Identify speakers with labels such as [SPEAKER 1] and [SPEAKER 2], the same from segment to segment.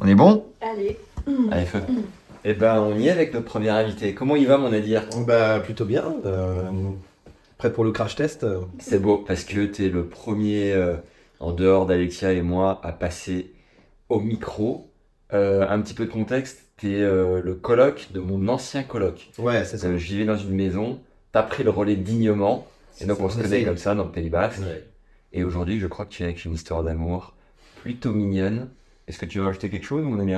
[SPEAKER 1] On est bon?
[SPEAKER 2] Allez.
[SPEAKER 1] Allez, feu. Eh ben, on y est avec notre premier invité. Comment il va, mon Nadir?
[SPEAKER 3] Bah plutôt bien. euh, prêt pour le crash test.
[SPEAKER 1] C'est beau, parce que tu es le premier, euh, en dehors d'Alexia et moi, à passer au micro. Euh, un petit peu de contexte, tu es le coloc de mon ancien coloc.
[SPEAKER 3] Ouais, c'est ça.
[SPEAKER 1] Euh, Je vivais dans une maison, tu as pris le relais dignement, et donc on se connaît
[SPEAKER 3] ça.
[SPEAKER 1] comme ça dans le Pays Basque.
[SPEAKER 3] Ouais.
[SPEAKER 1] Et aujourd'hui, je crois que tu es avec une histoire d'amour plutôt mignonne. Est-ce que tu veux rajouter quelque chose, mon ami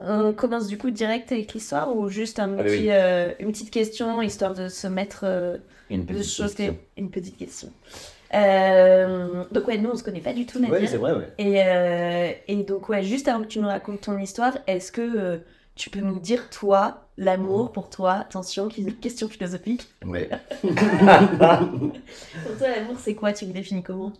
[SPEAKER 2] On commence du coup direct avec l'histoire ou juste un
[SPEAKER 1] Allez,
[SPEAKER 2] petit,
[SPEAKER 1] oui.
[SPEAKER 2] euh, une petite question histoire de se mettre euh,
[SPEAKER 1] Une
[SPEAKER 2] de
[SPEAKER 1] petite
[SPEAKER 2] sauter
[SPEAKER 1] question.
[SPEAKER 2] une petite question. Euh, donc ouais, nous on se connaît pas du tout Nadia.
[SPEAKER 3] Ouais, c'est vrai, ouais.
[SPEAKER 2] et, euh, et donc ouais, juste avant que tu nous racontes ton histoire, est-ce que euh, tu peux nous dire toi, l'amour pour toi, attention, question philosophique.
[SPEAKER 3] Ouais.
[SPEAKER 2] Pour toi l'amour c'est quoi? Tu le définis comment?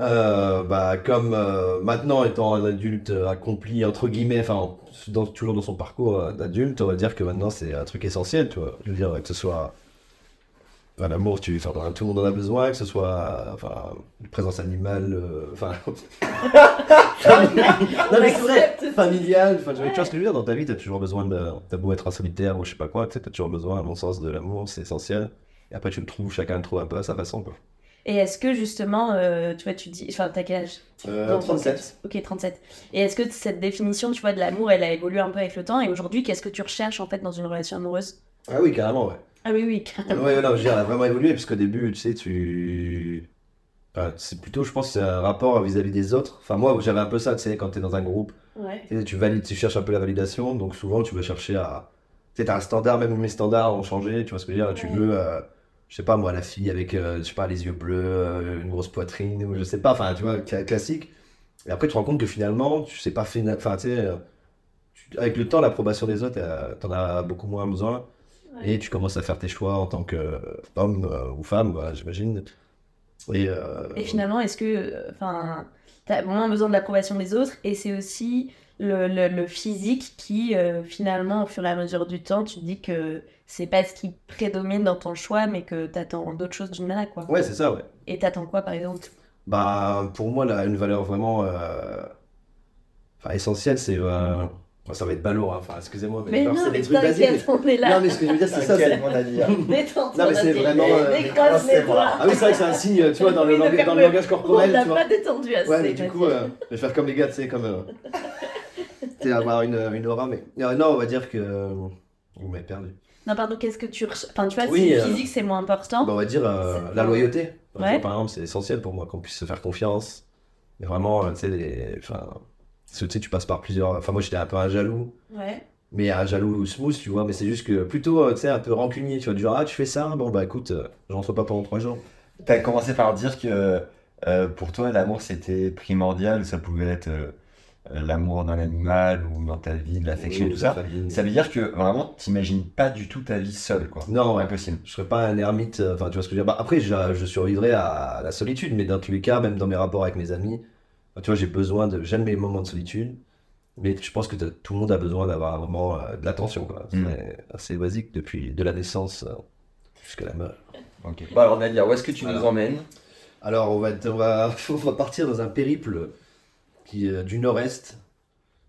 [SPEAKER 3] Euh, bah comme euh, maintenant étant un adulte euh, accompli entre guillemets, enfin dans- toujours dans son parcours euh, d'adulte, on va dire que maintenant c'est un truc essentiel, tu vois. Je veux dire que ce soit enfin, l'amour, tu, enfin, tout le monde en a besoin, que ce soit enfin une présence animale, enfin. non mais c'est vrai, familial, enfin tu vois ce que je veux dire dans ta vie, t'as toujours besoin de, t'as beau être un solitaire ou je sais pas quoi, tu sais, t'as toujours besoin, à mon sens, de l'amour, c'est essentiel. Et après tu le trouves, chacun le trouve un peu à sa façon, quoi.
[SPEAKER 2] Et est-ce que justement, euh, tu vois, tu dis, enfin t'as quel âge?
[SPEAKER 3] Euh,
[SPEAKER 2] Non,
[SPEAKER 3] 37.
[SPEAKER 2] Ok, 37. Et est-ce que cette définition, tu vois, de l'amour, elle a évolué un peu avec le temps? Et aujourd'hui, qu'est-ce que tu recherches en fait dans une relation amoureuse?
[SPEAKER 3] Ah oui, carrément, ouais.
[SPEAKER 2] Ah oui, oui, carrément.
[SPEAKER 3] Ouais, non, je veux dire, elle a vraiment évolué, parce qu'au début, tu sais, tu. Enfin, c'est plutôt, je pense, c'est un rapport vis-à-vis des autres. Enfin, moi, j'avais un peu ça, tu sais, quand t'es dans un groupe,
[SPEAKER 2] Ouais.
[SPEAKER 3] tu sais, tu valides, tu cherches un peu la validation, donc souvent, tu vas chercher à. Tu sais, t'as un standard, même mes standards ont changé, tu vois ce que je veux dire, tu veux. euh, Je sais pas, moi, la fille avec, euh, je sais pas, les yeux bleus, euh, une grosse poitrine, ou je sais pas, enfin, tu vois, cla- classique. Et après, tu te rends compte que finalement, tu sais pas. Enfin, tu sais, euh, avec le temps, l'approbation des autres, euh, t'en as beaucoup moins besoin. Et tu commences à faire tes choix en tant qu'homme ou femme, voilà, j'imagine. Et, euh,
[SPEAKER 2] Et finalement, est-ce que, euh, enfin, t'as moins besoin de l'approbation des autres Et c'est aussi le, le, le physique qui, euh, finalement, au fur et à mesure du temps, tu te dis que c'est pas ce qui prédomine dans ton choix, mais que t'attends d'autres choses d'une nana, quoi.
[SPEAKER 3] Ouais, c'est ça, ouais.
[SPEAKER 2] Et t'attends quoi, par exemple?
[SPEAKER 3] Bah, pour moi, là, une valeur vraiment euh, enfin, essentielle, c'est. euh, ça va être ballot, hein, enfin, excusez-moi, mais,
[SPEAKER 2] non,
[SPEAKER 3] c'est
[SPEAKER 2] mais
[SPEAKER 3] des trucs basiques. mais-
[SPEAKER 2] là.
[SPEAKER 3] Non, mais ce que je veux dire, c'est ça. c'est-
[SPEAKER 1] mon Nadir
[SPEAKER 2] Détends-toi,
[SPEAKER 3] Non, mais c'est vraiment, euh,
[SPEAKER 2] les.
[SPEAKER 3] Ah oui, c'est vrai que c'est un signe, tu vois, dans le, langage, langage
[SPEAKER 2] On
[SPEAKER 3] corporel,
[SPEAKER 2] l'a pas détendu assez.
[SPEAKER 3] Ouais, mais du coup, euh, je vais faire comme les gars, tu sais, comme. Euh, avoir une, une aura, mais. Euh, non, on va dire que. Vous m'avez perdu.
[SPEAKER 2] Non, pardon, qu'est-ce que tu. recherches? Enfin, tu vois,
[SPEAKER 3] Oui,
[SPEAKER 2] si le
[SPEAKER 3] euh,
[SPEAKER 2] physique c'est moins important.
[SPEAKER 3] Bah, on va dire euh, la loyauté. Par
[SPEAKER 2] Ouais.
[SPEAKER 3] exemple, Par exemple, c'est essentiel pour moi qu'on puisse se faire confiance. Mais vraiment, euh, tu sais, les- enfin, tu sais, tu passes par plusieurs. Enfin, moi, j'étais un peu un jaloux,
[SPEAKER 2] Ouais.
[SPEAKER 3] mais un jaloux smooth, tu vois. Mais c'est juste que plutôt, euh, tu sais, un peu rancunier, tu vois. Du genre, ah, tu fais ça, bon, bah écoute, euh, je rentre pas pendant trois jours.
[SPEAKER 1] T'as commencé par dire que euh, pour toi, l'amour c'était primordial, ça pouvait être euh, euh, l'amour dans l'animal ou dans ta vie, de l'affection,
[SPEAKER 3] Oui,
[SPEAKER 1] tout ça.
[SPEAKER 3] famille.
[SPEAKER 1] Ça veut dire que vraiment, t'imagines pas du tout ta vie seule, quoi.
[SPEAKER 3] Non.
[SPEAKER 1] Impossible.
[SPEAKER 3] Je serais pas un ermite, euh, enfin, tu vois ce que je veux dire. Bah, après, je, je survivrai à la solitude, mais dans tous les cas, même dans mes rapports avec mes amis, bah, tu vois, j'ai besoin de. J'aime mes moments de solitude, mais je pense que tout le monde a besoin d'avoir un moment euh, de l'attention, quoi. C'est assez basique depuis de la naissance euh, jusqu'à la mort.
[SPEAKER 1] Bon, alors Nadir, où est-ce que tu nous emmènes?
[SPEAKER 3] Alors, on va, on va, on va partir dans un périple qui, euh, du nord-est,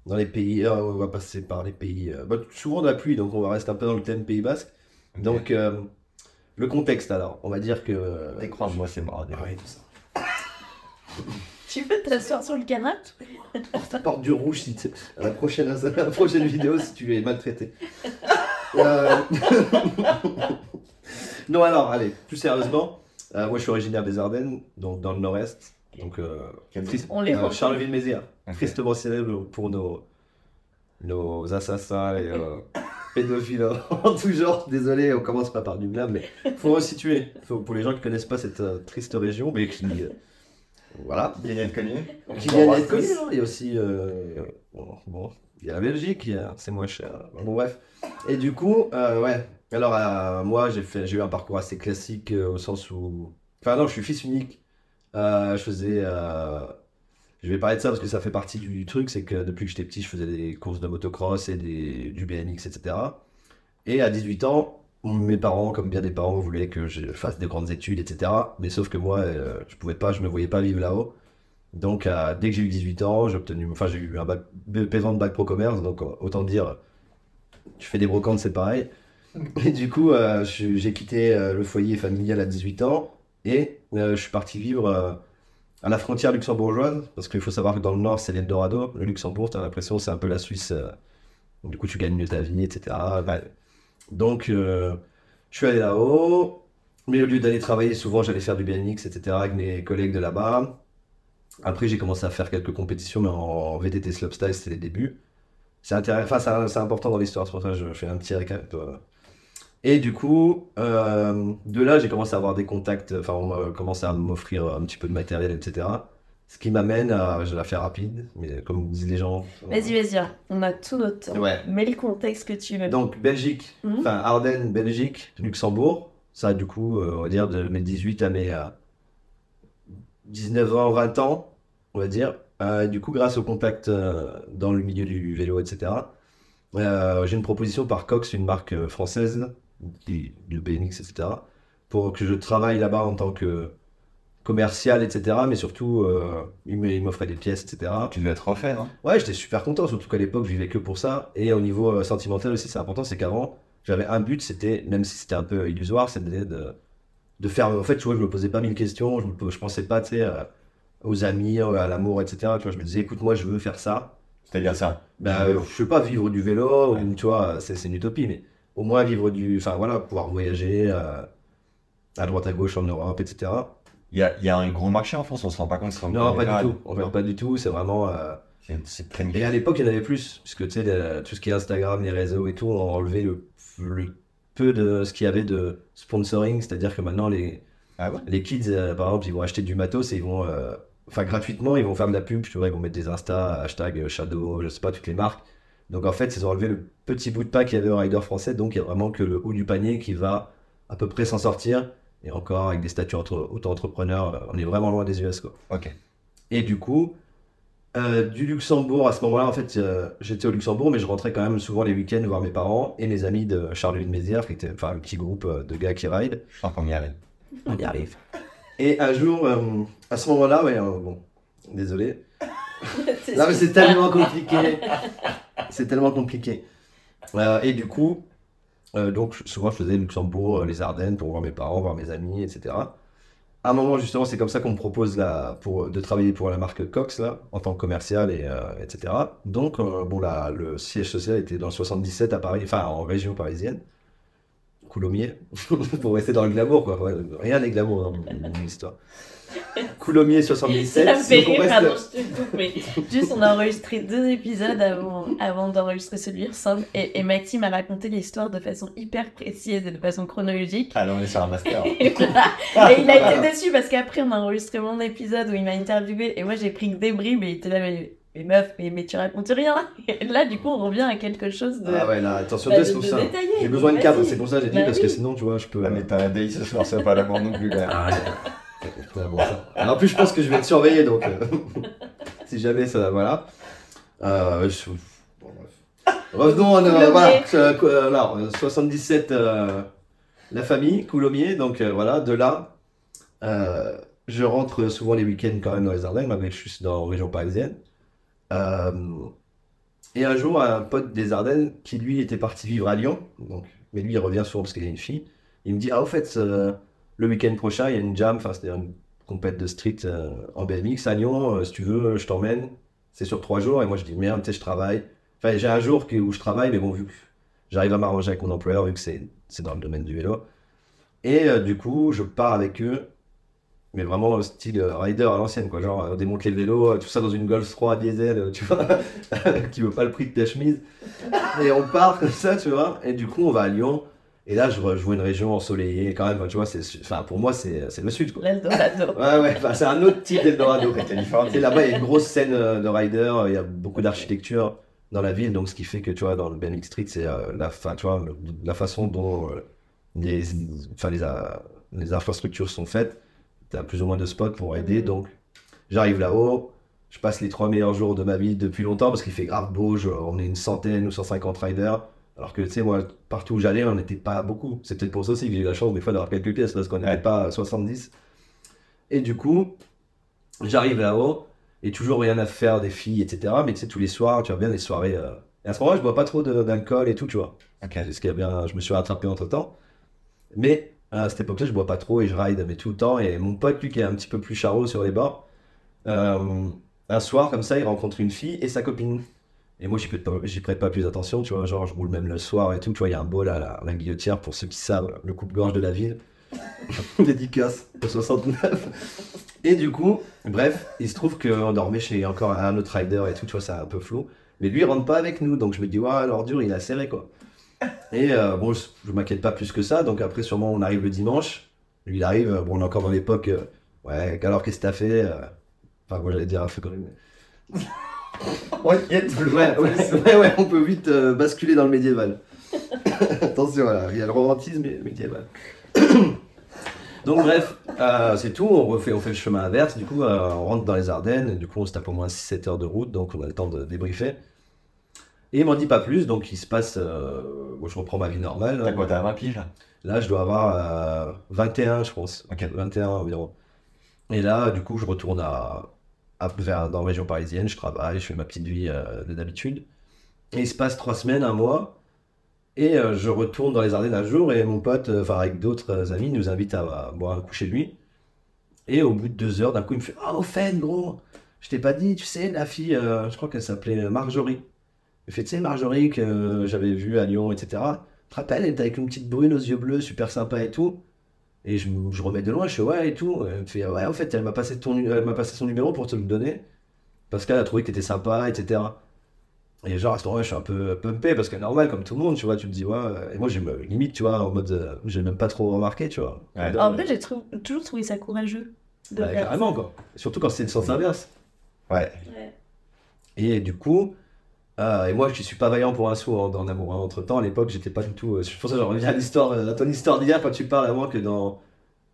[SPEAKER 3] dans les pays. euh, on va passer par les pays. euh, bah, souvent de la pluie, donc on va rester un peu dans le thème Pays Basque. Donc, euh, le contexte, alors, on va dire que. euh,
[SPEAKER 1] Décroche-moi ces bras.
[SPEAKER 3] Ah oui, tout ça.
[SPEAKER 2] Tu peux t'asseoir sur le canapé?
[SPEAKER 3] Porte du rouge si tu- à la prochaine, à la prochaine vidéo si tu es maltraité. Euh, non, alors, allez, plus sérieusement, euh, moi je suis originaire des Ardennes, donc dans le nord-est. Donc, euh, triste-
[SPEAKER 2] On les
[SPEAKER 3] euh,
[SPEAKER 2] reprend.
[SPEAKER 3] Charleville-Mézières.
[SPEAKER 1] Ok.
[SPEAKER 3] Tristement célèbre pour nos, nos assassins et euh, pédophiles en tout genre. Désolé, on commence pas par du blâme, mais faut resituer. Faut, pour les gens qui connaissent pas cette euh, triste région, mais qui. euh, voilà. Vient d'être connu, hein. Il y a aussi. euh, bon, bon, il y a la Belgique, il y a- c'est moins cher. Bon, bref. Et du coup, euh, ouais. Alors, euh, moi, j'ai fait, j'ai eu un parcours assez classique euh, au sens où. Enfin, non, je suis fils unique. Euh, je faisais. euh, Je vais parler de ça parce que ça fait partie du truc, c'est que depuis que j'étais petit, je faisais des courses de motocross et des, du BMX, etc. Et à 18 ans, mes parents, comme bien des parents, voulaient que je fasse des grandes études, etc. Mais sauf que moi, euh, je pouvais pas, je me voyais pas vivre là-haut. Donc, euh, dès que j'ai eu 18 ans, j'ai obtenu, enfin, j'ai eu un bac, de bac pro commerce, donc euh, autant dire, tu fais des brocantes, c'est pareil. Et du coup, j'ai quitté le foyer familial à 18 ans et euh, je suis parti vivre euh, à la frontière luxembourgeoise, parce qu'il faut savoir que dans le nord, c'est l'Eldorado. Le Luxembourg, tu as l'impression, c'est un peu la Suisse. euh, du coup, tu gagnes mieux ta vie, etc. Donc, je suis allé là-haut. Mais au lieu d'aller travailler, souvent j'allais faire du BMX, etc. avec mes collègues de là-bas. Après, j'ai commencé à faire quelques compétitions, mais en VTT slopestyle, c'était les débuts. C'est enfin, important dans l'histoire, c'est ça je fais un petit récap. Euh. Et du coup, euh, de là, j'ai commencé à avoir des contacts, enfin, on m'a commencé à m'offrir un petit peu de matériel, etc. Ce qui m'amène à, je la faire rapide, mais comme disent les gens.
[SPEAKER 2] Vas-y, vas-y, on a tout notre temps.
[SPEAKER 3] Ouais.
[SPEAKER 2] Mets le contexte que tu veux.
[SPEAKER 3] Donc Belgique,
[SPEAKER 2] Mhm.
[SPEAKER 3] enfin Ardennes, Belgique, Luxembourg. Ça, du coup, euh, on va dire de mes 18 à mes euh, 19 ans, 20 ans, on va dire. Euh, du coup, grâce au contact euh, dans le milieu du vélo, etc., euh, j'ai une proposition par Cox, une marque euh, française, de BMX, etc., pour que je travaille là-bas en tant que commercial, etc., mais surtout, euh, il m'offrait des pièces, etc.
[SPEAKER 1] Tu devais être refait, non
[SPEAKER 3] Ouais, j'étais super content, surtout qu'à l'époque, je vivais que pour ça. Et au niveau euh, sentimental aussi, c'est important, c'est qu'avant, j'avais un but, c'était, même si c'était un peu illusoire, c'était de, de faire. En fait, tu vois, je me posais pas mille questions, je, me, je pensais pas, tu sais, euh, aux amis, euh, à l'amour, etc. Tu vois, je me disais, écoute, moi, je veux faire ça.
[SPEAKER 1] C'est-à-dire ça?
[SPEAKER 3] Ben, euh, je sais pas, vivre du vélo, ou, tu vois, c'est c'est une utopie, mais au moins vivre du. Enfin, voilà, pouvoir voyager euh, à droite, à gauche en Europe, etc.
[SPEAKER 1] Il y a, y a un gros marché en France, on se rend pas compte. c'est
[SPEAKER 3] Non, pas du tout. En fait, pas du tout, c'est vraiment. euh,
[SPEAKER 1] C'est-
[SPEAKER 3] Et à l'époque, il y en avait plus, puisque tu sais, tout ce qui est Instagram, les réseaux et tout, ont enlevé le, le peu de ce qu'il y avait de sponsoring, c'est-à-dire que maintenant, les,
[SPEAKER 1] Ah ouais?
[SPEAKER 3] les kids, euh, par exemple, ils vont acheter du matos et ils vont, euh, enfin, gratuitement, ils vont faire de la pub, tu vois, ils vont mettre des Insta, hashtag Shadow, je sais pas, toutes les marques. Donc en fait, ils ont enlevé le petit bout de pas qu'il y avait au rider français, donc il y a vraiment que le haut du panier qui va à peu près s'en sortir, et encore avec des statuts entre, auto-entrepreneurs, euh, on est vraiment loin des US, quoi.
[SPEAKER 1] Ok.
[SPEAKER 3] Et du coup, euh, du Luxembourg, à ce moment-là, en fait, euh, j'étais au Luxembourg, mais je rentrais quand même souvent les week-ends voir mes parents et mes amis de Charleville-Mézières, qui était enfin un petit groupe de gars qui ride.
[SPEAKER 1] Je pense qu'on y arrive.
[SPEAKER 3] On y arrive. Et un jour, euh, à ce moment-là, ouais, bon, désolé. Non, mais c'est tellement compliqué. C'est tellement compliqué. Euh, et du coup, euh, donc souvent je faisais Luxembourg, euh, les Ardennes pour voir mes parents, voir mes amis, etc. À un moment, justement, c'est comme ça qu'on me propose là, pour, de travailler pour la marque Cox, là, en tant que commercial, et, etc. Donc, bon, là, le siège social était dans le 77 à Paris, enfin, en région parisienne. Coulommiers, pour rester dans le glamour, quoi. Rien n'est glamour dans mon, mon histoire. Coulommiers 77.
[SPEAKER 2] Ça me fait
[SPEAKER 3] donc on
[SPEAKER 2] rire,
[SPEAKER 3] reste-
[SPEAKER 2] pardon, je te coupe, mais juste on a enregistré deux épisodes avant, avant d'enregistrer celui ensemble et, et Maxime a raconté l'histoire de façon hyper précise et de façon chronologique.
[SPEAKER 1] Ah, là, on est sur un master.
[SPEAKER 2] Et, voilà. Et il a été déçu parce qu'après on a enregistré mon épisode où il m'a interviewé et moi j'ai pris que des bribes et il était là mais, mais meuf mais, mais tu racontes rien. Et là du coup on revient à quelque chose de,
[SPEAKER 3] Ah ouais, là, attention,
[SPEAKER 2] bah,
[SPEAKER 3] c'est pour ça. J'ai besoin de cadre, c'est pour ça que j'ai dit,
[SPEAKER 2] Bah
[SPEAKER 3] parce que sinon, tu vois, je peux.
[SPEAKER 1] Ah, mais t'as un day ce soir, c'est pas l'amour non plus.
[SPEAKER 3] Ah. Ouais, bon, ça. Alors, en plus, je pense que je vais être surveillé, donc. euh, si jamais ça. Voilà. Euh, je- bon, bref. Revenons euh, voilà, euh, euh, alors, euh, 77, euh, la famille, Coulommiers, donc euh, voilà, de là. euh, je rentre souvent les week-ends quand même dans les Ardennes, malgré que je suis dans la région parisienne. Euh, et un jour, un pote des Ardennes qui lui était parti vivre à Lyon, donc, mais lui il revient souvent parce qu'il a une fille, il me dit Ah, au fait, euh, le week-end prochain, il y a une jam, c'est-à-dire une compète de street euh, en BMX à Lyon, euh, si tu veux, je t'emmène. C'est sur trois jours, et moi je dis Merde, tu sais, je travaille. Enfin, j'ai un jour où je travaille, mais bon, vu que j'arrive à m'arranger avec mon employeur, vu que c'est dans le domaine du vélo. Et euh, du coup, je pars avec eux, mais vraiment euh, style euh, rider à l'ancienne, quoi. Genre, on démonte les vélos, euh, tout ça dans une Golf 3 diesel, euh, tu vois, qui veut pas le prix de ta chemise. Et on part comme ça, tu vois. Et du coup, on va à Lyon. Et là, je, re- je vois une région ensoleillée, quand même, tu vois, enfin, pour moi, c'est, le sud, quoi.
[SPEAKER 2] L'Eldorado.
[SPEAKER 3] Ouais, ouais, enfin, c'est un autre type d'Eldorado. Là-bas, il y a une grosse scène euh, de rider, il y a beaucoup d'architecture dans la ville, donc ce qui fait que, tu vois, dans le BMX Street, c'est euh, la, tu vois, la façon dont euh, les, enfin, les, euh, les infrastructures sont faites. Tu as plus ou moins de spots pour aider, donc j'arrive là-haut, je passe les trois meilleurs jours de ma vie depuis longtemps parce qu'il fait grave beau, je- on est une centaine ou 150 riders. Alors que, tu sais, moi, partout où j'allais, on n'était pas beaucoup. C'est peut-être pour ça aussi que j'ai eu la chance des fois d'avoir quelques pièces parce qu'on n'était
[SPEAKER 1] Ouais.
[SPEAKER 3] pas à 70. Et du coup, j'arrive là-haut et toujours rien à faire des filles, etc. Mais tu sais, tous les soirs, tu vois bien les soirées. euh, Et à ce moment-là, je bois pas trop d'alcool et tout, tu vois.
[SPEAKER 1] Ok.
[SPEAKER 3] C'est ce qui a bien, je me suis rattrapé entre temps. Mais à cette époque-là, je bois pas trop et je ride mais tout le temps. Et mon pote, lui, qui est un petit peu plus charot sur les bords, euh, un soir, comme ça, il rencontre une fille et sa copine. Et moi, j'y prête, pas- plus attention, tu vois. Genre, je roule même le soir et tout. Tu vois, il y a un beau là, la, guillotière, pour ceux qui savent, le coupe-gorge de la ville. Dédicace au 69. Et du coup, bref, il se trouve qu'on dormait chez encore un autre rider et tout, tu vois, c'est un peu flou. Mais lui, il rentre pas avec nous, donc je me dis, ouais, l'ordure, il a serré, quoi. Et euh, bon, je, je m'inquiète pas plus que ça, donc après, sûrement, on arrive le dimanche. Lui, il arrive, euh, bon, on est encore dans l'époque, euh, ouais, alors qu'est-ce que t'as fait euh, Enfin, moi, j'allais dire un même. mais-
[SPEAKER 1] Ouais, y a
[SPEAKER 3] Ouais, ouais, ouais, ouais, on peut vite euh, basculer dans le médiéval. Attention, il y a le romantisme médiéval. Donc bref, euh, c'est tout, on, refait, on fait le chemin inverse, du coup euh, on rentre dans les Ardennes, et du coup on se tape au moins 6-7 heures de route, donc on a le temps de débriefer. Et il m'en dit pas plus, donc il se passe, euh, bon, je reprends ma vie normale.
[SPEAKER 1] T'as quoi, t'as 20 piges là?
[SPEAKER 3] Là, je dois avoir euh, 21, je pense.
[SPEAKER 1] Ok.
[SPEAKER 3] 21 environ. Et là, du coup, je retourne à, dans la région parisienne, je travaille, je fais ma petite vie euh, de d'habitude. Et il se passe trois semaines, un mois. Et euh, je retourne dans les Ardennes un jour et mon pote, euh, enfin avec d'autres euh, amis, nous invite à, boire un coup chez lui. Et au bout de deux heures, d'un coup, il me fait Oh, au gros, je t'ai pas dit, tu sais, la fille, euh, je crois qu'elle s'appelait Marjorie. Il me fait Tu sais, Marjorie, que euh, j'avais vue à Lyon, etc. Tu te rappelles, elle était avec une petite brune aux yeux bleus, super sympa et tout. Et je, me- je remets de loin, je fais ouais et tout. Elle me fait ouais, en fait, elle m'a passé, ton, nu- elle m'a passé son numéro pour te le donner. Parce qu'elle a trouvé que t'étais sympa, etc. Et genre à ce moment-là, je suis un peu pumpé parce que normal, comme tout le monde, tu vois, tu te dis ouais. Et moi, j'ai me- limite, tu vois, en mode, euh, j'ai même pas trop remarqué, tu vois.
[SPEAKER 1] Ouais.
[SPEAKER 2] En vrai, j'ai trou- toujours trouvé ça courageux. De
[SPEAKER 3] Bah,
[SPEAKER 2] faire
[SPEAKER 3] carrément, quoi. Surtout quand c'est le sens inverse.
[SPEAKER 1] Ouais.
[SPEAKER 2] Ouais.
[SPEAKER 3] Et du coup, euh, et moi je suis pas vaillant pour un saut en, en amour. Entre temps, à l'époque, j'étais pas du tout. euh, c'est pour ça que je reviens à l'histoire, euh, à ton histoire d'hier quand tu parles avant que dans.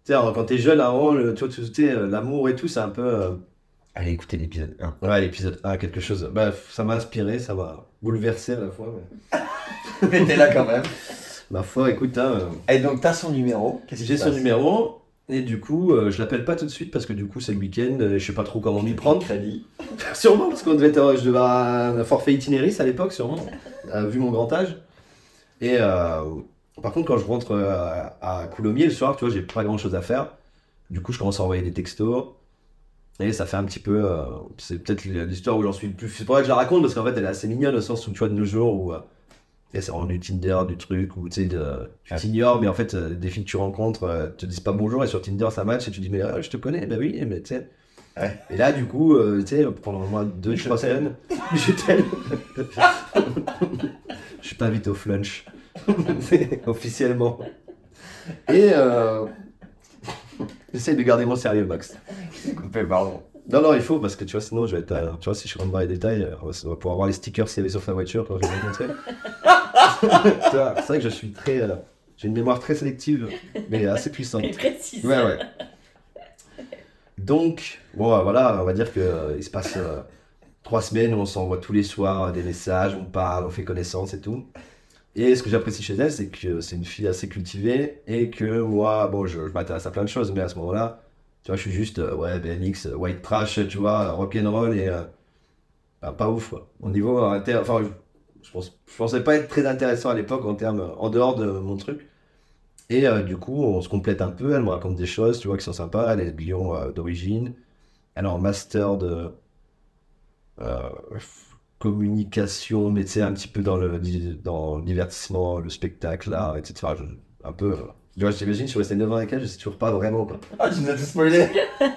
[SPEAKER 3] Tu sais, quand t'es jeune, avant, le, tu vois, tu sais, euh, l'amour et tout, c'est un peu. euh,
[SPEAKER 1] Allez écouter l'épisode 1.
[SPEAKER 3] Ouais, l'épisode 1, quelque chose. Bah, ça m'a inspiré, ça m'a bouleversé à la fois. mais-
[SPEAKER 1] Mais t'es là quand même.
[SPEAKER 3] Ma foi, écoute, hein, euh,
[SPEAKER 1] Et donc t'as son numéro.
[SPEAKER 3] J'ai son numéro. Et du coup, euh, je l'appelle pas tout de suite parce que du coup, c'est le week-end, euh, je sais pas trop comment m'y prendre.
[SPEAKER 1] Crédit.
[SPEAKER 3] Sûrement, parce qu'on devait être, je devais avoir un forfait itinéris à l'époque, sûrement, euh, vu mon grand âge. Et euh, par contre, quand je rentre euh, à Coulommiers le soir, tu vois, j'ai pas grand chose à faire. Du coup, je commence à envoyer des textos. Et ça fait un petit peu. euh, c'est peut-être l'histoire où j'en suis le plus. C'est pour ça que je la raconte, parce qu'en fait, elle est assez mignonne au sens où, tu vois, de nos jours, où. euh, et c'est vraiment du Tinder, du truc, où tu sais, tu
[SPEAKER 1] Ah.
[SPEAKER 3] t'ignores, mais en fait, euh, des filles que tu rencontres euh, te disent pas bonjour, et sur Tinder, ça match, et tu dis, mais euh, je te connais, bah oui, mais tu sais.
[SPEAKER 1] Ouais.
[SPEAKER 3] Et là, du coup, euh, tu sais, pendant au moins deux, trois semaines, je t'aime. je suis pas invité au flunch. Officiellement. Et euh... j'essaie de garder mon sérieux, Max.
[SPEAKER 1] Coupé, pardon.
[SPEAKER 3] Non, non, il faut, parce que tu vois, sinon, je vais être. euh, tu vois, si je rentre dans les détails, euh, on va- pouvoir voir les stickers s'il y avait sur sa voiture quand je vais vois, C'est vrai que je suis très. J'ai une mémoire très sélective, mais assez puissante.
[SPEAKER 2] Et précise.
[SPEAKER 3] Ouais, ouais. Donc, bon, euh, voilà, on va dire qu'il se passe euh, trois semaines où on s'envoie tous les soirs euh, des messages, on parle, on fait connaissance et tout. Et ce que j'apprécie chez elle, c'est que c'est une fille assez cultivée et que moi, bon, je, m'intéresse à plein de choses, mais à ce moment-là, tu vois, je suis juste, euh, ouais, BMX, euh, white trash, tu vois, rock'n'roll et euh, bah, pas ouf, quoi. Au niveau. Enfin, je, je pensais pas être très intéressant à l'époque en termes, en dehors de mon truc. Et euh, du coup, on se complète un peu. Elle me raconte des choses, tu vois, qui sont sympas. Elle est de Lyon euh, d'origine. Elle a un master de euh, communication, mais tu sais, un petit peu dans le, dans le divertissement, le spectacle, l'art, etc. Je- un peu. euh, tu vois, j'imagine, je suis resté 9 ans avec elle, je sais toujours pas vraiment, quoi.
[SPEAKER 1] Ah, tu nous as tout spoilé.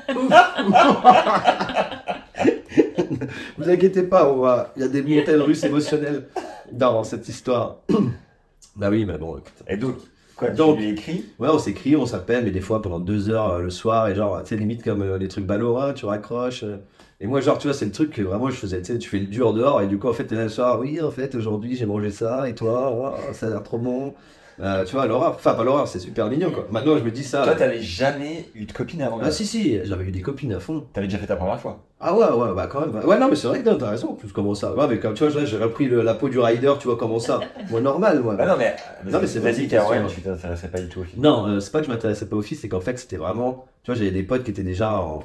[SPEAKER 3] Vous inquiétez pas, on va... il y a des montagnes russes émotionnelles dans cette histoire. bah oui, mais bon, écoute.
[SPEAKER 1] Et donc, quoi, tu
[SPEAKER 3] Donc-
[SPEAKER 1] lui écris
[SPEAKER 3] Ouais, on s'écrit, on s'appelle, mais des fois pendant deux heures euh, le soir, et genre, tu sais, limite comme euh, les trucs Balora, tu raccroches. euh. et moi, genre, tu vois, c'est le truc que vraiment je faisais, tu sais, tu fais le dur dehors, et du coup, en fait, t'es là le soir, oui, en fait, aujourd'hui, j'ai mangé ça, et toi, oh, ça a l'air trop bon. Euh, tu vois, l'horreur, enfin, pas l'horreur, c'est super mignon, quoi. Maintenant, je me dis ça.
[SPEAKER 1] Toi, t'avais jamais eu de copine avant
[SPEAKER 3] Ah, si, si, j'avais eu des copines à fond.
[SPEAKER 1] T'avais déjà fait ta première fois.
[SPEAKER 3] Ah ouais, ouais, bah quand même. Ouais, non, mais c'est vrai que t'as raison, en plus, comment ça. Ouais, mais comme tu vois, j'ai repris le- la peau du rider, tu vois, comment ça. Moi, normal, moi.
[SPEAKER 1] Bah non, mais.
[SPEAKER 3] Non, mais c'est question.
[SPEAKER 1] tu t'intéressais pas du tout au film.
[SPEAKER 3] Non, euh, c'est pas que je m'intéressais pas aux filles, c'est qu'en fait, c'était vraiment. Tu vois, j'avais des potes qui étaient déjà en.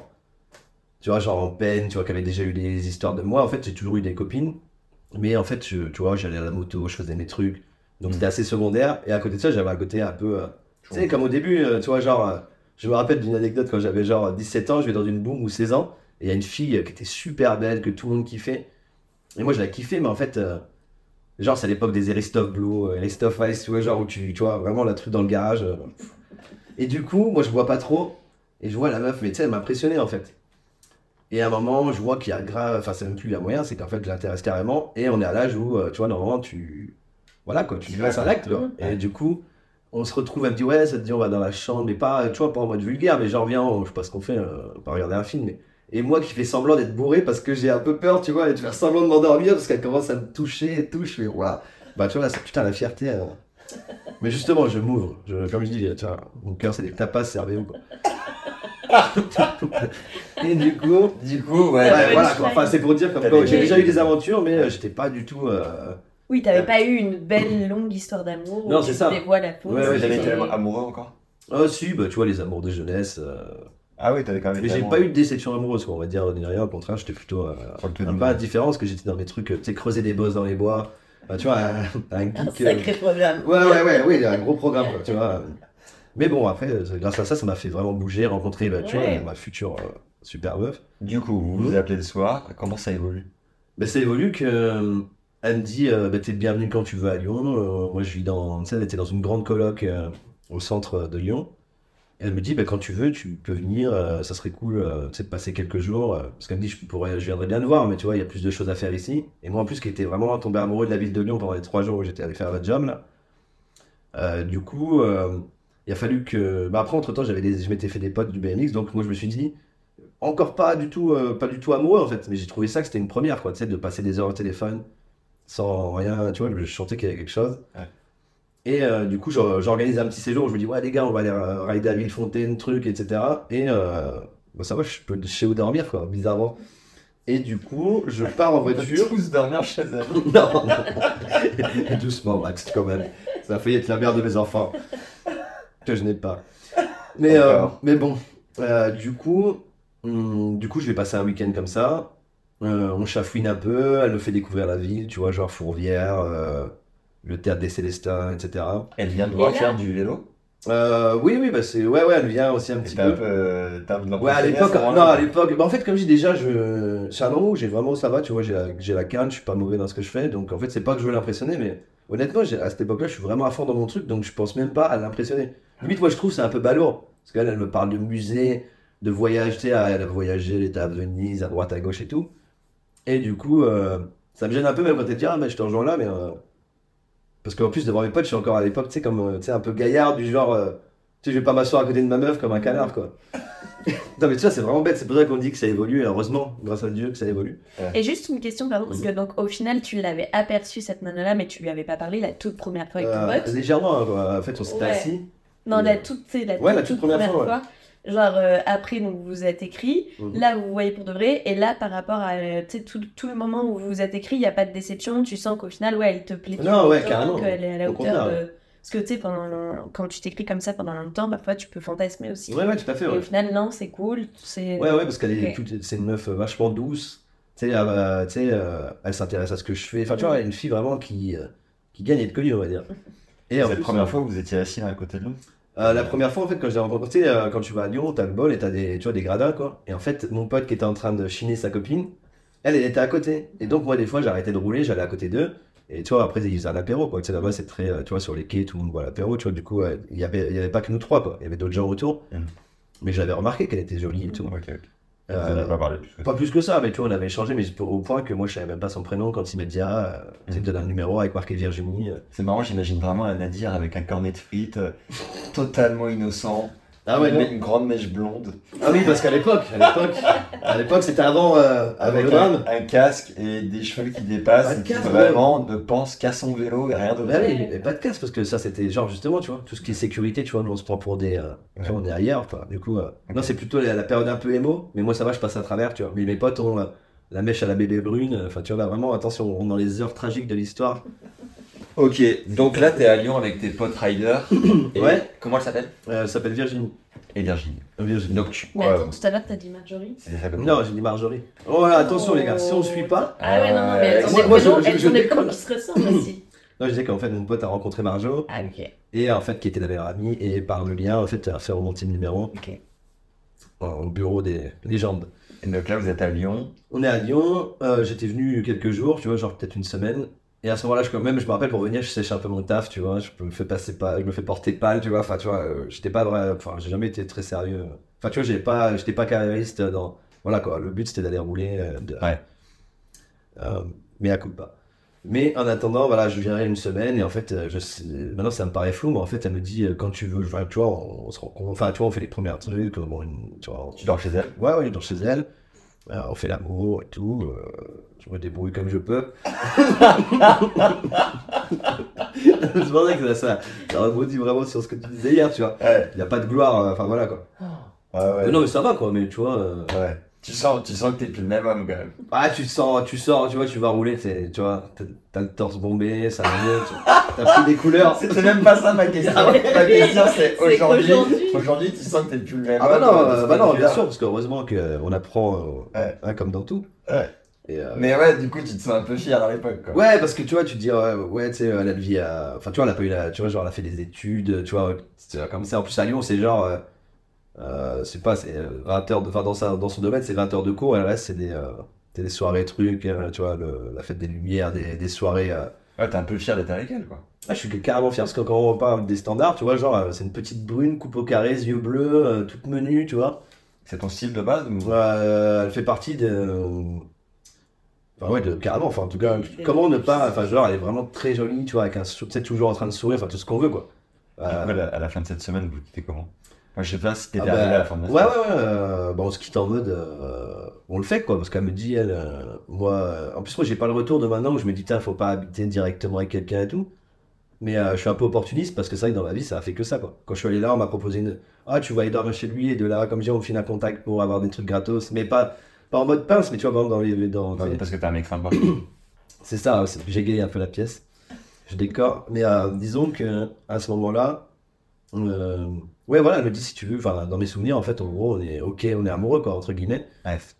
[SPEAKER 3] tu vois, genre en peine, tu vois, qui avaient déjà eu des histoires de moi. En fait, j'ai toujours eu des copines. Mais en fait, je- tu vois, j'allais à la moto, je faisais mes trucs. Donc
[SPEAKER 1] Mm.
[SPEAKER 3] c'était assez secondaire. Et à côté de ça, j'avais un côté un peu. euh, tu sais, comme au début, euh, tu vois, genre. euh, je me rappelle d'une anecdote quand j'avais genre 17 ans, je vais dans une boom ou 16 ans. Et il y a une fille qui était super belle, que tout le monde kiffait. Et moi, je la kiffais, mais en fait. Genre, c'est à l'époque des Eristoff Blue, Eristoff Ice, tu vois, genre où tu, tu vois, vraiment la truc dans le garage. Et du coup, moi, je vois pas trop. Et je vois la meuf, mais tu sais, elle m'impressionnait en fait. Et à un moment, je vois qu'il y a grave. Enfin, c'est même plus il y a moyen, c'est qu'en fait, je l'intéresse carrément. Et on est à l'âge où, tu vois, normalement, tu. Voilà, quoi, tu passes un acte. Et du coup, on se retrouve, elle me ouais, ça te dit, on va dans la chambre, mais pas, tu vois, pas en mode vulgaire, mais genre, viens, on- je sais pas ce qu'on fait, euh, on va regarder un film. Mais... Et moi qui fais semblant d'être bourré parce que j'ai un peu peur, tu vois, et de faire semblant de m'endormir parce qu'elle commence à me toucher et tout, je fais, waouh. Bah, tu vois, là, c'est putain la fierté. euh. Mais justement, je m'ouvre. Je, comme je dis, tu vois, mon cœur, c'est des tapas, servez-vous, quoi. et du coup.
[SPEAKER 1] Du coup, ouais.
[SPEAKER 3] Ouais,
[SPEAKER 2] Ouais,
[SPEAKER 3] voilà, quoi. Enfin, c'est pour dire comme quoi j'ai déjà eu des aventures, mais euh, j'étais pas du tout. euh,
[SPEAKER 2] Oui, t'avais pas eu une belle longue histoire d'amour.
[SPEAKER 3] Non,
[SPEAKER 2] tu
[SPEAKER 3] c'est ça.
[SPEAKER 2] dévoiles la peau.
[SPEAKER 3] Ouais, ouais, j'ai-
[SPEAKER 1] été amoureux encore?
[SPEAKER 3] Ah, si, bah, tu vois, les amours de jeunesse. euh,
[SPEAKER 4] Ah oui, t'avais quand même
[SPEAKER 3] Mais
[SPEAKER 4] été
[SPEAKER 3] j'ai
[SPEAKER 4] amoureux.
[SPEAKER 3] pas eu de déception amoureuse, quoi, on va dire, ni rien. Au contraire, j'étais plutôt euh,
[SPEAKER 4] Sur le
[SPEAKER 3] un
[SPEAKER 4] tennis.
[SPEAKER 3] peu indifférent parce que j'étais dans mes trucs, euh, tu sais, creuser des bosses dans les bois. Enfin, tu vois, un, un
[SPEAKER 2] Un
[SPEAKER 3] geek. euh,
[SPEAKER 2] sacré programme.
[SPEAKER 3] Ouais, ouais, ouais, oui, un gros programme, quoi, tu vois. Mais bon, après, euh, grâce à ça, ça m'a fait vraiment bouger, rencontrer, bah, tu
[SPEAKER 2] Ouais.
[SPEAKER 3] vois, ma future euh, super meuf.
[SPEAKER 4] Du coup, vous vous appelez le soir, comment ça évolue?
[SPEAKER 3] Ben, ça évolue que euh, elle me dit euh, ben, t'es le bienvenu quand tu veux à Lyon. Euh, moi je vis dans. Elle était dans une grande coloc euh, au centre de Lyon. Elle me dit ben, quand tu veux, tu peux venir, euh, ça serait cool de passer quelques jours. parce qu'elle me dit je, pourrais, je viendrais bien te voir, mais tu vois, il y a plus de choses à faire ici. Et moi en plus qui était vraiment tombé amoureux de la ville de Lyon pendant les trois jours où j'étais allé faire le job là. Du coup, il a fallu que. Bah, après, entre temps, j'avais des... je m'étais fait des potes du BMX, donc moi je me suis dit, encore pas du tout, pas du tout amoureux en fait, mais j'ai trouvé ça que c'était une première, quoi, de passer des heures au téléphone sans rien, tu vois, je sentais qu'il y avait quelque chose.
[SPEAKER 4] Ouais.
[SPEAKER 3] Et euh, du coup, j'or- j'organise un petit séjour, je me dis, ouais, les gars, on va aller euh, rider à Villefontaine, truc, etc. Et euh, bah, ça va, je peux chez où dormir, quoi, bizarrement. Et du coup, je pars en voiture.
[SPEAKER 4] tous dormir chez elle.
[SPEAKER 3] Non, non. Doucement, Max, quand même. Ça a failli être la mère de mes enfants. Que je n'ai pas. Mais, euh, mais bon, du coup, hum, du coup, je vais passer un week-end comme ça. Euh, on chafouine un peu, elle me fait découvrir la ville, tu vois, genre Fourvière, euh, le théâtre des Célestins, etc.
[SPEAKER 4] Elle vient de voir faire du vélo?
[SPEAKER 3] Euh, oui, oui, bah c'est, ouais, ouais, elle vient aussi un
[SPEAKER 4] Et
[SPEAKER 3] petit peu.
[SPEAKER 4] peu. euh,
[SPEAKER 3] Ouais, à l'époque, non, à l'époque, bah en fait, comme je dis déjà, je, c'est un moment où j'ai vraiment, ça va, tu vois, j'ai la, j'ai la canne, je suis pas mauvais dans ce que je fais, donc en fait, c'est pas que je veux l'impressionner, mais honnêtement, j'ai- à cette époque-là, je suis vraiment à fond dans mon truc, donc je pense même pas à l'impressionner. Limite, moi, je trouve c'est un peu balourd, parce qu'elle, elle me parle de musée, de voyage, tu sais, elle a voyagé, elle était à Venise, à droite, à gauche et tout, et du coup, euh, ça me gêne un peu, même quand elle dit, ah, mais je te rejoins là, mais. euh, Parce qu'en plus, devant mes potes, je suis encore à l'époque, tu sais, comme, euh, tu sais, un peu gaillard, du genre. euh, tu sais, je vais pas m'asseoir à côté de ma meuf comme un canard, quoi. non, mais tu vois, c'est vraiment bête. C'est pour ça qu'on dit que ça évolue, et heureusement, grâce à Dieu, que ça évolue.
[SPEAKER 2] Et juste une question, pardon, parce que donc au final, tu l'avais aperçu cette nana-là, mais tu lui avais pas parlé la toute première fois avec ton
[SPEAKER 3] Euh,
[SPEAKER 2] pote.
[SPEAKER 3] légèrement, hein, quoi. En fait, on s'était
[SPEAKER 2] Ouais.
[SPEAKER 3] assis.
[SPEAKER 2] Non, la toute, la,
[SPEAKER 3] ouais, la
[SPEAKER 2] toute,
[SPEAKER 3] première fois, ouais.
[SPEAKER 2] Genre euh, après, donc vous vous êtes écrit.
[SPEAKER 3] Mhm.
[SPEAKER 2] Là, vous voyez pour de vrai. Et là, par rapport à euh, tout, tout le moment où vous vous êtes écrit, il n'y a pas de déception. Tu sens qu'au final, ouais, elle te plaît.
[SPEAKER 3] Non, ouais,
[SPEAKER 2] autant,
[SPEAKER 3] carrément.
[SPEAKER 2] Qu'elle est à la
[SPEAKER 3] Au
[SPEAKER 2] hauteur de. Parce que tu sais, pendant quand tu t'écris comme ça pendant longtemps, parfois tu peux fantasmer aussi.
[SPEAKER 3] Ouais, ouais, tout à fait.
[SPEAKER 2] Et
[SPEAKER 3] Ouais,
[SPEAKER 2] au final, non, c'est cool. C'est.
[SPEAKER 3] ouais, ouais, parce qu'elle est, c'est une meuf vachement douce. Tu sais, elle, tu sais, euh, elle s'intéresse à ce que je fais. Enfin, tu vois, elle est une fille vraiment qui, euh, qui gagne et de connu, on va dire. Et en
[SPEAKER 4] C'est la première fois que vous étiez assis l'un à côté de l'autre?
[SPEAKER 3] Euh, la première fois, en fait, quand je l'ai rencontré, euh, quand tu vas à Lyon, t'as le bol et t'as des, tu vois, des gradins, quoi. Et en fait, mon pote qui était en train de chiner sa copine, elle, elle était à côté. Et donc, moi, des fois, j'arrêtais de rouler, j'allais à côté d'eux. Et tu vois, après, ils faisaient un apéro, quoi. Tu sais, là-bas, c'est très, euh, tu vois, sur les quais, tout le monde boit l'apéro, tu vois. Du coup, il y avait, il y avait pas que nous trois, quoi. Il y avait d'autres gens autour.
[SPEAKER 4] Mhm.
[SPEAKER 3] Mais j'avais remarqué qu'elle était jolie et tout.
[SPEAKER 4] Vous
[SPEAKER 3] Euh,
[SPEAKER 4] pas parlé plus que ça.
[SPEAKER 3] pas plus que ça, mais tu vois, on avait échangé, mais au point que moi, je savais même pas son prénom quand il m'a dit, ah, tu me donne un numéro avec marqué Virginie.
[SPEAKER 4] C'est marrant, j'imagine vraiment un Nadir avec un cornet de frites, euh, totalement innocent.
[SPEAKER 3] Ah ouais,
[SPEAKER 4] une, grande mèche blonde.
[SPEAKER 3] Ah oui, parce qu'à l'époque, à l'époque, à l'époque, c'était avant, euh,
[SPEAKER 4] Avec un, un casque et des cheveux qui dépassent.
[SPEAKER 3] Un
[SPEAKER 4] et qui
[SPEAKER 3] casque,
[SPEAKER 4] vraiment ne pense qu'à son vélo et rien d'autre.
[SPEAKER 3] Bah oui, mais pas de casse parce que ça c'était genre justement, tu vois, tout ce qui est sécurité, tu vois, on se prend pour des. euh, tu vois, on est ailleurs, quoi. Du coup, euh, non, c'est plutôt la, la période un peu émo, mais moi ça va, je passe à travers, tu vois. Mais mes potes ont la mèche à la bébé brune, enfin, tu vois, là, vraiment, attention, on est dans les heures tragiques de l'histoire.
[SPEAKER 1] Ok, donc là, t'es à Lyon avec tes potes riders. Et
[SPEAKER 3] Ouais.
[SPEAKER 1] Comment elle s'appelle
[SPEAKER 3] Euh, elle s'appelle Virginie.
[SPEAKER 4] Et Virginie.
[SPEAKER 3] Virginie.
[SPEAKER 4] Donc tu.
[SPEAKER 2] Mais attends, tout à l'heure, t'as dit Marjorie
[SPEAKER 4] c'est.
[SPEAKER 3] Non, j'ai dit Marjorie. Oh là, attention les gars, si on suit pas.
[SPEAKER 2] Ah ouais, non, non, mais
[SPEAKER 4] Euh,
[SPEAKER 2] ont
[SPEAKER 3] moi- moi, je- je- je
[SPEAKER 2] des
[SPEAKER 3] déconne.
[SPEAKER 2] prénoms qui se ressemblent aussi.
[SPEAKER 3] Non, je disais qu'en fait, mon pote a rencontré Marjo,
[SPEAKER 2] Ah, ok.
[SPEAKER 3] et en fait, qui était la meilleure amie, et par le lien, en fait, a fait remonter le numéro
[SPEAKER 2] Ok.
[SPEAKER 3] euh, au bureau des légendes.
[SPEAKER 4] Et donc là, vous êtes à Lyon.
[SPEAKER 3] On est à Lyon, euh, j'étais venu quelques jours, tu vois, genre peut-être une semaine. Et à ce moment-là, je, quand même, je me rappelle pour venir, je sèche un peu mon taf, tu vois, je me fais passer pas, je me fais porter pâle, tu vois, enfin, tu vois, euh, j'étais pas vrai, enfin, j'ai jamais été très sérieux. Enfin, tu vois, j'ai pas, j'étais pas carriériste dans, voilà quoi, le but c'était d'aller rouler, euh, de,
[SPEAKER 4] Ouais.
[SPEAKER 3] euh, mais à coup pas. Mais en attendant, voilà, je viendrai une semaine et en fait, euh, je sais- maintenant ça me paraît flou, mais en fait, elle me dit quand tu veux, enfin, tu vois, on, se rencontre, enfin, tu vois, on fait les premières trucs, bon, une- tu vois, on-
[SPEAKER 4] Tu dors chez elle.
[SPEAKER 3] Ouais, ouais, dans chez elle. On fait l'amour et tout. euh, je me débrouille comme je peux. c'est pour ça que ça, ça, ça rebondit vraiment sur ce que tu disais hier, tu vois.
[SPEAKER 4] Ouais.
[SPEAKER 3] Il n'y a pas de gloire, euh, enfin voilà quoi.
[SPEAKER 4] Ouais, ouais.
[SPEAKER 3] Mais non, mais ça va quoi, mais tu vois. euh,
[SPEAKER 4] Ouais. Tu sens, tu sens que t'es plus le même homme quand même.
[SPEAKER 3] Ah, tu sors, tu sors, tu vois, tu vas rouler, c'est- tu vois, t'as- le torse bombé, ça va mieux. T'as pris des couleurs.
[SPEAKER 4] C'était même pas ça ma question.
[SPEAKER 3] Ah.
[SPEAKER 4] Ma question c'est
[SPEAKER 2] C'est
[SPEAKER 4] aujourd'hui. Aujourd'hui, tu sens que t'es plus le même
[SPEAKER 3] Ah bah non,
[SPEAKER 4] euh,
[SPEAKER 3] euh, bah non, bien sûr, parce qu'heureusement qu'on apprend euh,
[SPEAKER 4] Ouais.
[SPEAKER 3] hein, comme dans tout.
[SPEAKER 4] Ouais.
[SPEAKER 3] Et, euh,
[SPEAKER 4] Mais ouais, du coup, tu te sens un peu fier à l'époque quoi.
[SPEAKER 3] Ouais, parce que tu vois, tu te dis, ouais, ouais tu sais, elle a le vie à. Enfin, tu vois, elle a pas eu la. Tu vois, genre, elle a fait des études, tu vois, c'est comme ça. En plus, à Lyon, c'est genre. Euh, euh, c'est pas, c'est euh, 20 heures de. Enfin, dans, sa, dans son domaine, c'est 20 heures de cours, et le reste, c'est des, euh, des soirées trucs, euh, tu vois, le- la fête des lumières, des, des soirées.
[SPEAKER 4] Ouais, t'es un peu fier d'être avec elle quoi.
[SPEAKER 3] Ah, je suis carrément fier, parce que quand on parle des standards, tu vois, genre, euh, c'est une petite brune, coupe au carré, yeux bleus, euh, toute menue, tu vois.
[SPEAKER 4] C'est ton style de base ou...
[SPEAKER 3] Euh, elle fait partie de. Enfin, ouais, de, carrément. Enfin, en tout cas, comment ne pas. Enfin, genre, elle est vraiment très jolie, tu vois, avec un. sais, toujours en train de sourire, enfin, tout ce qu'on veut, quoi. Euh,
[SPEAKER 4] à la fin de cette semaine, vous quittez comment? Moi, je sais pas si t'étais
[SPEAKER 3] ah bah,
[SPEAKER 4] arrivé à la fin de la
[SPEAKER 3] Ouais, ouais,
[SPEAKER 4] semaine.
[SPEAKER 3] ouais. euh, bon, on se quitte en mode. On le fait, quoi, parce qu'elle me dit, elle. euh, moi. euh, en plus, moi, j'ai pas le retour de maintenant où je me dis, tiens, faut pas habiter directement avec quelqu'un et tout. Mais euh, je suis un peu opportuniste parce que que dans ma vie, ça a fait que ça, quoi. Quand je suis allé là, on m'a proposé une. Ah, tu vas aller dormir chez lui et de là, comme je dis, on file un contact pour avoir des trucs gratos. Mais pas, pas en mode pince, mais tu vois, dans les. Dans,
[SPEAKER 4] Ouais, Parce que t'es un mec sympa.
[SPEAKER 3] c'est ça, j'ai gayé un peu la pièce. Je décore. Mais euh, disons que à ce moment-là, euh, ouais, voilà, elle me dit si tu veux, enfin, dans mes souvenirs, en fait, en gros, on est ok, on est amoureux, quoi, entre guillemets.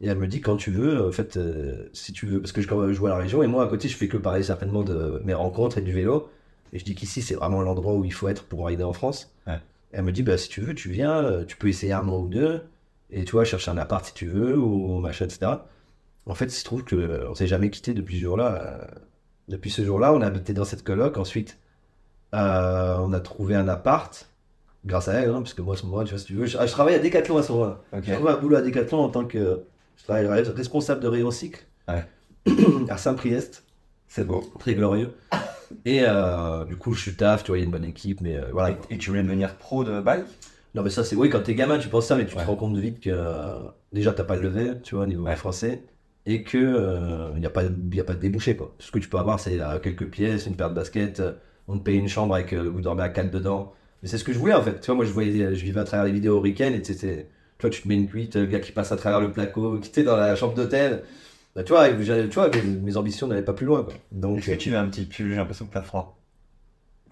[SPEAKER 3] Et elle me dit quand tu veux, en fait, euh, si tu veux, parce que je, joue à la région, et moi, à côté, je fais que parler certainement de mes rencontres et du vélo. Et je dis qu'ici, c'est vraiment l'endroit où il faut être pour rider en France.
[SPEAKER 4] Ouais.
[SPEAKER 3] Et elle me dit, bah, si tu veux, tu viens, euh, tu peux essayer un mois ou deux, et tu vois, chercher un appart si tu veux, ou machin, etc. En fait, il se trouve qu'on s'est jamais quitté depuis ce jour-là. euh, depuis ce jour-là, on a habité dans cette coloc. Ensuite, euh, on a trouvé un appart, grâce à elle, hein, parce que moi, à ce moment-là, tu vois, si tu veux, je, ah, je travaille à Decathlon à ce moment-là.
[SPEAKER 4] Ok.
[SPEAKER 3] J'ai trouvé un boulot à Decathlon en tant que je travaille responsable de rayon cycle
[SPEAKER 4] Ouais.
[SPEAKER 3] à Saint-Priest,
[SPEAKER 4] C'est beau.
[SPEAKER 3] très glorieux. Et euh, du coup, je suis taf, tu vois, il y a une bonne équipe, mais euh, voilà.
[SPEAKER 4] Et tu voulais devenir pro de bike?
[SPEAKER 3] Non, mais ça, c'est oui, quand t'es gamin, tu penses ça, mais tu
[SPEAKER 4] Ouais.
[SPEAKER 3] te rends compte vite que euh, déjà, t'as pas le level, tu vois, au niveau
[SPEAKER 4] Ouais.
[SPEAKER 3] français, et que euh, il n'y a, pas- y a pas de débouché, quoi. Ce que tu peux avoir, c'est quelques pièces, une paire de baskets, on te paye une chambre avec, euh, vous dormez à quatre dedans. Mais c'est ce que je voulais, en fait. Tu vois, moi, je voyais, je vivais à travers les vidéos Hurricane, et tu sais, c'est- tu vois, tu te mets une cuite, le gars qui passe à travers le placo, qui était dans la chambre d'hôtel. Bah, tu vois, et tu vois mes, mes ambitions n'allaient pas plus loin, quoi. Donc,
[SPEAKER 4] Est-ce que tu mets un petit pull? J'ai l'impression que t'as froid.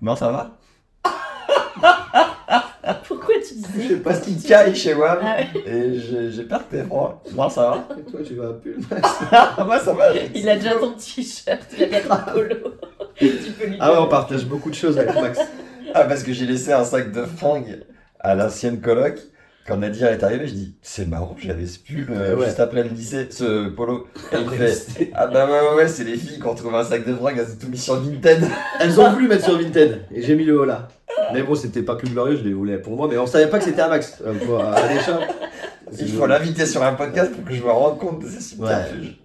[SPEAKER 4] Non, ça va?
[SPEAKER 2] Pourquoi tu dis ça
[SPEAKER 4] Parce qu'il caille chez moi.
[SPEAKER 2] Ah ouais.
[SPEAKER 4] Et j'ai j'ai peur que t'aies froid. Non, ça va
[SPEAKER 3] toi, tu vas un pull,
[SPEAKER 4] Ah, moi, ça va.
[SPEAKER 2] Il a déjà ton t-shirt, il a déjà ton polo. tu peux lui
[SPEAKER 3] Ah ouais, on partage beaucoup de choses avec Max.
[SPEAKER 4] Ah, parce que j'ai laissé un sac de fringues à l'ancienne coloc. Quand Nadir est arrivé, je dis C'est marrant, j'avais ce pull euh,
[SPEAKER 3] Ouais.
[SPEAKER 4] juste après le lycée, ce polo. Et il fait Ah bah ouais, ouais, ouais, c'est les filles qui ont trouvé un sac de fringues, elles ont tout mis sur Vinted.
[SPEAKER 3] Elles ont voulu mettre sur Vinted et j'ai mis le haut là. Mais bon, c'était pas plus glorieux, je les voulais pour moi, mais on savait pas que c'était un max. Euh, pour, à l'échelle.
[SPEAKER 4] Il faut l'inviter sur un podcast pour que je me rende compte de ces subterfuges.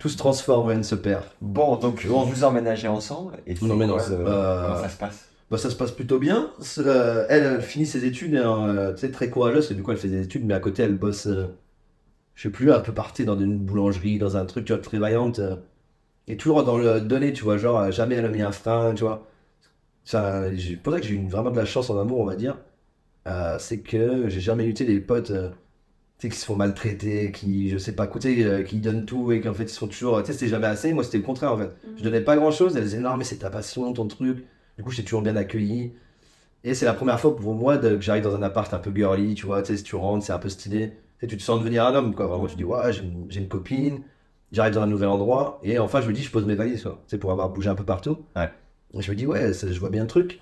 [SPEAKER 3] Tout se transforme, rien ne se perd.
[SPEAKER 4] Bon, donc on vous emménagez ensemble et c'est
[SPEAKER 3] On emménage,
[SPEAKER 4] quoi, euh,
[SPEAKER 3] euh,
[SPEAKER 4] comment ça se passe
[SPEAKER 3] Bah, ça se passe plutôt bien. C'est, euh, elle, elle finit ses études, euh, tu sais, très courageuse, que du coup, elle fait des études, mais à côté, elle bosse, euh, je sais plus, un peu partie dans une boulangerie, dans un truc, tu vois, très vaillante. euh, et toujours dans le donner, tu vois, genre, euh, jamais elle a mis un frein, tu vois. Ça, pour ça que j'ai eu vraiment de la chance en amour, on va dire. Euh, c'est que j'ai jamais eu des potes euh, qui se font maltraiter, qui, je sais pas, écouter, euh, qui donnent tout et qu'en fait, ils sont toujours, tu sais, c'était jamais assez. Moi, c'était le contraire, en fait. Je donnais pas grand chose, elle disait, non, mais c'est ta passion, ton truc. Du coup, j'étais toujours bien accueilli. Et c'est la première fois pour moi de- que j'arrive dans un appart un peu girly, tu vois, tu sais, si tu rentres, c'est un peu stylé. Tu sais, tu te sens devenir un homme, quoi. Vraiment, tu dis, ouais, j'ai une, j'ai une copine, j'arrive dans un nouvel endroit, et enfin, je me dis, je pose mes valises, quoi. Tu sais, pour avoir bougé un peu partout.
[SPEAKER 4] Ouais.
[SPEAKER 3] Et je me dis, ouais, ça- je vois bien le truc.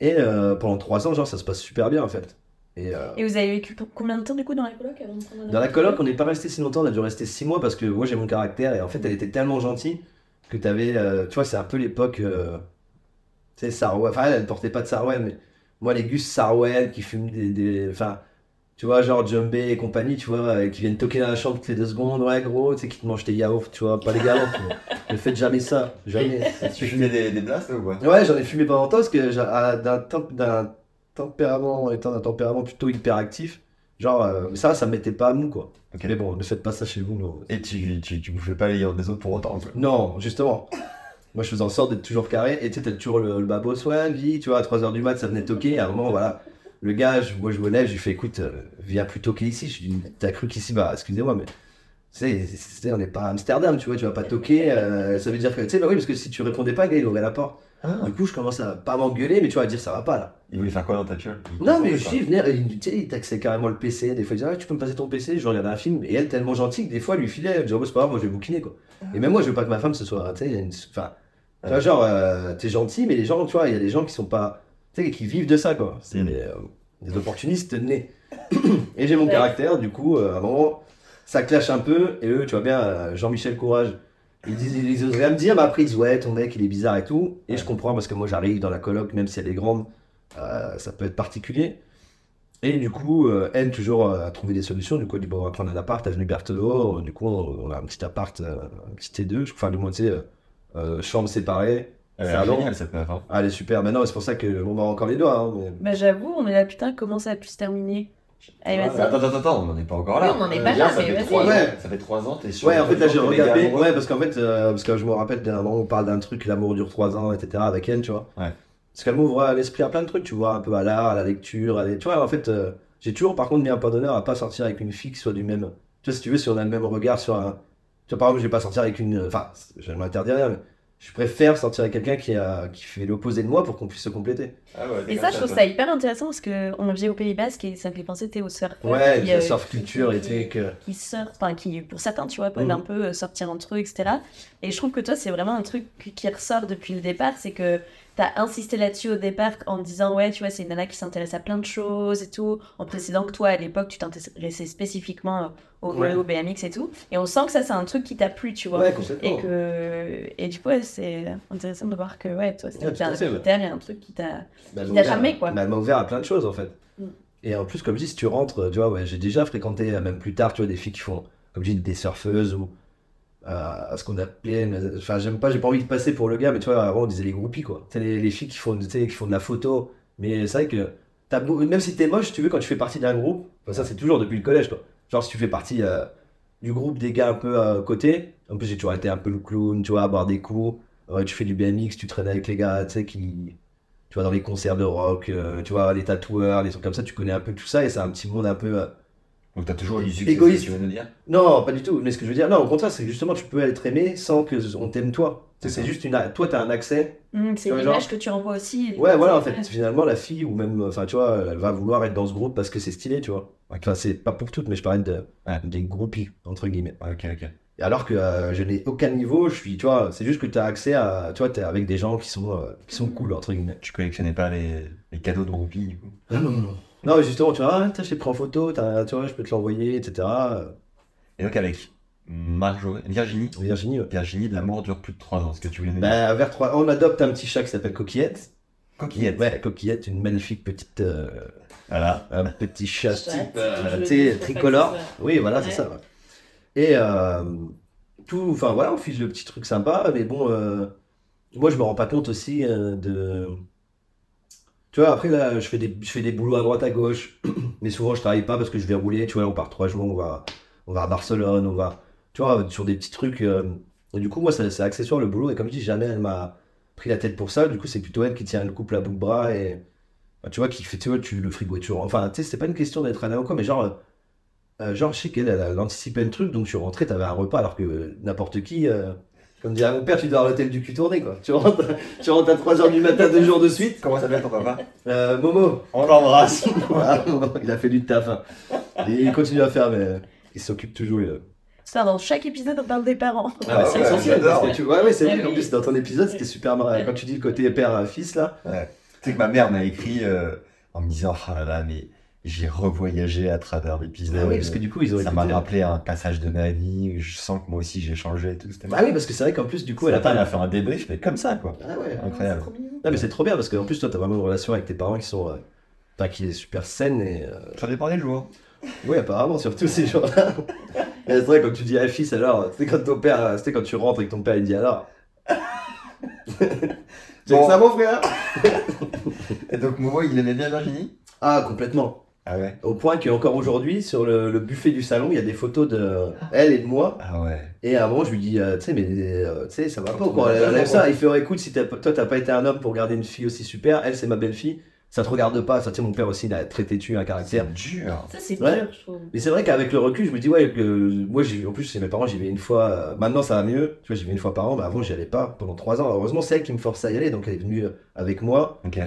[SPEAKER 3] Et euh, pendant trois ans, genre, ça se passe super bien, en fait. Et euh,
[SPEAKER 2] Et vous avez vécu pour combien de temps du coup dans la coloc avant de prendre un
[SPEAKER 3] dans la coloc, on n'est pas resté si longtemps, on a dû rester six mois parce que moi j'ai mon caractère et en fait elle était tellement gentille que t'avais, euh, tu vois, c'est un peu l'époque, euh, tu sais, Sarwell, enfin elle, elle portait pas de Sarwell, mais moi les gus Sarwell qui fument des, des- enfin, tu vois, genre Jumbé et compagnie, tu vois, euh, qui viennent toquer dans la chambre toutes les deux secondes, ouais gros, tu sais, qui te mangent tes yaourts, tu vois, pas les yaourts, ne faites jamais ça, jamais.
[SPEAKER 4] Tu fumais des, des blasts ou quoi
[SPEAKER 3] Ouais, j'en ai fumé pendant longtemps parce que d'un temp- d'un tempérament, étant d'un tempérament plutôt hyperactif, genre, euh, ça, ça me mettait pas à mou, quoi.
[SPEAKER 4] Ok.
[SPEAKER 3] Mais bon, ne faites pas ça chez vous. non.
[SPEAKER 4] Et tu, tu, tu bouffais pas les yaourts des autres pour autant quoi.
[SPEAKER 3] Non, justement. Moi, je faisais en sorte d'être toujours carré. Et tu sais, t'as toujours le, le babos, ouais, vie, tu vois, à 3h du mat, ça venait toquer. Et à un moment, voilà, le gars, je, moi, je me lève, je lui fais, écoute, euh, viens plus toquer ici. Je lui dis, t'as cru qu'ici, bah, excusez-moi, mais. C'est- c'est- on n'est pas à Amsterdam, tu vois, tu vas pas toquer. euh, ça veut dire que, tu sais, bah oui, parce que si tu répondais pas, gars, il ouvrait la porte. Du coup, je commence à pas m'engueuler, mais tu vois, à dire, ça va pas là.
[SPEAKER 4] Il voulait faire quoi dans ta piole
[SPEAKER 3] Non, mais je dis, venez, il, tu sais, il taxait carrément le PC. Des fois, il disait, ah, tu peux me passer ton PC, je regarde un film. Et elle, tellement gentille, que des fois, elle lui filait, elle disait, oh, bah, c'est pas grave, moi, je vais bouquiner, quoi. Et même moi, je veux pas que ma femme, ce soit, tu sais, il y a une- enfin, tu vois, genre, euh, t'es gentil, mais les gens, tu vois, il y a des gens qui sont pas, tu sais, qui vivent de ça, quoi. C'est
[SPEAKER 4] Mm.
[SPEAKER 3] des, euh, des opportunistes nés. et j'ai mon
[SPEAKER 2] Ouais.
[SPEAKER 3] caractère, du coup, euh, à un moment, ça clash un peu. Et eux, tu vois bien, euh, Jean-Michel Courage, ils, disent, ils osent rien me dire, mais après, ils disent, ouais, ton mec, il est bizarre et tout. Et je comprends parce que moi, j'arrive dans la coloc, même si elle est grande, euh, ça peut être particulier. Et du coup, euh, elle, toujours euh, a trouvé des solutions. Du coup, elle dit, bon, on va prendre un appart, avenue Berthelot. Du coup, on, a un petit appart, euh, un petit T2. je- Enfin, du moins, tu sais, chambre séparée.
[SPEAKER 4] Elle
[SPEAKER 3] C'est
[SPEAKER 4] est géniale cette meuf. hein.
[SPEAKER 3] Ah, elle est super. Maintenant, c'est pour ça que on m'a encore les doigts. hein, mais-
[SPEAKER 2] Bah j'avoue, on est là, putain, comment ça a pu se terminer? Allez,
[SPEAKER 3] Ouais,
[SPEAKER 2] vas-y.
[SPEAKER 4] Attends, attends, attends, on n'en est pas encore là.
[SPEAKER 2] Oui, on n'en est
[SPEAKER 4] Euh,
[SPEAKER 2] pas là,
[SPEAKER 4] ça
[SPEAKER 2] mais
[SPEAKER 4] fait
[SPEAKER 2] vas-y.
[SPEAKER 4] trois ans-
[SPEAKER 3] Ouais.
[SPEAKER 4] Ça fait trois ans, t'es sûr
[SPEAKER 3] Ouais, en fait, là, j'ai regardé. Ouais, parce qu'en fait, euh, parce que je me rappelle d'un moment où on parle d'un truc, l'amour dure 3 ans, etc., avec elle, tu vois.
[SPEAKER 4] Ouais.
[SPEAKER 3] Parce qu'elle m'ouvre à l'esprit à plein de trucs, tu vois, un peu à l'art, à la lecture, à des... tu vois, en fait, euh, j'ai toujours, par contre, mis un point d'honneur à pas sortir avec une fille qui soit du même. Tu vois, si tu veux, si on a le même regard sur un. Tu vois, par exemple, je vais pas sortir avec une. Enfin, je ne m'interdis rien, mais je préfère sortir avec quelqu'un qui, a... qui fait l'opposé de moi pour qu'on puisse se compléter.
[SPEAKER 4] Ah ouais,
[SPEAKER 2] Et ça, je trouve ça hyper intéressant parce qu'on vit au Pays Basque et ça me fait penser t'es au surf.
[SPEAKER 3] Ouais,
[SPEAKER 2] qui,
[SPEAKER 3] la
[SPEAKER 2] euh,
[SPEAKER 3] surf culture et
[SPEAKER 2] qui-
[SPEAKER 3] que.
[SPEAKER 2] qui sortent, enfin qui pour certains tu vois peuvent
[SPEAKER 3] Mhm.
[SPEAKER 2] un peu euh, sortir entre eux etc. Et je trouve que toi c'est vraiment un truc qui- qui ressort depuis le départ, c'est que t'as insisté là-dessus au départ en disant ouais tu vois c'est une nana qui s'intéresse à plein de choses et tout, en précisant que toi à l'époque tu t'intéressais spécifiquement au
[SPEAKER 3] Ouais.
[SPEAKER 2] vélo, BMX et tout. Et on sent que ça c'est un truc qui t'a plu tu vois.
[SPEAKER 3] Ouais.
[SPEAKER 2] Et que et du coup ouais, c'est intéressant de voir que ouais toi c'était un critère et un truc qui t'a
[SPEAKER 3] Bah,
[SPEAKER 2] Qui t'a charmé, quoi.
[SPEAKER 3] bah, elle m'a ouvert à plein de choses en fait.
[SPEAKER 2] Mm.
[SPEAKER 3] Et en plus, comme je dis, si tu rentres, tu vois, ouais, j'ai déjà fréquenté, euh, même plus tard, tu vois, des filles qui font, comme je dis, des surfeuses ou euh, ce qu'on appelait, enfin, j'aime pas, j'ai pas envie de passer pour le gars, mais tu vois, avant on disait les groupies quoi. Sais, les, les filles qui font, qui font de la photo. Mais c'est vrai que même si t'es moche, tu veux, quand tu fais partie d'un groupe, enfin, ça c'est toujours depuis le collège quoi. Genre si tu fais partie euh, du groupe des gars un peu à côté, en plus j'ai toujours été un peu le clown, tu vois, à boire des coups. Tu fais du BMX, tu traînes avec les gars, tu sais, qui. Tu vois, dans les concerts de rock, euh, tu vois, les tatoueurs, les trucs comme ça, tu connais un peu tout ça et c'est un petit monde un peu.
[SPEAKER 4] Donc t'as toujours eu du succès,
[SPEAKER 3] Égoïste.
[SPEAKER 4] c'est ce que tu veux nous dire
[SPEAKER 3] Non, pas du tout. Mais ce que je veux dire, non, au contraire, c'est que justement, tu peux être aimé sans que on t'aime toi. Tu C'est juste une. Toi, t'as un accès.
[SPEAKER 2] Hum, c'est
[SPEAKER 3] Tu
[SPEAKER 2] l'image
[SPEAKER 3] genre-
[SPEAKER 2] que tu renvoies aussi.
[SPEAKER 3] Ouais, voilà, en fait, finalement, la fille, ou même, enfin, tu vois, elle va vouloir être dans ce groupe parce que c'est stylé, tu vois. Enfin, c'est pas pour toutes, mais je parlais de,
[SPEAKER 4] Ouais.
[SPEAKER 3] des groupies, entre guillemets.
[SPEAKER 4] Ouais, Ok, ok.
[SPEAKER 3] Et Alors que euh, je n'ai aucun niveau, je suis, tu vois, c'est juste que tu as accès à, tu vois, t'es avec des gens qui sont, euh, qui sont cool, entre guillemets.
[SPEAKER 4] Tu collectionnais pas les, les cadeaux de groupie du coup?
[SPEAKER 3] Non, non, non. Non, mais justement, tu vois, ah, je t'ai pris en photo, t'as- tu vois, je peux te l'envoyer, etc.
[SPEAKER 4] Et donc avec Marjorie, Virginie,
[SPEAKER 3] Virginie, ouais.
[SPEAKER 4] Virginie, l'amour dure plus de 3 ans, ce que tu voulais dire.
[SPEAKER 3] Ben, vers 3 on adopte un petit chat qui s'appelle Coquillette.
[SPEAKER 4] Coquillette.
[SPEAKER 3] Ouais, Coquillette, une magnifique petite, euh,
[SPEAKER 4] Voilà.
[SPEAKER 3] un petit chat type, euh, tu sais, tricolore. Oui, voilà, c'est ça. ouais. Et euh, tout, enfin voilà, on fiche le petit truc sympa, mais bon, euh, moi je me rends pas compte aussi euh, de. Tu vois, après là, je fais des, je fais des boulots à droite à gauche, mais souvent je travaille pas parce que je vais rouler. Tu vois, on part trois jours, on va, on va à Barcelone, on va, tu vois, sur des petits trucs. euh, et du coup, moi, c'est accessoire le boulot, et comme je dis, jamais elle m'a pris la tête pour ça. Du coup, c'est plutôt elle qui tient le couple à bout de bras et. bah, tu vois, qui fait, tu vois, tu, le frigo est toujours. Enfin, tu sais, c'est pas une question d'être un ou quoi, mais genre. euh, genre, je sais qu'elle, elle, elle anticipait le truc, donc je suis rentré, t'avais un repas, alors que euh, n'importe qui, Comme dirait mon père, tu dors à l'hôtel du cul tourné, quoi. Tu rentres, tu rentres à 3h du matin, deux jours de suite.
[SPEAKER 4] Comment s'appelle ton papa
[SPEAKER 3] Euh, Momo,
[SPEAKER 4] On l'embrasse.
[SPEAKER 3] Il a fait du taf. hein. Et il continue à faire, mais il s'occupe toujours. il-
[SPEAKER 2] Ça, dans chaque épisode, on parle des parents.
[SPEAKER 3] Ah, bah, c'est
[SPEAKER 4] ouais,
[SPEAKER 3] essentiel.
[SPEAKER 4] j'adore,
[SPEAKER 3] parce que tu- Ouais, ouais, c'est
[SPEAKER 2] Ah
[SPEAKER 3] vrai. En
[SPEAKER 2] oui.
[SPEAKER 3] plus, dans ton épisode, c'était super marrant. Quand tu dis le côté père-fils, là.
[SPEAKER 4] Tu sais que ma mère m'a écrit euh, en me disant Ah là là, mais j'ai revoyagé à travers l'épisode.
[SPEAKER 3] Ah oui, parce que du coup, ils ont
[SPEAKER 4] ça m'a rappelé un passage de ma vie. où Je sens que moi aussi j'ai changé et tout. C'était
[SPEAKER 3] Ah oui, parce que c'est vrai qu'en plus, du coup,
[SPEAKER 4] elle
[SPEAKER 3] elle a
[SPEAKER 4] a fait un débrief, mais comme ça, quoi.
[SPEAKER 3] Ah ouais.
[SPEAKER 4] Incroyable.
[SPEAKER 3] Non, mais c'est trop bien parce qu'en plus, toi, t'as vraiment une relation avec tes parents qui sont. euh, Enfin, qui est super saine et. euh,
[SPEAKER 4] Ça dépend des jours.
[SPEAKER 3] Oui, apparemment, surtout ces jours-là. Et c'est vrai, quand tu dis à fils, alors, sais, quand ton père, tu sais, quand tu rentres et que ton père, il dit alors. C'est
[SPEAKER 4] Bon.
[SPEAKER 3] que ça, mon frère?
[SPEAKER 4] Et donc, Momo, il aimait bien Virginie?
[SPEAKER 3] Ah, complètement.
[SPEAKER 4] Ah ouais
[SPEAKER 3] Au point qu'encore aujourd'hui, sur le, le buffet du salon, il y a des photos de elle et de moi.
[SPEAKER 4] Ah ouais.
[SPEAKER 3] Et à un moment, je lui dis, euh, tu sais, mais euh, tu sais, ça va pas quoi. Elle, ça. Il fait, oh, écoute, si toi, t'as pas été un homme pour garder une fille aussi super, elle, c'est ma belle-fille. Ça te regarde pas. Ça, tu sais, mon père aussi, il a très têtu un caractère.
[SPEAKER 4] C'est dur.
[SPEAKER 2] Ça, c'est
[SPEAKER 3] Ouais.
[SPEAKER 2] dur, je trouve.
[SPEAKER 3] Mais c'est vrai qu'avec le recul, je me dis, ouais, que moi, j'ai, en plus, c'est mes parents, j'y vais une fois. euh, maintenant, ça va mieux. Tu vois, j'y vais une fois par an, mais avant, j'y allais pas pendant trois ans. Heureusement, c'est elle qui me forçait à y aller, donc elle est venue avec moi.
[SPEAKER 4] Ok.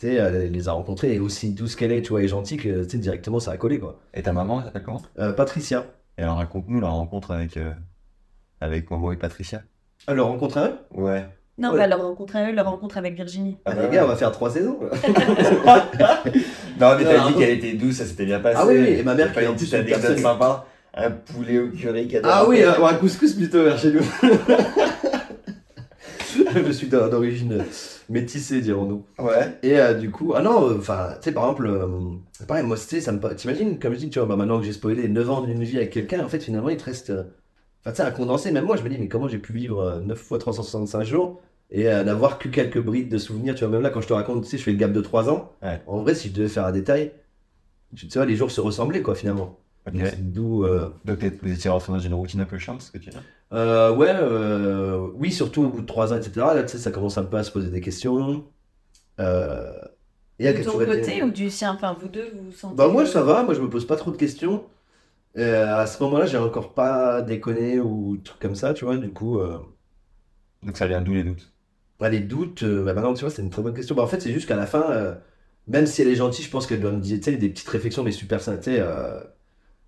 [SPEAKER 3] Tu sais, elle les a rencontrés et aussi douce qu'elle est, tu vois, et gentille que, tu sais, directement, ça a collé, quoi.
[SPEAKER 4] Et ta maman, elle s'appelle comment?
[SPEAKER 3] Euh, Patricia.
[SPEAKER 4] Et alors, raconte-nous la rencontre avec, euh, avec Momo et Patricia.
[SPEAKER 3] Alors, rencontre à eux?
[SPEAKER 2] Non,
[SPEAKER 3] Ouais.
[SPEAKER 2] pas leur rencontre à eux, leur rencontre avec Virginie.
[SPEAKER 3] Ah,
[SPEAKER 4] bah
[SPEAKER 3] les
[SPEAKER 4] ouais.
[SPEAKER 3] gars, on va faire trois saisons.
[SPEAKER 4] Non, mais t'as dit qu'elle était douce, ça s'était bien passé.
[SPEAKER 3] Ah oui, oui, et ma mère qui est
[SPEAKER 4] une
[SPEAKER 3] en plus
[SPEAKER 4] petite
[SPEAKER 3] une
[SPEAKER 4] anecdote
[SPEAKER 3] personne-
[SPEAKER 4] sympa. Un poulet au curry.
[SPEAKER 3] Ah oui, euh, un couscous plutôt vers chez nous. je suis d'o- d'origine métissée, dirons-nous.
[SPEAKER 4] Ouais.
[SPEAKER 3] Et euh, du coup, ah non, enfin, tu sais, par exemple, euh, pareil, moi, tu sais, ça me. T'imagines, comme je dis, tu vois, bah, maintenant que j'ai spoilé 9 ans d'une vie avec quelqu'un, en fait, finalement, il te reste. euh, Enfin, tu sais, un condensé, même moi, je me dis, mais comment j'ai pu vivre euh, 9 fois 365 jours et euh, n'avoir que quelques brides de souvenirs, tu vois, même là, quand je te raconte, tu sais, je fais le gap de 3 ans.
[SPEAKER 4] Ouais.
[SPEAKER 3] En vrai, si je devais faire un détail, tu vois, les jours se ressemblaient, quoi, finalement.
[SPEAKER 4] Ok.
[SPEAKER 3] Donc, D'où. euh,
[SPEAKER 4] Donc, t'es- vous étiez rentré dans une routine un peu chiante, ce que tu dis
[SPEAKER 3] euh, ouais, euh, oui, surtout au bout de 3 ans, etc. Là, tu sais, ça commence un peu à se poser des questions. Euh, et à
[SPEAKER 2] De ton côté ou du sien? Enfin, vous deux, vous vous sentez.
[SPEAKER 3] Bah, moi, ça va, moi, je me pose pas trop de questions. Euh, à ce moment-là, j'ai encore pas déconné ou truc comme ça, tu vois. Du coup, euh,
[SPEAKER 4] Donc, ça vient d'où les doutes?
[SPEAKER 3] Bah, les doutes, euh, bah, maintenant, tu vois, c'est une très bonne question. Bah, en fait, c'est juste qu'à la fin, euh, même si elle est gentille, je pense qu'elle doit me dire, tu sais, des petites réflexions, mais super simples, tu sais.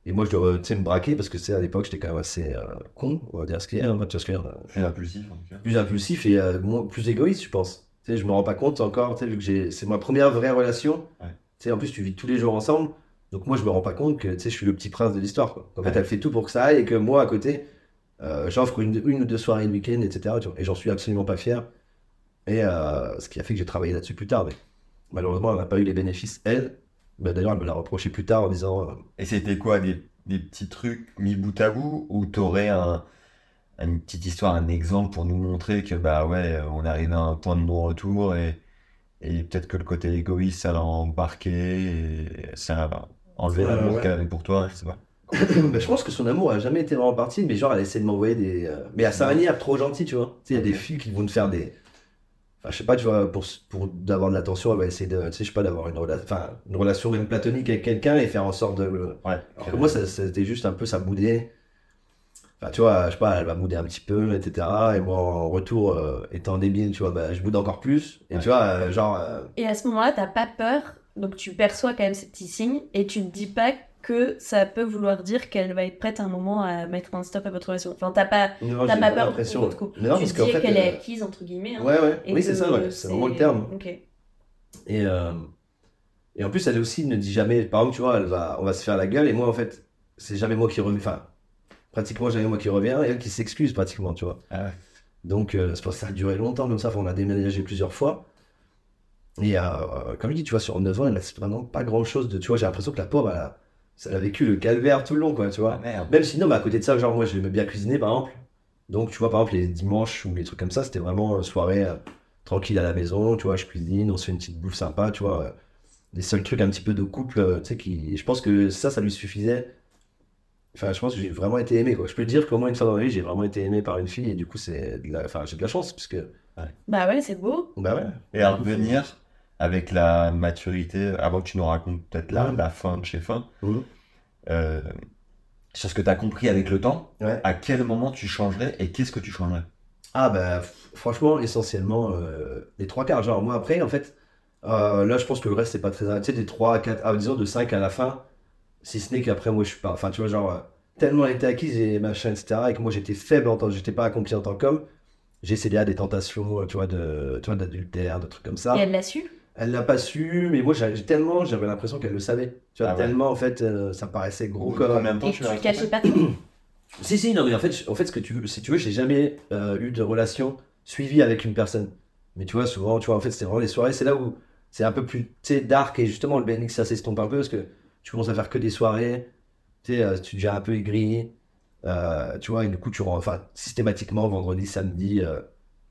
[SPEAKER 3] Et moi, je dois, tu sais, me braquer parce que, c'est à l'époque, j'étais quand même assez euh, con, on va dire ce qu'il y a,
[SPEAKER 4] C'est impulsif, en tout cas.
[SPEAKER 3] plus impulsif et euh, moins- plus égoïste, je pense. Tu sais, je me rends pas compte encore, tu sais, vu que j'ai, c'est ma première vraie relation.
[SPEAKER 4] Ouais.
[SPEAKER 3] Tu sais, en plus, tu vis tous les jours ensemble. Donc moi, je me rends pas compte que, tu sais, je suis le petit prince de l'histoire, quoi. En fait, elle fait tout pour que ça aille et que moi, à côté, euh, j'offre une, une ou deux soirées le week-end, etc. tu vois. Et j'en suis absolument pas fier. Et euh, ce qui a fait que j'ai travaillé là-dessus plus tard. Mais malheureusement, elle n'a pas eu les bénéfices, elle. Bah, d'ailleurs, elle me l'a reproché plus tard en disant, euh,
[SPEAKER 4] Et c'était quoi des, des petits trucs mis bout à bout Ou t'aurais un, une petite histoire, un exemple pour nous montrer que, bah ouais, on arrive à un point de non-retour et, et peut-être que le côté égoïste, ça l'a embarqué et ça a enlevé l'amour
[SPEAKER 3] ouais.
[SPEAKER 4] qu'elle avait pour toi, je sais pas.
[SPEAKER 3] Bah, je pense que son amour a jamais été vraiment parti, mais genre elle essaie de m'envoyer des. euh, Mais à sa manière, trop gentil, tu vois. Tu sais, il y a des filles qui vont te faire des. Enfin, je sais pas, tu vois, pour, pour d'avoir de l'attention, elle va essayer de. Tu sais, je sais pas, d'avoir une, rela- une relation même platonique avec quelqu'un et faire en sorte de. le-
[SPEAKER 4] Ouais.
[SPEAKER 3] Alors que moi, ça- c'était juste un peu ça moudait. Enfin, tu vois, je sais pas, elle va mouder un petit peu, etc. Et moi, en retour, euh, étant débile, tu vois, bah, je boude encore plus. Et
[SPEAKER 4] Ouais.
[SPEAKER 3] tu vois, euh, genre. euh,
[SPEAKER 2] Et à ce moment-là, t'as pas peur, donc tu perçois quand même ces petits signes, et tu te dis pas que ça peut vouloir dire qu'elle va être prête à un moment à mettre un stop à votre relation. Enfin, t'as pas,
[SPEAKER 3] non,
[SPEAKER 2] t'as pas peur pour votre couple.
[SPEAKER 3] Mais non,
[SPEAKER 2] tu
[SPEAKER 3] parce qu'en
[SPEAKER 2] dis
[SPEAKER 3] fait,
[SPEAKER 2] qu'elle est
[SPEAKER 3] euh,
[SPEAKER 2] acquise, entre guillemets. hein,
[SPEAKER 3] Ouais, ouais.
[SPEAKER 2] et
[SPEAKER 3] Oui, c'est ça, ouais. C'est vraiment le terme.
[SPEAKER 2] Ok.
[SPEAKER 3] Et, euh, et en plus, elle aussi ne dit jamais, par exemple, tu vois, elle va, on va se faire la gueule, et moi, en fait, c'est jamais moi qui reviens, enfin, pratiquement jamais moi qui reviens, et elle qui s'excuse pratiquement, tu vois.
[SPEAKER 4] Ah ouais.
[SPEAKER 3] Donc, euh, c'est pour ça que ça a duré longtemps comme ça, Enfin, on a déménagé plusieurs fois. Et euh, comme je dis, tu vois, sur 9 ans, elle a vraiment pas grand chose de, tu vois, j'ai l'impression que la pauvre, elle a, elle a vécu le calvaire tout le long, quoi, tu vois.
[SPEAKER 4] Ah merde.
[SPEAKER 3] Même sinon, mais à côté de ça, genre, moi, j'aimais bien cuisiner, par exemple. Donc, tu vois, par exemple, les dimanches ou les trucs comme ça, c'était vraiment euh, soirée euh, tranquille à la maison, tu vois, je cuisine, on se fait une petite bouffe sympa, tu vois. euh, les seuls trucs un petit peu de couple, euh, tu sais, qui. Je pense que ça, ça lui suffisait. Enfin, je pense que j'ai vraiment été aimé, quoi. Je peux te dire qu'au moins une fois dans ma vie, j'ai vraiment été aimé par une fille, et du coup, c'est de la... enfin, j'ai de la chance, puisque.
[SPEAKER 2] Bah ouais, c'est beau.
[SPEAKER 3] Bah ouais.
[SPEAKER 4] Et à revenir avec la maturité, avant que tu nous racontes peut-être la,
[SPEAKER 3] Ouais.
[SPEAKER 4] la fin de chez Fin,
[SPEAKER 3] Mhm.
[SPEAKER 4] Euh, sur ce que tu as compris avec le temps,
[SPEAKER 3] Ouais.
[SPEAKER 4] à quel moment tu changerais et qu'est-ce que tu changerais?
[SPEAKER 3] Ah bah franchement, essentiellement euh, les trois quarts. Genre moi après, en fait, euh, là je pense que le reste c'est pas très... Tu sais, des 3 à 4, ah, disons de 5 à la fin, si ce n'est qu'après moi je suis pas... Enfin tu vois, genre, euh, tellement elle était acquise et machin, etc. Et que moi j'étais faible en tant j'étais pas accompli en tant qu'homme, j'ai cédé à des tentations, tu vois, de, tu vois, d'adultère, de trucs comme ça.
[SPEAKER 2] Et elle l'a su?
[SPEAKER 3] Elle l'a pas su, mais moi j'ai j'ai tellement, j'avais l'impression qu'elle le savait. Tu vois,
[SPEAKER 4] Ah ouais.
[SPEAKER 3] tellement en fait, euh, ça paraissait gros comme...
[SPEAKER 4] Combien de temps
[SPEAKER 2] Et
[SPEAKER 4] tu
[SPEAKER 2] tu cachais pas
[SPEAKER 3] Si, si, non, mais en fait, en fait ce que tu veux, si tu veux, j'ai jamais euh, eu de relation suivie avec une personne. Mais tu vois, souvent, tu vois, en fait, c'est vraiment les soirées, c'est là où c'est un peu plus, tu sais, dark, et justement, le BNX, ça s'estompe un peu, parce que tu commences à faire que des soirées, tu sais, euh, tu deviens un peu aigri, euh, tu vois, et du coup, tu rends, enfin, systématiquement, vendredi, samedi,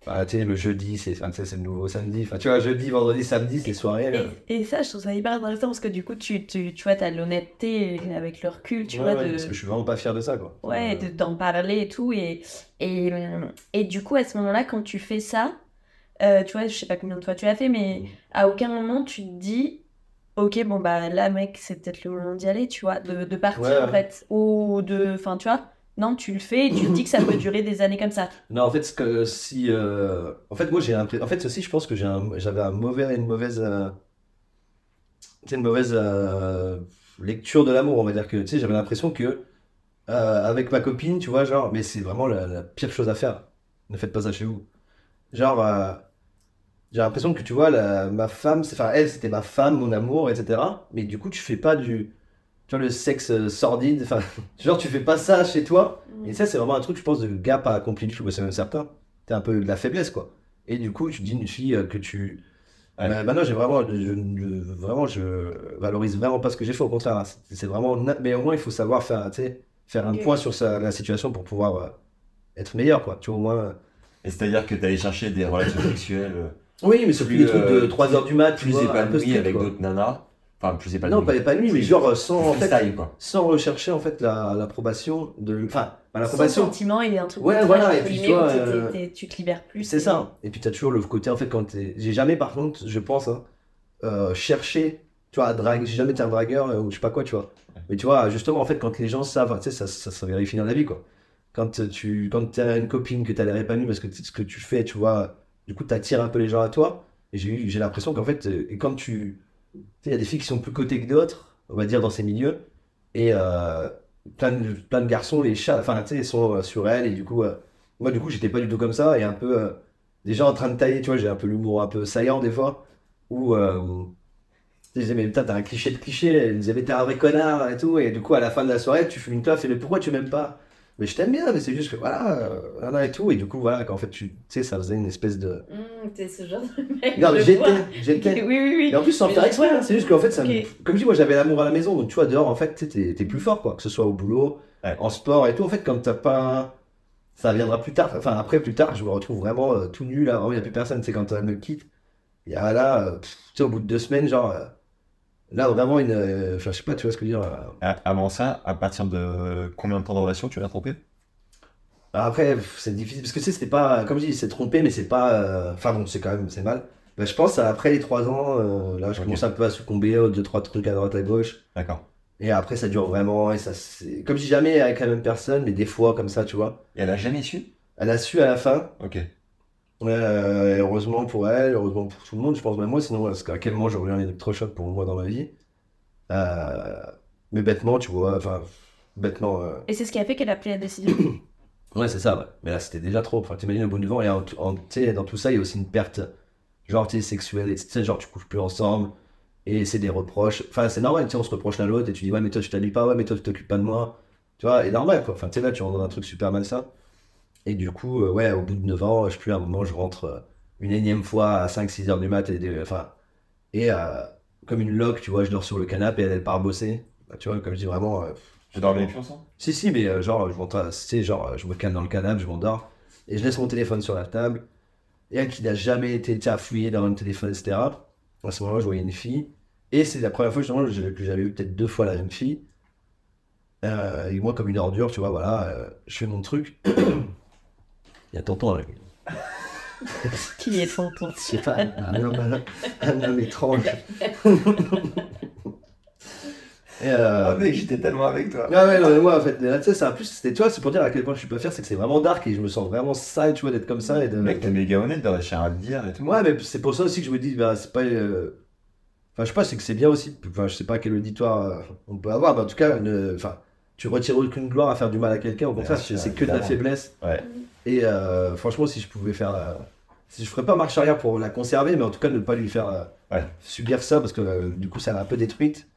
[SPEAKER 3] euh, enfin, tu sais, le jeudi, c'est, le nouveau samedi, enfin, tu vois, jeudi, vendredi, samedi, c'est soirées. là.
[SPEAKER 2] Et, et ça, je trouve ça hyper intéressant parce que du coup, tu, tu, tu vois, t'as l'honnêteté avec le recul, tu
[SPEAKER 3] Ouais,
[SPEAKER 2] vois,
[SPEAKER 3] ouais,
[SPEAKER 2] de,
[SPEAKER 3] parce que je suis vraiment pas fier de ça, quoi.
[SPEAKER 2] ouais,
[SPEAKER 3] Euh,
[SPEAKER 2] de- d'en parler et tout. Et, et, et du coup, à ce moment-là, quand tu fais ça, euh, tu vois, je sais pas combien de fois tu l'as fait, mais à aucun moment tu te dis, ok, bon, bah là, mec, c'est peut-être le moment d'y aller, tu vois, de, de partir
[SPEAKER 3] Ouais,
[SPEAKER 2] en fait. Ou de, enfin, tu vois, non, tu le fais et tu te dis que ça peut durer des années comme ça.
[SPEAKER 3] Non, en fait, ce que si. euh, En fait, moi, j'ai un. En fait, aussi, je pense que j'avais un mauvais, une mauvaise. euh, une mauvaise euh, lecture de l'amour, on va dire que. Tu sais, j'avais l'impression que. euh, avec ma copine, tu vois, genre. Mais c'est vraiment la, la pire chose à faire. Ne faites pas ça chez vous. Genre. J'ai l'impression que, tu vois, la- ma femme. Enfin, elle, c'était ma femme, mon amour, etc. Mais du coup, tu fais pas du. Tu vois, le sexe euh, sordide. Enfin, genre, tu fais pas ça chez toi. Et ça, c'est vraiment un truc, je pense, de gars pas accompli du tout. C'est même certain. T'es un peu de la faiblesse, quoi. Et du coup, tu dis une fille euh, que tu.
[SPEAKER 4] Ouais.
[SPEAKER 3] Bah, maintenant, j'ai vraiment. Je, je- vraiment, je valorise vraiment pas ce que j'ai fait. Au contraire, hein. c'est c'est vraiment. na- Mais au moins, il faut savoir faire, tu sais, faire un
[SPEAKER 2] Ok.
[SPEAKER 3] point sur sa, la situation pour pouvoir euh, être meilleur, quoi. Tu vois, au moins. euh.
[SPEAKER 4] Et c'est-à-dire que tu allais chercher des relations sexuelles euh,
[SPEAKER 3] Oui, mais c'est plus
[SPEAKER 4] Plus,
[SPEAKER 3] des trucs de
[SPEAKER 4] euh,
[SPEAKER 3] 3h du mat, tu
[SPEAKER 4] plus
[SPEAKER 3] vois, un peu
[SPEAKER 4] épanouies
[SPEAKER 3] strict,
[SPEAKER 4] avec
[SPEAKER 3] quoi.
[SPEAKER 4] d'autres nanas. Enfin, plus épanouies.
[SPEAKER 3] Non, pas épanoui, mais genre euh, sans, en fait,
[SPEAKER 4] freestyle, quoi.
[SPEAKER 3] sans rechercher en fait la- l'approbation de. Enfin, l'approbation.
[SPEAKER 2] sentiment et un truc
[SPEAKER 3] Ouais, voilà, et puis,
[SPEAKER 2] t'es-
[SPEAKER 3] euh,
[SPEAKER 2] tu te libères plus.
[SPEAKER 3] C'est ça. Et puis tu as toujours le côté, en fait, quand t'es. J'ai jamais, par contre, je pense, hein, euh, cherché, tu vois, à draguer. J'ai jamais été un dragueur euh, ou je sais pas quoi, tu vois. Mais tu vois, justement, en fait, quand les gens savent, tu sais, ça, ça, ça vérifie dans la vie, quoi. Quand tu quand as une copine que tu as l'air épanouie parce que ce que tu fais, tu vois, du coup, tu attires un peu les gens à toi. Et j'ai eu, j'ai l'impression qu'en fait, et quand tu. Il y a des filles qui sont plus cotées que d'autres, on va dire, dans ces milieux. Et euh, plein, de, garçons, les chats, enfin, tu sais, sont euh, sur elles. Et du coup, euh, moi, du coup, j'étais pas du tout comme ça. Et un peu. déjà en train de tailler, tu vois, j'ai un peu l'humour un peu saillant des fois. Où. sais, je disais, mais putain, t'as un cliché de cliché. Elle disait, mais t'es un vrai connard et tout. Et du coup, à la fin de la soirée, tu fumes une clope. Et mais pourquoi tu m'aimes pas? Mais je t'aime bien, mais c'est juste que voilà, euh, voilà et tout. Et du coup, voilà, qu'en fait, tu sais, ça faisait une espèce de.
[SPEAKER 2] Mmh, t'es ce genre de mec.
[SPEAKER 3] Non, j'étais, j'étais.
[SPEAKER 2] Oui, oui, oui.
[SPEAKER 3] Et en plus, sans faire exprès, hein, c'est juste qu'en fait, ça me- comme je dis, moi j'avais l'amour à la maison, donc tu vois, dehors, en fait, t'es t'es plus fort, quoi, que ce soit au boulot,
[SPEAKER 4] Ouais.
[SPEAKER 3] en sport et tout. En fait, quand t'as pas. Ça viendra plus tard, enfin après, plus tard, je me retrouve vraiment euh, tout nu là, vraiment, il n'y a plus personne, c'est quand elle me quitte. Et là, euh, tu sais, au bout de deux semaines, genre. euh, là, vraiment, une. euh, Enfin, je sais pas, tu vois ce que je veux dire. euh.
[SPEAKER 4] Avant ça, à partir de combien de temps de relation tu l'as trompé?
[SPEAKER 3] Après, pff, c'est difficile, parce que tu sais, c'était pas. Comme je dis, c'est trompé, mais c'est pas. euh, Enfin bon, c'est quand même, c'est mal. Bah, je pense, après les trois ans, euh, là, je
[SPEAKER 4] Ok.
[SPEAKER 3] commence un peu à succomber aux deux, trois trucs à droite, à gauche.
[SPEAKER 4] D'accord.
[SPEAKER 3] Et après, ça dure vraiment. Et ça, c'est... Comme je dis jamais avec la même personne, mais des fois, comme ça, tu vois.
[SPEAKER 4] Et elle a jamais su?
[SPEAKER 3] Elle a su à la fin.
[SPEAKER 4] Ok.
[SPEAKER 3] Euh, et heureusement pour elle, heureusement pour tout le monde, je pense même moi, sinon, parce qu'à quel moment j'aurais eu un électrochoc pour moi dans ma vie. Euh, Mais bêtement, tu vois, enfin, bêtement. euh,
[SPEAKER 2] Et c'est ce qui a fait qu'elle a pris la décision.
[SPEAKER 3] Ouais, c'est ça, ouais. Mais là, c'était déjà trop. Enfin, t'imagines au bout du vent, et en, en- tu sais, dans tout ça, il y a aussi une perte, genre, tu sais, sexuelle. et Tu sais, genre, tu couches plus ensemble. Et c'est des reproches. Enfin, c'est normal, tu sais, on se reproche l'un l'autre et tu dis, ouais, mais toi, tu t'habilles pas, ouais, mais toi, tu t'occupes pas de moi. Tu vois, et normal, quoi. Enfin, tu sais, là, tu rentres dans un truc super malsain. Et du coup, euh, ouais, au bout de 9 ans, je plus, à un moment, je rentre euh, une énième fois à 5-6 heures du mat. Et, des- enfin, et euh, comme une loque, tu vois, je dors sur le canapé et elle, elle part bosser. Bah, tu vois, comme je dis vraiment. euh,
[SPEAKER 4] Tu dormais plus ensemble
[SPEAKER 3] si, si, mais euh, genre, je m'entends, sais, genre, je me calme dans le canapé, je m'endors, et je laisse mon téléphone sur la table, et elle qui n'a jamais été, fouiller dans le téléphone, etc. À ce moment-là, je voyais une fille, et c'est la première fois, justement, que j'avais vu peut-être deux fois la même fille. Et moi, comme une ordure, tu vois, voilà, je fais mon truc. Il y a tonton avec
[SPEAKER 2] Qui est tonton?
[SPEAKER 3] Je sais pas, un homme, un homme étrange. Et, euh,
[SPEAKER 4] Ah, mec, j'étais tellement avec toi.
[SPEAKER 3] Ouais, ouais, non, mais moi, en fait, là, tu sais, c'est un plus, c'était, tu vois, c'est pour dire à quel point je suis pas fier, c'est que c'est vraiment dark et je me sens vraiment sale, tu vois, d'être comme ça et de.
[SPEAKER 4] Mec, t'es méga honnête de réussir à le dire et tout.
[SPEAKER 3] Ouais, mais c'est pour ça aussi que je me dis, bah, c'est pas. euh, Enfin, je sais pas, c'est que c'est bien aussi. Enfin, je sais pas quel auditoire euh, on peut avoir, mais en tout cas, une- enfin, tu retires aucune gloire à faire du mal à quelqu'un, au contraire, c'est que de la faiblesse.
[SPEAKER 4] Ouais.
[SPEAKER 3] Et euh, franchement, si je pouvais faire. euh, si je ferais pas marche arrière pour la conserver, mais en tout cas, ne pas lui faire euh,
[SPEAKER 4] Ouais.
[SPEAKER 3] subir ça, parce que euh, du coup, ça l'a un peu détruite.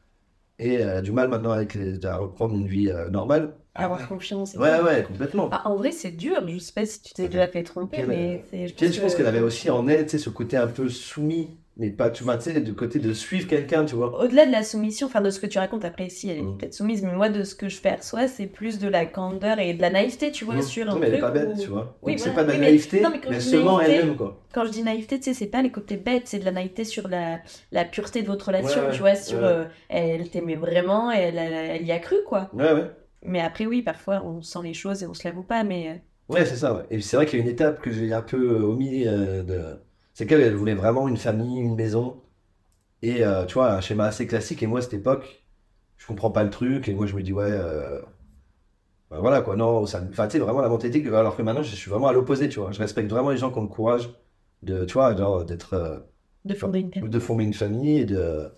[SPEAKER 3] Et elle a du mal maintenant avec les- à reprendre une vie euh, normale.
[SPEAKER 2] Avoir confiance. et
[SPEAKER 3] Ouais, ouais, complètement.
[SPEAKER 2] Ah, en vrai, c'est dur. Je sais pas si tu t'es déjà fait tromper, mais c'est.
[SPEAKER 3] Tu sais, je pense qu'elle avait aussi en elle, tu sais, ce côté un peu soumis, mais pas, tu vois, tu sais, du côté de suivre quelqu'un, tu vois.
[SPEAKER 2] Au-delà de la soumission, enfin de ce que tu racontes, après si elle est
[SPEAKER 3] Mm.
[SPEAKER 2] peut-être soumise, mais moi de ce que je perçois, c'est plus de la candeur et de la naïveté, tu vois,
[SPEAKER 3] Mmh.
[SPEAKER 2] sur
[SPEAKER 3] Non,
[SPEAKER 2] un
[SPEAKER 3] mais elle est
[SPEAKER 2] truc
[SPEAKER 3] pas bête,
[SPEAKER 2] où-
[SPEAKER 3] tu vois.
[SPEAKER 2] Oui,
[SPEAKER 3] Donc, c'est
[SPEAKER 2] voilà.
[SPEAKER 3] pas de la
[SPEAKER 2] Oui, mais-
[SPEAKER 3] naïveté,
[SPEAKER 2] non, mais quand
[SPEAKER 3] mais elle
[SPEAKER 2] je
[SPEAKER 3] se
[SPEAKER 2] dis
[SPEAKER 3] ment
[SPEAKER 2] naïveté,
[SPEAKER 3] elle-même, quoi.
[SPEAKER 2] Quand je dis naïveté, tu sais, c'est pas les côtés bêtes, c'est de la naïveté sur la, la pureté de votre relation,
[SPEAKER 3] Ouais, ouais,
[SPEAKER 2] tu vois, sur
[SPEAKER 3] ouais.
[SPEAKER 2] euh, elle t'aimait vraiment, elle, elle, elle y a cru, quoi.
[SPEAKER 3] Ouais, ouais.
[SPEAKER 2] Mais après, oui, parfois on sent les choses et on se l'avoue pas, mais. euh,
[SPEAKER 3] Ouais, c'est ça, ouais. Et c'est vrai qu'il y a une étape que j'ai un peu euh, omis euh, de. C'est qu'elle, elle voulait vraiment une famille, une maison. Et euh, tu vois, un schéma assez classique. Et moi, à cette époque, je comprends pas le truc. Et moi, je me dis, ouais. euh, bah, voilà, quoi. Non, ça... enfin, tu sais, vraiment la mentalité. Alors que maintenant, je suis vraiment à l'opposé, tu vois. Je respecte vraiment les gens qui ont le courage de, tu vois, genre, d'être. euh,
[SPEAKER 2] de fonder une famille.
[SPEAKER 3] de former une famille et de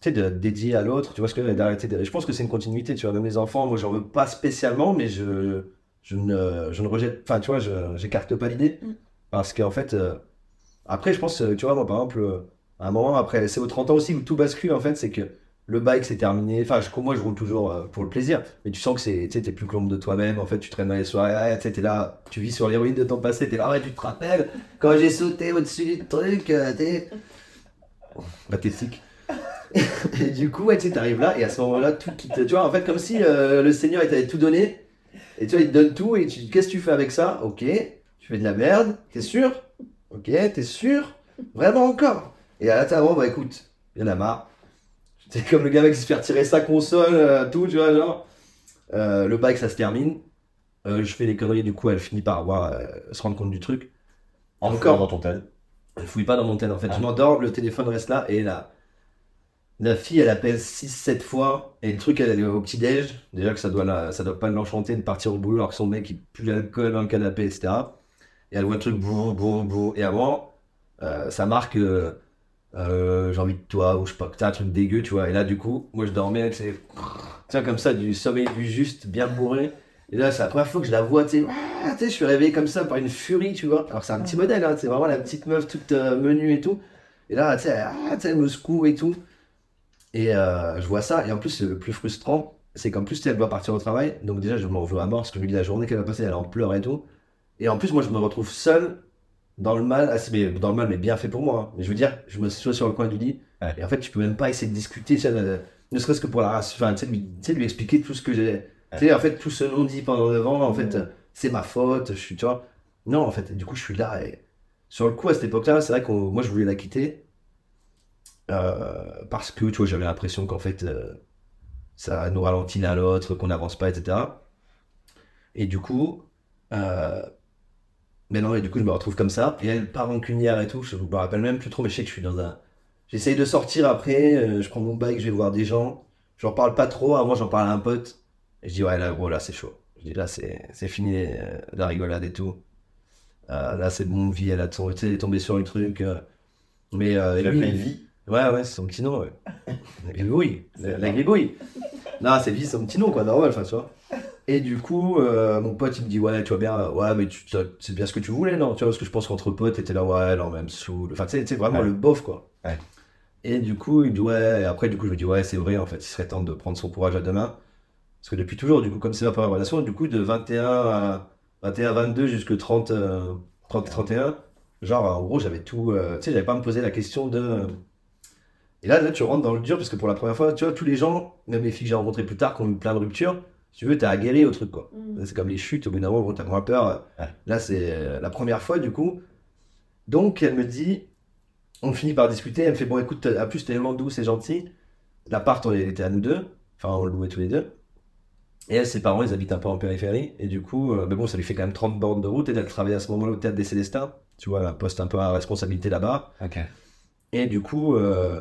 [SPEAKER 3] tu sais de dédier à l'autre tu vois ce que d'arrêter de... je pense que c'est une continuité tu vois même les enfants moi j'en veux pas spécialement mais je je ne je ne rejette enfin tu vois je j'écarte pas l'idée
[SPEAKER 2] Mm.
[SPEAKER 3] parce qu'en fait après je pense euh, tu vois moi par exemple euh, à un moment après c'est aux 30 ans aussi où tout bascule en fait c'est que le bike c'est terminé. Enfin je, moi je roule toujours euh, pour le plaisir. Mais tu sens que c'est tu t'es plus que l'ombre de toi-même. En fait tu traînes dans les soirées. Ah, tu t'es là tu vis sur l'héroïne de ton passé. T'es là ouais tu te rappelles quand j'ai sauté au-dessus du truc t'es pathétique. et du coup, ouais, tu sais, t'arrives là, et à ce moment-là, tout quitte. Tu vois, en fait, comme si le Seigneur il t'avait tout donné, et tu vois, il te donne tout, et tu dis, qu'est-ce que tu fais avec ça? Ok, tu fais de la merde, t'es sûr? Ok, t'es sûr? Vraiment encore? Et à la bon, bah écoute, il y en a marre. C'est comme le gars qui se fait retirer sa console, euh, tout, tu vois, genre. Euh, le bike, ça se termine. Euh, je fais les conneries, du coup, elle finit par avoir, se rendre compte du truc.
[SPEAKER 4] Encore dans ton tel.
[SPEAKER 3] Elle fouille pas dans mon tel en fait.
[SPEAKER 4] Ah.
[SPEAKER 3] Je m'endors, le téléphone reste là et la, la fille elle appelle 6-7 fois et le truc elle est au petit-déj. Déjà que ça doit, la, ça doit pas l'enchanter de partir au boulot alors que son mec il pue l'alcool dans le canapé, etc. Et elle voit le truc boum, boum, boum. Et avant, euh, ça marque euh, euh, j'ai envie de toi ou je sais pas, que t'as un truc dégueu, tu vois. Et là du coup, moi je dormais, c'est tiens comme ça, du sommeil du juste, bien bourré. Et là, c'est la première fois que je la vois, tu sais, ah, tu sais, je suis réveillé comme ça par une furie, tu vois. Alors, c'est un petit modèle, hein, c'est vraiment la petite meuf toute menue et tout. Et là, tu sais, ah, tu sais, elle me secoue et tout. Et je vois ça. Et en plus, le plus frustrant, c'est qu'en plus, tu sais, elle doit partir au travail. Donc, déjà, je m'en veux à mort parce que je me dis la journée qu'elle va passer, elle en pleure et tout. Et en plus, moi, je me retrouve seul dans le mal, assez- mais dans le mal, mais bien fait pour moi. hein. Mais je veux dire, je me suis sur le coin du lit.
[SPEAKER 4] Ouais.
[SPEAKER 3] Et en fait, tu peux même pas essayer de discuter, tu sais, euh, ne serait-ce que pour la race. Enfin, tu sais, lui, tu sais, lui expliquer tout ce que j'ai. Tu sais, en fait, tout ce non dit pendant 9 ans, en fait, c'est ma faute, je suis, tu vois. Non, en fait, du coup, je suis là et sur le coup, à cette époque-là, c'est vrai que moi, je voulais la quitter euh, parce que, tu vois, j'avais l'impression qu'en fait, euh, ça nous ralentit l'un l'autre, qu'on n'avance pas, etc. Et du coup, euh, mais non, et du coup, je me retrouve comme ça. Et elle part rancunière et tout. Je me rappelle même plus trop, mais je sais que je suis dans un. J'essaye de sortir après. euh, je prends mon bike, je vais voir des gens. J'en parle pas trop. Moi, j'en parle à un pote. Et je dis, ouais, là, gros, là, c'est chaud. Je dis, là, c'est fini euh, la rigolade et tout. Euh, là, c'est bon, vie, elle a tombé, elle est tombée sur le truc. mais euh,
[SPEAKER 4] Il a
[SPEAKER 3] lui,
[SPEAKER 4] fait une vie.
[SPEAKER 3] Ouais, ouais, c'est son petit nom, ouais. La gribouille. La, la gribouille. Non, c'est vie, son petit nom, quoi, normal, enfin, tu vois. Et du coup, euh, mon pote, il me dit, ouais, tu vois bien, ouais, mais tu, c'est bien ce que tu voulais, non? Tu vois, parce que je pense qu'entre potes, t'étais là, ouais, non, même saoul. Enfin, tu sais, vraiment
[SPEAKER 4] Ouais.
[SPEAKER 3] le bof, quoi.
[SPEAKER 4] Ouais.
[SPEAKER 3] Et du coup, il me dit, ouais, et après, du coup, je me dis, ouais, c'est vrai, en fait, il serait temps de prendre son courage à deux mains. Parce que depuis toujours, du coup, comme c'est ma première relation, du coup, de 21 à 21, 22 jusque 30, euh, 30, 31, genre, en gros, j'avais tout, euh, tu sais, j'avais pas à me poser la question de. Et là, là, tu rentres dans le dur, parce que pour la première fois, tu vois, tous les gens, même les filles que j'ai rencontrées plus tard, qui ont eu plein de ruptures, si tu veux, t'as aguerri au truc, quoi.
[SPEAKER 2] Mm.
[SPEAKER 3] C'est comme les chutes, au bout d'un moment, t'as moins peur. Là, c'est euh, la première fois, du coup. Donc, elle me dit, on finit par discuter, elle me fait, bon, écoute, à plus, t'es tellement douce et gentil. L'appart, on était à nous deux, enfin, on le louait tous les deux. Et elle, ses parents, ils habitent un peu en périphérie. Et du coup, euh, mais bon, ça lui fait quand même 30 bornes de route. Et elle travaillait à ce moment-là au théâtre des Célestins. Tu vois, un poste un peu à responsabilité là-bas. Et du coup, euh,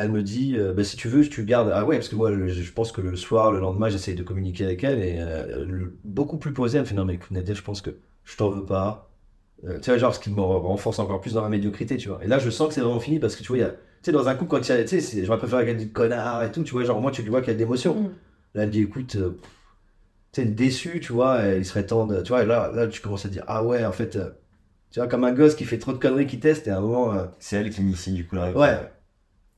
[SPEAKER 3] elle me dit, euh, bah, si tu veux, tu gardes. Ah ouais, parce que moi, le- je pense que le soir, le lendemain, j'essaye de communiquer avec elle et euh, le- beaucoup plus posée, elle me fait, non mais écoute Nadia, je pense que je t'en veux pas. Euh, tu vois, genre, ce qui me renforce encore plus dans ma médiocrité, tu vois. Et là, je sens que c'est vraiment fini parce que tu vois, il y a, tu sais, dans un couple, quand il y a, tu sais, j'aurais préféré qu'elle dise connard et tout, tu vois, genre, moi, tu vois qu'il y a de l'émotion.
[SPEAKER 2] Mm.
[SPEAKER 3] Là, elle dit, écoute, euh, tu sais, déçu, tu vois, et il serait temps de, tu vois, et là, là, tu commences à dire, ah ouais, en fait, euh, tu vois, comme un gosse qui fait trop de conneries, qui teste, et à un moment, euh,
[SPEAKER 4] C'est elle qui initie du coup la réponse.
[SPEAKER 3] Ouais.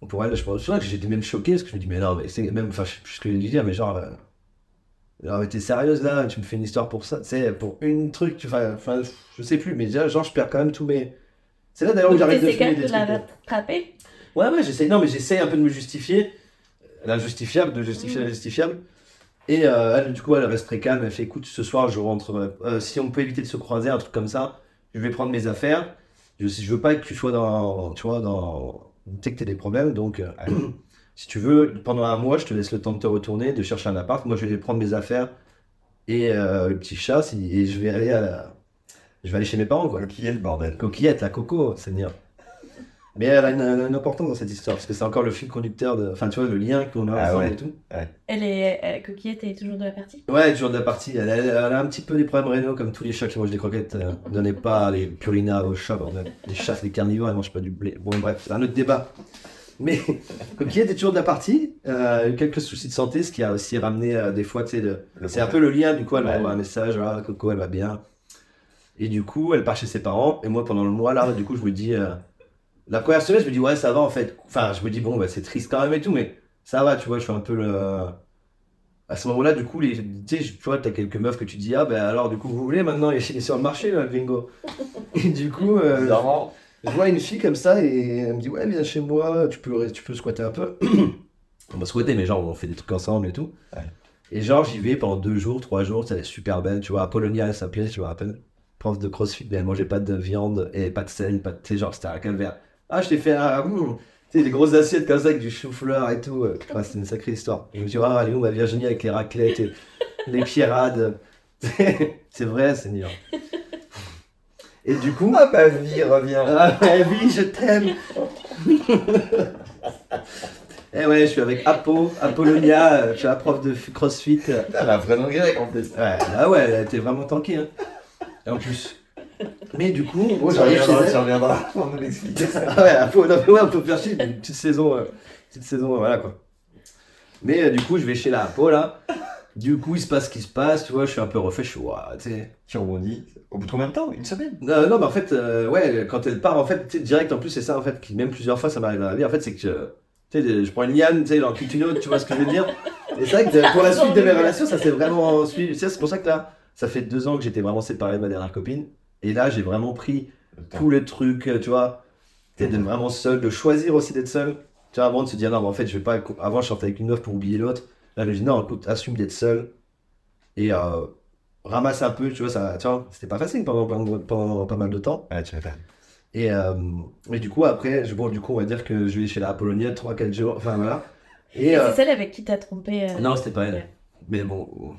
[SPEAKER 3] Pour elle, je pense. C'est que j'étais même choqué parce que je me dis, mais non, mais c'est même. Enfin, je sais ce que je lui dire, mais genre. euh, Alors, mais t'es sérieuse là Tu me fais une histoire pour ça Tu sais, pour une truc, tu enfin, enfin, je sais plus, mais déjà, genre, je perds quand même tous mes. C'est là d'ailleurs où j'arrête de fumer des trucs.
[SPEAKER 2] rattraper?
[SPEAKER 3] Ouais, ouais, j'essaie. Non, mais j'essaie un peu de me justifier. L'injustifiable, de justifier
[SPEAKER 2] Mm.
[SPEAKER 3] l'injustifiable. Et euh, elle, du coup, elle reste très calme. Elle fait écoute, ce soir, je rentre. euh, si on peut éviter de se croiser, un truc comme ça, je vais prendre mes affaires. Je, je veux pas que tu sois dans. Tu vois, dans. Tu sais que t'as des problèmes. Donc, euh, si tu veux, pendant un mois, je te laisse le temps de te retourner, de chercher un appart. Moi, je vais prendre mes affaires et euh, le petit chat. Et je vais aller à la- Je vais aller chez mes parents, quoi.
[SPEAKER 4] Le bordel
[SPEAKER 3] Coquillette, la coco, Seigneur. Mais elle a une, une importance dans cette histoire, parce que c'est encore le fil conducteur de. Enfin, tu vois, le lien qu'on a
[SPEAKER 4] Ah
[SPEAKER 3] ensemble
[SPEAKER 4] ouais.
[SPEAKER 3] et tout.
[SPEAKER 2] Elle est euh, coquillette, elle est toujours de la partie?
[SPEAKER 3] Ouais, toujours de la partie. Elle, elle- elle a un petit peu des problèmes rénaux, comme tous les chats qui mangent des croquettes. Euh, donnez pas les purina aux chats, bordel. Les chats, c'est des carnivores, ils mangent pas du blé. Bon, bref, c'est un autre débat. Mais Coquillette est toujours de la partie. Euh, eu quelques soucis de santé, ce qui a aussi ramené euh, des fois, tu sais, de- c'est un peu le lien, du coup, elle
[SPEAKER 4] Ouais.
[SPEAKER 3] m'envoie un message, ah, Coco, elle va bien. Et du coup, elle part chez ses parents, et moi, pendant le mois, là, du coup, je me dis, euh, la première semaine, je me dis, ouais, ça va, en fait. Enfin, je me dis, bon, bah, c'est triste quand même et tout, mais ça va, tu vois, je suis un peu le. À ce moment-là, du coup, les, tu sais, tu vois, t'as quelques meufs que tu dis, ah, ben alors, du coup, vous voulez maintenant, il est sur le marché, là, le bingo. Et du coup, euh, je vois une fille comme ça et elle me dit ouais viens chez moi, tu peux, tu peux squatter un peu. on va squatter mais genre on fait des trucs ensemble et tout.
[SPEAKER 4] Ouais.
[SPEAKER 3] Et genre j'y vais pendant deux jours, trois jours, elle est super belle, tu vois, Apollonia elle s'appelait, je me rappelle. Prof de crossfit, mais elle mangeait pas de viande et pas de sel, pas de... Tu sais genre c'était un calvaire. Ah je t'ai fait un... Tu sais les grosses assiettes comme ça avec du chou-fleur et tout. euh, ouais, c'est une sacrée histoire. Je me dis ah elle est où ma Virginie avec les raclettes et les pierrades? c'est vrai Seigneur. Et du coup...
[SPEAKER 4] Ah ma vie revient.
[SPEAKER 3] Ah ouais, oui, je t'aime. eh ouais, je suis avec Apo, Apollonia, euh, je suis la prof de CrossFit. Ouais,
[SPEAKER 4] la vraie grec en plus.
[SPEAKER 3] là ouais, elle était vraiment tankée. Hein. Et en plus. Mais du coup, moi j'arrive chez elle.
[SPEAKER 4] reviendras pour nous ça.
[SPEAKER 3] Ah ouais, Apo, non, mais ouais, on faire chier, une petite saison, euh, petite saison, euh, voilà quoi. Mais euh, du coup, je vais chez la Apo là. Du coup, il se passe ce qui se passe, tu vois, je suis un peu refait, je suis, ouah, tu sais.
[SPEAKER 4] Tu rebondis. Au bout de combien de temps? Une semaine?
[SPEAKER 3] Non, non, mais en fait, euh, ouais, quand elle part, en fait, tu sais, direct, en plus, c'est ça, en fait, qui, même plusieurs fois, ça m'arrive dans la vie, en fait, c'est que, euh, tu sais, je prends une liane, tu sais, j'en quitte une autre, tu vois ce que je veux dire Et c'est vrai que pour la suite de mes relations, ça s'est vraiment suivi, tu sais, c'est pour ça que là, ça fait deux ans que j'étais vraiment séparé de ma dernière copine, et là, j'ai vraiment pris tous les trucs, euh, tu vois, d'être vraiment seul, de choisir aussi d'être seul, tu vois, avant de se dire, non, mais en fait, je vais pas, avant, je sortais avec une meuf pour oublier l'autre, là, je me dis, non, écoute, assume d'être seul, et euh, ramasse un peu, tu vois, ça, tu vois, c'était pas facile pendant, pendant, pendant pas mal de temps.
[SPEAKER 4] Ouais, tu m'étonnes.
[SPEAKER 3] Et, euh, et du coup, après, je, bon, du coup, on va dire que je vais chez la Apollonia 3-4 jours, enfin voilà. Et,
[SPEAKER 2] Et
[SPEAKER 3] euh,
[SPEAKER 2] c'est celle avec qui t'as trompé. euh,
[SPEAKER 3] non, c'était pas elle. Mais bon.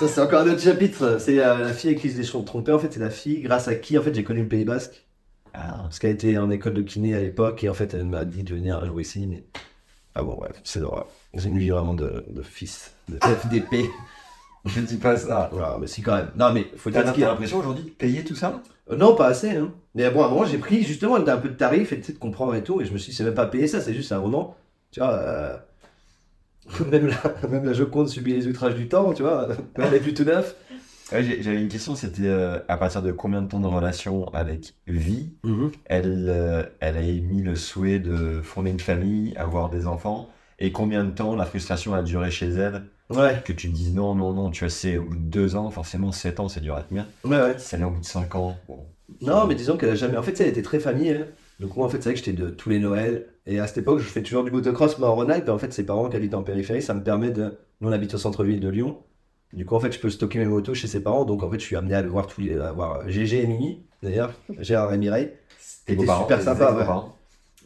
[SPEAKER 3] Ça, c'est encore un autre chapitre. C'est euh, la fille avec qui je l'ai trompé. En fait, c'est la fille grâce à qui, en fait, j'ai connu le Pays Basque.
[SPEAKER 4] Ah,
[SPEAKER 3] Parce qu'elle était en école de kiné à l'époque. Et en fait, elle m'a dit de venir jouer ici. Mais... Ah bon, bref, c'est l'horreur. C'est une vie vraiment de, de fils, de FDP.
[SPEAKER 4] je ne dis pas ça.
[SPEAKER 3] voilà, mais si, quand même. Non, mais faut dire
[SPEAKER 4] t'as
[SPEAKER 3] a.
[SPEAKER 4] l'impression aujourd'hui de payer tout ça?
[SPEAKER 3] Euh, Non, pas assez. Hein. Mais bon, à un moment, j'ai pris justement un peu de tarif et de comprendre et tout. Et je me suis dit, c'est même pas payer ça, c'est juste un moment. Tu vois, euh, même, la, même la Joconde subit les outrages du temps, tu vois. Elle est plus tout neuf.
[SPEAKER 4] Ouais, J'avais une question, c'était euh, à partir de combien de temps de relation avec Vie elle, euh, elle a émis le souhait de fonder une famille, avoir des enfants, et combien de temps la frustration a duré chez elle?
[SPEAKER 3] Ouais,
[SPEAKER 4] Que tu te dises non, non, non, tu vois, c'est au bout de deux ans, forcément, sept ans, c'est dur à tenir.
[SPEAKER 3] ouais, ouais.
[SPEAKER 4] Elle est au bout de cinq ans, bon.
[SPEAKER 3] Non, mais disons qu'elle a jamais. En fait, elle était très famille. Donc, moi, en fait, c'est vrai que j'étais de tous les Noëls. Et à cette époque, je fais toujours du motocross, mais en Rhône-Alpes. Et en fait, ses parents qui habitent en périphérie, ça me permet de. Nous, on habite au centre-ville de Lyon. Du coup, en fait, je peux stocker mes motos chez ses parents. Donc, en fait, je suis amené à voir tous les. à voir GG et Mimi, d'ailleurs. Gérard et Mireille. C'était super sympa, ouais.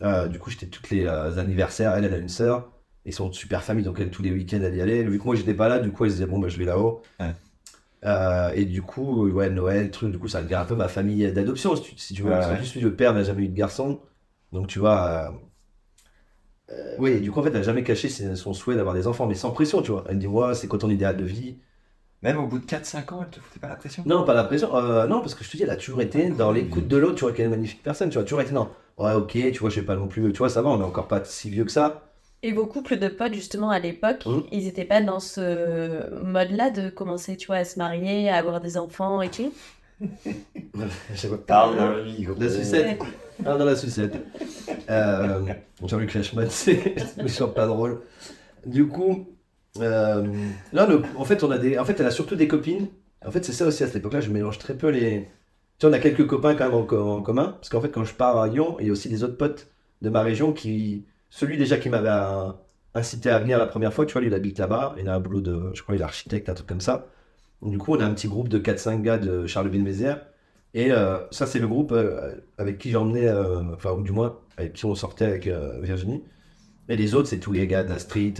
[SPEAKER 3] Euh, du coup, j'étais toutes les euh, anniversaires. Elle, elle a une sœur. Ils sont de super famille, donc elle, tous les week-ends, elle y allait. Vu que moi, j'étais pas là, du coup, elle se disait, bon, bah, je vais là-haut.
[SPEAKER 4] Ouais.
[SPEAKER 3] Euh, et du coup, ouais, Noël, truc, du coup, ça devient un peu ma famille d'adoption, si tu, si tu veux.
[SPEAKER 4] Ouais,
[SPEAKER 3] plus, le père n'a jamais eu de garçon. Donc, tu vois, euh, oui, et du coup, en fait, elle a jamais caché son souhait d'avoir des enfants, mais sans pression, tu vois. Elle me dit, ouais, c'est quoi ton idéal de vie?
[SPEAKER 4] Même au bout de 4-5 ans, elle te foutait pas la pression?
[SPEAKER 3] Non, pas la pression. euh, non, parce que je te dis, elle a toujours été dans l'écoute de l'autre, tu vois, quelle magnifique personne, tu vois. Toujours été, non, ouais, ok, tu vois, je sais pas non plus, tu vois, ça va, on est encore pas si vieux que ça.
[SPEAKER 2] Et vos couples de potes, justement, à l'époque,
[SPEAKER 3] Mhm.
[SPEAKER 2] ils étaient pas dans ce mode-là de commencer, tu vois, à se marier, à avoir des enfants et tout?
[SPEAKER 4] Parle dans le micro.
[SPEAKER 3] La sucette. Ah, dans la sucette. Euh, Jean-Luc Reichmann, c'est c'est pas drôle. Du coup, euh, là, le- en fait, on a des, en fait, elle a surtout des copines. En fait, c'est ça aussi à cette époque-là, je mélange très peu les. Tu vois, on a quelques copains quand même en commun, parce qu'en fait, quand je pars à Lyon, il y a aussi des autres potes de ma région qui, celui déjà qui m'avait euh, incité à venir la première fois, tu vois, lui, il habite là-bas, il a un boulot de, je crois, il est architecte, un truc comme ça. Du coup, on a un petit groupe de 4-5 gars de Charleville-Mézières. Et euh, ça, c'est le groupe euh, avec qui emmené, euh, enfin, ou du moins, avec qui on sortait avec Virginie. Et les autres, c'est tous les gars de la street,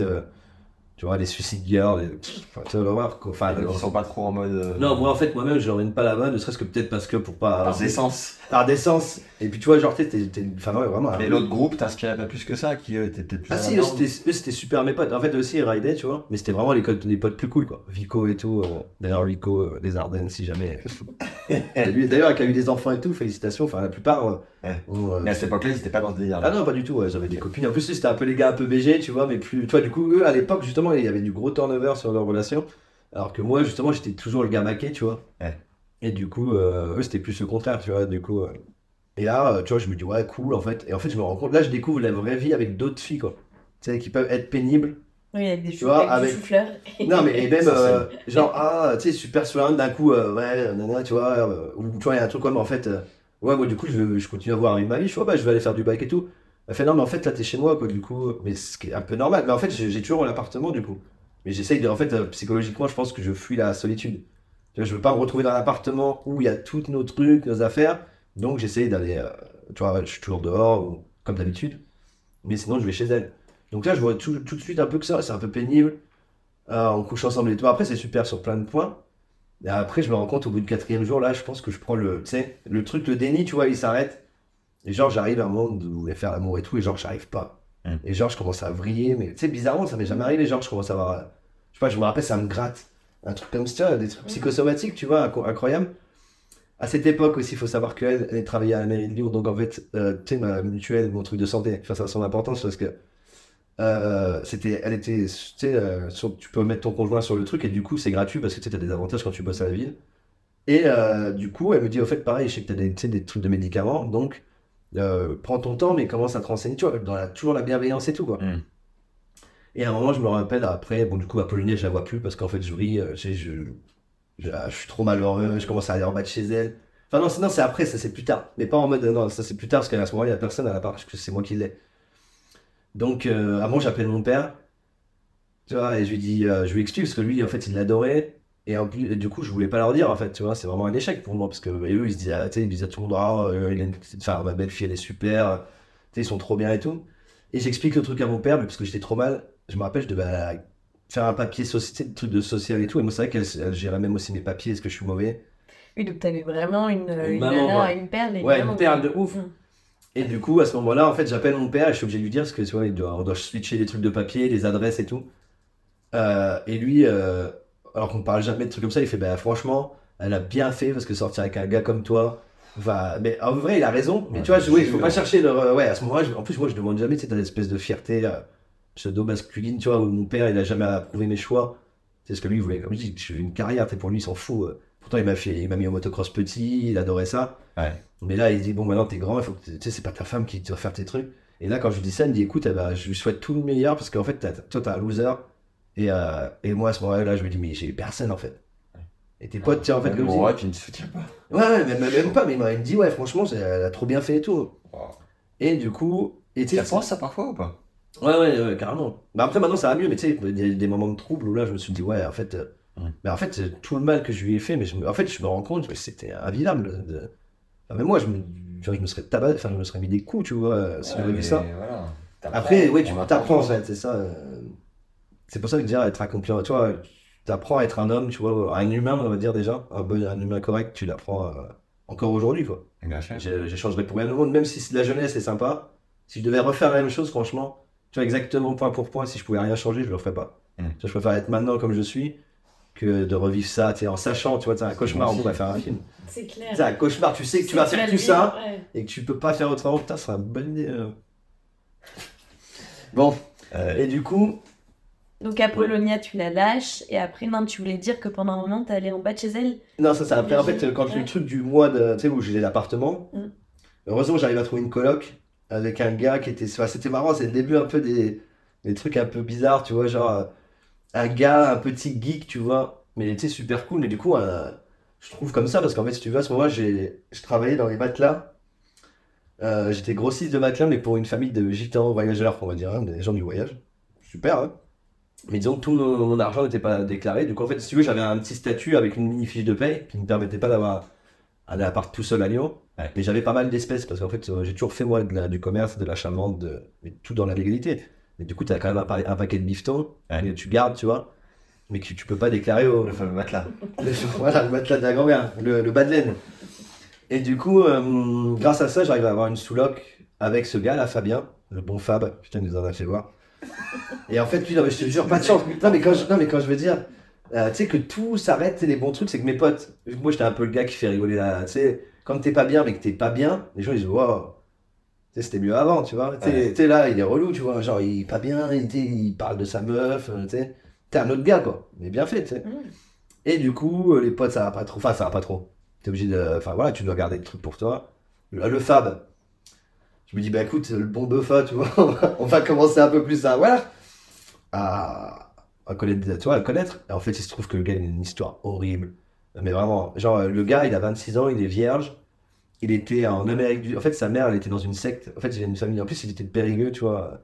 [SPEAKER 3] tu vois, les Suicide Girls, les... vas voir, quoi. Enfin,
[SPEAKER 4] Ils sont pas trop en mode. euh,
[SPEAKER 3] non, moi, en fait, moi-même, je l'emmène pas là-bas, ne serait-ce que peut-être parce que pour pas.
[SPEAKER 4] Par décence.
[SPEAKER 3] Par décence. Et puis, tu vois, genre, t'es, t'es, t'es- enfin, ouais, vraiment.
[SPEAKER 4] Mais l'autre groupe t'inspirait pas plus que ça, qui eux, étaient peut-être plus.
[SPEAKER 3] Ah si, eux c'était, eux, c'était super mes potes. En fait, eux aussi, ils ridaient, tu vois. Mais c'était vraiment les, codes- les potes plus cool, quoi. Vico et tout. euh, d'ailleurs, Vico euh, des Ardennes, si jamais. Lui, d'ailleurs, qui a eu des enfants et tout, félicitations. Enfin, la plupart. Euh,
[SPEAKER 4] Ouais.
[SPEAKER 3] ont, euh,
[SPEAKER 4] Mais à cette époque-là, ils étaient pas dans ce délire.
[SPEAKER 3] Ah non, pas du tout, ouais, j'avais des copines. En plus, c'était un peu les gars un peu BG, tu vois, mais plus. Toi, du coup, eux, à l'époque, justement, il y avait du gros turnover sur leur relation. Alors que moi, justement, j'étais toujours le gars maqué, tu vois.
[SPEAKER 4] Ouais.
[SPEAKER 3] Et du coup, euh, eux, c'était plus le contraire, tu vois, du coup. euh. Et là, euh, tu vois, je me dis, ouais, cool, en fait. Et en fait, je me rends compte, là, je découvre la vraie vie avec d'autres filles, quoi. Tu sais, qui peuvent être pénibles.
[SPEAKER 2] Oui, avec des,
[SPEAKER 3] Tu vois,
[SPEAKER 2] avec
[SPEAKER 3] avec-
[SPEAKER 2] des souffleurs.
[SPEAKER 3] Non, mais et même, euh, genre, ah, tu sais, super souriante d'un coup, euh, ouais, nana, tu vois, euh, ou tu vois, il y a un truc comme, en fait, euh, ouais, moi, du coup, je, continue à voir une ma vie, je vois, bah, je vais aller faire du bike et tout. Elle fait, non, mais en fait, là, t'es chez moi, quoi, du coup, mais ce qui est un peu normal, mais en fait, j'ai toujours l'appartement, du coup. Mais j'essaye de, en fait, euh, psychologiquement, je pense que je fuis la solitude. Tu vois, je veux pas me retrouver dans un appartement où il y a tous nos trucs, nos affaires, donc j'essaye d'aller, euh, tu vois, je suis toujours dehors, comme d'habitude, mais sinon, je vais chez elle. Donc là, je vois tout, tout de suite un peu que ça, c'est un peu pénible. Euh, on couche ensemble et tout. Après, c'est super sur plein de points. Et après, je me rends compte au bout du quatrième jour, là, je pense que je prends le, tu sais, le truc, le déni, tu vois, il s'arrête. Et genre, j'arrive à un moment où je voulais faire l'amour et tout, et genre, j'arrive pas.
[SPEAKER 4] Mm.
[SPEAKER 3] Et genre, je commence à vriller, mais tu sais, bizarrement, ça m'est jamais arrivé. Genre, je commence à avoir, je sais pas, je me rappelle, ça me gratte. Un truc comme ça, des trucs psychosomatiques, tu vois, incroyable. À cette époque aussi, il faut savoir qu'elle, elle travaillait à la mairie de Lyon, donc en fait, euh, tu sais, ma mutuelle, mon truc de santé, enfin, ça a son importance parce que euh, c'était, elle était, tu sais, euh, sur- tu peux mettre ton conjoint sur le truc et du coup c'est gratuit parce que tu as des avantages quand tu bosses à la ville. Et euh, du coup, elle me dit, au fait, pareil, je sais que tu as des, trucs de médicaments, donc euh, prends ton temps, mais commence à te renseigner, tu vois, dans la, toujours la bienveillance et tout, quoi.
[SPEAKER 4] Mm.
[SPEAKER 3] Et à un moment, je me rappelle, après, bon, du coup, Apollinet, je la vois plus parce qu'en fait, je ris, euh, je, je, je suis trop malheureux, je commence à aller en bas de chez elle. Enfin, non, c'est, non, c'est après, ça c'est plus tard. Mais pas en mode, non, ça c'est plus tard parce qu'à ce moment-là, il n'y a personne à la part, parce que c'est moi qui l'ai. Donc, euh, avant, j'appelle mon père, tu vois, et je lui dis, euh, je lui explique parce que lui, en fait, il l'adorait. Et en plus, et du coup, je voulais pas leur dire, en fait, tu vois, c'est vraiment un échec pour moi parce que et eux, ils se disaient, ah, tu sais, ils disaient à tout le monde, ah, euh, il a une petite- enfin, ma belle-fille, elle est super, tu sais, ils sont trop bien et tout. Et j'explique le truc à mon père, mais parce que j'étais trop mal, je me rappelle, je devais faire un papier trucs de social et tout. Et moi, c'est vrai qu'elle elle gérait même aussi mes papiers, est-ce que je suis mauvais
[SPEAKER 2] Oui, donc t'avais vraiment une, une,
[SPEAKER 3] maman,
[SPEAKER 2] nana,
[SPEAKER 3] ouais.
[SPEAKER 2] une perle.
[SPEAKER 3] Ouais, une perle de ouf.
[SPEAKER 2] Mm.
[SPEAKER 3] Et du coup, à ce moment-là, en fait, j'appelle mon père et je suis obligé de lui dire parce que tu vois, il doit, on doit switcher les trucs de papier, les adresses et tout. Euh, et lui, euh, alors qu'on parle jamais de trucs comme ça, il fait bah, franchement, elle a bien fait parce que sortir avec un gars comme toi va. Mais en vrai, il a raison. Mais
[SPEAKER 4] Ouais,
[SPEAKER 3] tu vois, je, oui, il faut pas chercher le. Ouais, à ce moment-là, je- en plus, moi, je demande jamais, tu sais, une espèce de fierté euh, pseudo-masculine, tu vois, où mon père, il a jamais approuvé mes choix. C'est ce que lui, il voulait. Comme je dis, je veux une carrière, pour lui, il s'en fout. Pourtant, il m'a fait, il m'a mis au motocross petit, il adorait ça.
[SPEAKER 4] Ouais.
[SPEAKER 3] Mais là, il dit, bon, maintenant, t'es grand, il faut que, tu sais, c'est pas ta femme qui doit faire tes trucs. Et là, quand je lui dis ça, il me dit, écoute, eh ben, je lui souhaite tout le meilleur parce qu'en fait, t'as- toi, t'es un loser. Et, euh, et moi, à ce moment-là, je me dis, mais j'ai personne, en fait. Et tes potes, tiens, en fait, comme
[SPEAKER 4] Bon, ouais, il ne soutient pas.
[SPEAKER 3] Ouais, mais même, même pas, mais il me dit, ouais, franchement, c'est- elle a trop bien fait et tout.
[SPEAKER 4] Wow.
[SPEAKER 3] Et du coup, et tu
[SPEAKER 4] Tu penses ça parfois ou pas?
[SPEAKER 3] Ouais, ouais, ouais, carrément. Bah après, maintenant, ça va mieux, mais tu sais, il y a des moments de trouble où là, je me suis dit, ouais, en fait, euh. Mais en fait, euh, tout le mal que je lui ai fait, mais je me- en fait, je me rends compte que c'était invivable. De... Enfin, même moi, je me, tu je me serais tabac, enfin, je me serais mis des coups, tu vois, euh, si j'avais vu ça.
[SPEAKER 4] Voilà.
[SPEAKER 3] Après, oui, tu t'apprends, en fait, c'est ça. euh, C'est pour ça que dire être accompli, tu vois, t'apprends à être un homme, tu vois, un humain, on va dire déjà, un, bon, un humain correct, tu l'apprends euh, encore aujourd'hui, quoi. J'échangerais pour rien au monde, même si la jeunesse, c'est sympa. Si je devais refaire la même chose, franchement, tu vois, exactement point pour point, si je pouvais rien changer, je le ferais pas.
[SPEAKER 4] Mm.
[SPEAKER 3] Tu vois, je préfère être maintenant comme je suis que de revivre ça, tu sais, en sachant, tu vois, c'est un cauchemar, on pourrait faire un film.
[SPEAKER 2] C'est clair.
[SPEAKER 3] C'est un cauchemar, tu sais que tu vas faire tout ça
[SPEAKER 2] ouais.
[SPEAKER 3] et que tu peux pas faire autrement. Putain, ce serait une bonne idée. euh. Bon,
[SPEAKER 4] Euh,
[SPEAKER 3] et du coup,
[SPEAKER 2] Donc Apollonia, tu la lâches, et après, non, tu voulais dire que pendant un moment, t'allais en bas de chez elle?
[SPEAKER 3] Non, ça c'est après, en fait, quand j'ai eu le truc du mois de, tu sais, où j'ai l'appartement,
[SPEAKER 2] Mm.
[SPEAKER 3] heureusement, j'arrive à trouver une coloc avec un gars qui était, enfin, c'était marrant, c'est le début un peu des, des trucs un peu bizarres, tu vois, genre euh, un gars, un petit geek, tu vois, mais tu sais, super cool, mais du coup, euh, je trouve comme ça, parce qu'en fait, si tu veux, à ce moment-là, j'ai, je travaillais dans les matelas, Euh, j'étais grossiste de matelas, mais pour une famille de gitans voyageurs, on va dire, hein, des gens du voyage. Super, hein. Mais disons que tout mon, argent n'était pas déclaré. Du coup, en fait, si tu veux, j'avais un petit statut avec une mini fiche de paye qui ne me permettait pas d'avoir un appart tout seul à Lyon. Mais j'avais pas mal d'espèces parce qu'en fait, euh, j'ai toujours fait moi de du commerce, de l'achat-vente, tout dans la légalité. Mais du coup, tu as quand même un, pa- un paquet de bifetons
[SPEAKER 4] Ouais.
[SPEAKER 3] que tu gardes, tu vois, mais que tu peux pas déclarer au,
[SPEAKER 4] le fameux matelas.
[SPEAKER 3] le, voilà, le matelas de la grand-mère, le, le bas de laine. Et du coup, euh, grâce à ça, j'arrive à avoir une sous-loc avec ce gars là, Fabien, le bon Fab. Putain, il nous en a fait voir. Et en fait, lui, non, mais je te jure, pas de chance. Non, mais quand je, non, mais quand je veux dire, euh, tu sais, que tout s'arrête, les bons trucs, c'est que mes potes, moi, j'étais un peu le gars qui fait rigoler là. Tu sais, quand t'es pas bien, mais que t'es pas bien, les gens, ils disent, wow. C'était mieux avant, tu vois.
[SPEAKER 4] Ouais.
[SPEAKER 3] sais, là, il est relou, tu vois. Genre, il est pas bien, il, parle de sa meuf, euh, tu sais. T'es un autre gars, quoi. Mais bien fait, tu sais.
[SPEAKER 2] Mm.
[SPEAKER 3] Et du coup, euh, les potes, ça va pas trop. Enfin, ça va pas trop. T'es obligé de. Enfin, voilà, tu dois garder le truc pour toi. Le, le Fab. Je me dis, bah écoute, le bon Buffa, tu vois, on va, on va commencer un peu plus à. Voilà. À, à connaître, tu vois, à le connaître. Et en fait, il se trouve que le gars, il a une histoire horrible. Mais vraiment, genre, le gars, il a 26 ans, il est vierge. Il était en Amérique du. En fait, sa mère, elle était dans une secte. En fait, il a une famille. En plus, il était de Périgueux, tu vois.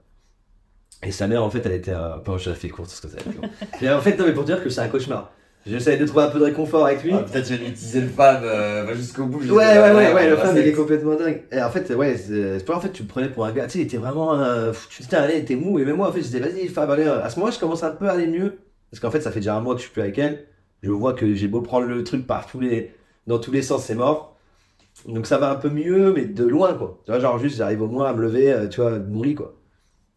[SPEAKER 3] Et sa mère, en fait, elle était. Euh... Bon, je la fais courte, parce que ça. Mais en fait, non, mais pour dire que c'est un cauchemar. J'essaie de trouver un peu de réconfort avec lui.
[SPEAKER 1] Ah, Peut-être j'ai utilisé le fab euh, jusqu'au bout.
[SPEAKER 3] Ouais, ouais, ouais, ouais, le
[SPEAKER 1] fan
[SPEAKER 3] fan il est complètement dingue. Et en fait, ouais, c'est en fait, tu le prenais pour un gars, tu sais, il était vraiment. euh, disais, allez, t'es mou, et même moi, en fait, je disais, vas-y, Fab, allez. À ce moment-là, je commence un peu à aller mieux. Parce qu'en fait, ça fait déjà un mois que je suis plus avec elle. Je vois que j'ai beau prendre le truc par tous les, dans tous les sens, c'est mort. Donc ça va un peu mieux, mais de loin, quoi. Tu vois, genre, juste, j'arrive au moins à me lever, euh, tu vois, nourri, quoi.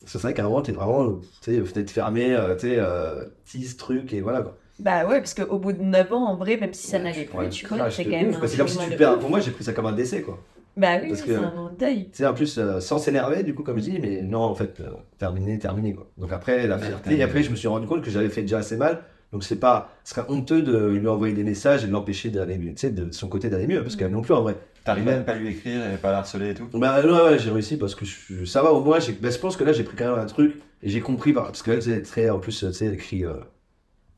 [SPEAKER 3] Parce que C'est vrai qu'à un moment, t'es vraiment, tu sais, fenêtre fermée, euh, tu sais, euh, tease, truc, et voilà, quoi.
[SPEAKER 2] Bah ouais, parce qu'au bout de 9 ans, en vrai, même si ça n'allait plus, tu
[SPEAKER 3] ah,
[SPEAKER 2] connais,
[SPEAKER 3] je
[SPEAKER 2] c'est quand même.
[SPEAKER 3] C'est comme si tu perds. Pour moi, j'ai pris ça comme un décès, quoi.
[SPEAKER 2] Bah oui,
[SPEAKER 3] Parce
[SPEAKER 2] c'est un deuil.
[SPEAKER 3] Tu sais, en plus, euh, sans s'énerver, du coup, comme je dis, mais non, en fait, euh, terminé, terminé, quoi. Donc après, la fierté, et après, je me suis rendu compte que j'avais fait déjà assez mal. Donc c'est pas, ce serait honteux de lui envoyer des messages et de l'empêcher d'aller mieux, tu sais, de son côté d'aller mieux, parce qu'elle non plus, en vrai.
[SPEAKER 4] T'arrives même pas à lui écrire et pas à la harceler et tout.
[SPEAKER 3] Bah ouais, ouais, j'ai réussi parce que je- ça va au moins. j'ai- bah, je pense que là, j'ai pris quand même un truc et j'ai compris, par- parce qu'elle, c'est très, en plus, tu sais, elle écrit euh,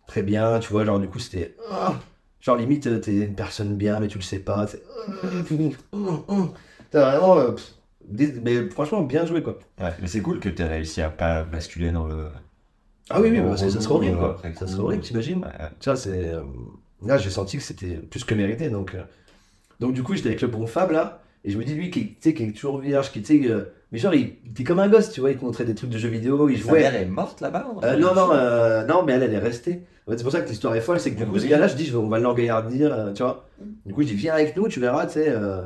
[SPEAKER 3] très bien, tu vois, genre, du coup, c'était. ah, genre, limite, euh, t'es une personne bien, mais tu le sais pas. c'est, T'as vraiment. euh, pff, des- mais franchement, bien joué, quoi.
[SPEAKER 4] Ouais, mais c'est cool que t'aies réussi à pas basculer dans le.
[SPEAKER 3] Ah oui, oui, parce que ça serait horrible, quoi. Ça serait horrible, t'imagines
[SPEAKER 4] Ouais, ouais.
[SPEAKER 3] Ça, c'est. euh, Là, j'ai senti que c'était plus que mérité. Donc, donc du coup, j'étais avec le bon Fab, là. Et je me dis, lui, qui, tu sais, qui est toujours vierge, qui, tu sais. euh, mais genre, il était comme un gosse, tu vois. Il te montrait des trucs de jeux vidéo, il
[SPEAKER 1] Sa
[SPEAKER 3] jouait.
[SPEAKER 1] mère est morte là-bas
[SPEAKER 3] Euh, non, non, euh, non, mais elle, elle est restée. Ouais, c'est pour ça que l'histoire est folle. C'est que du coup, ce gars-là, je dis, je vais- on va l'engaillardir, euh, tu vois. Du coup, je dis, viens avec nous, tu verras, tu sais. euh.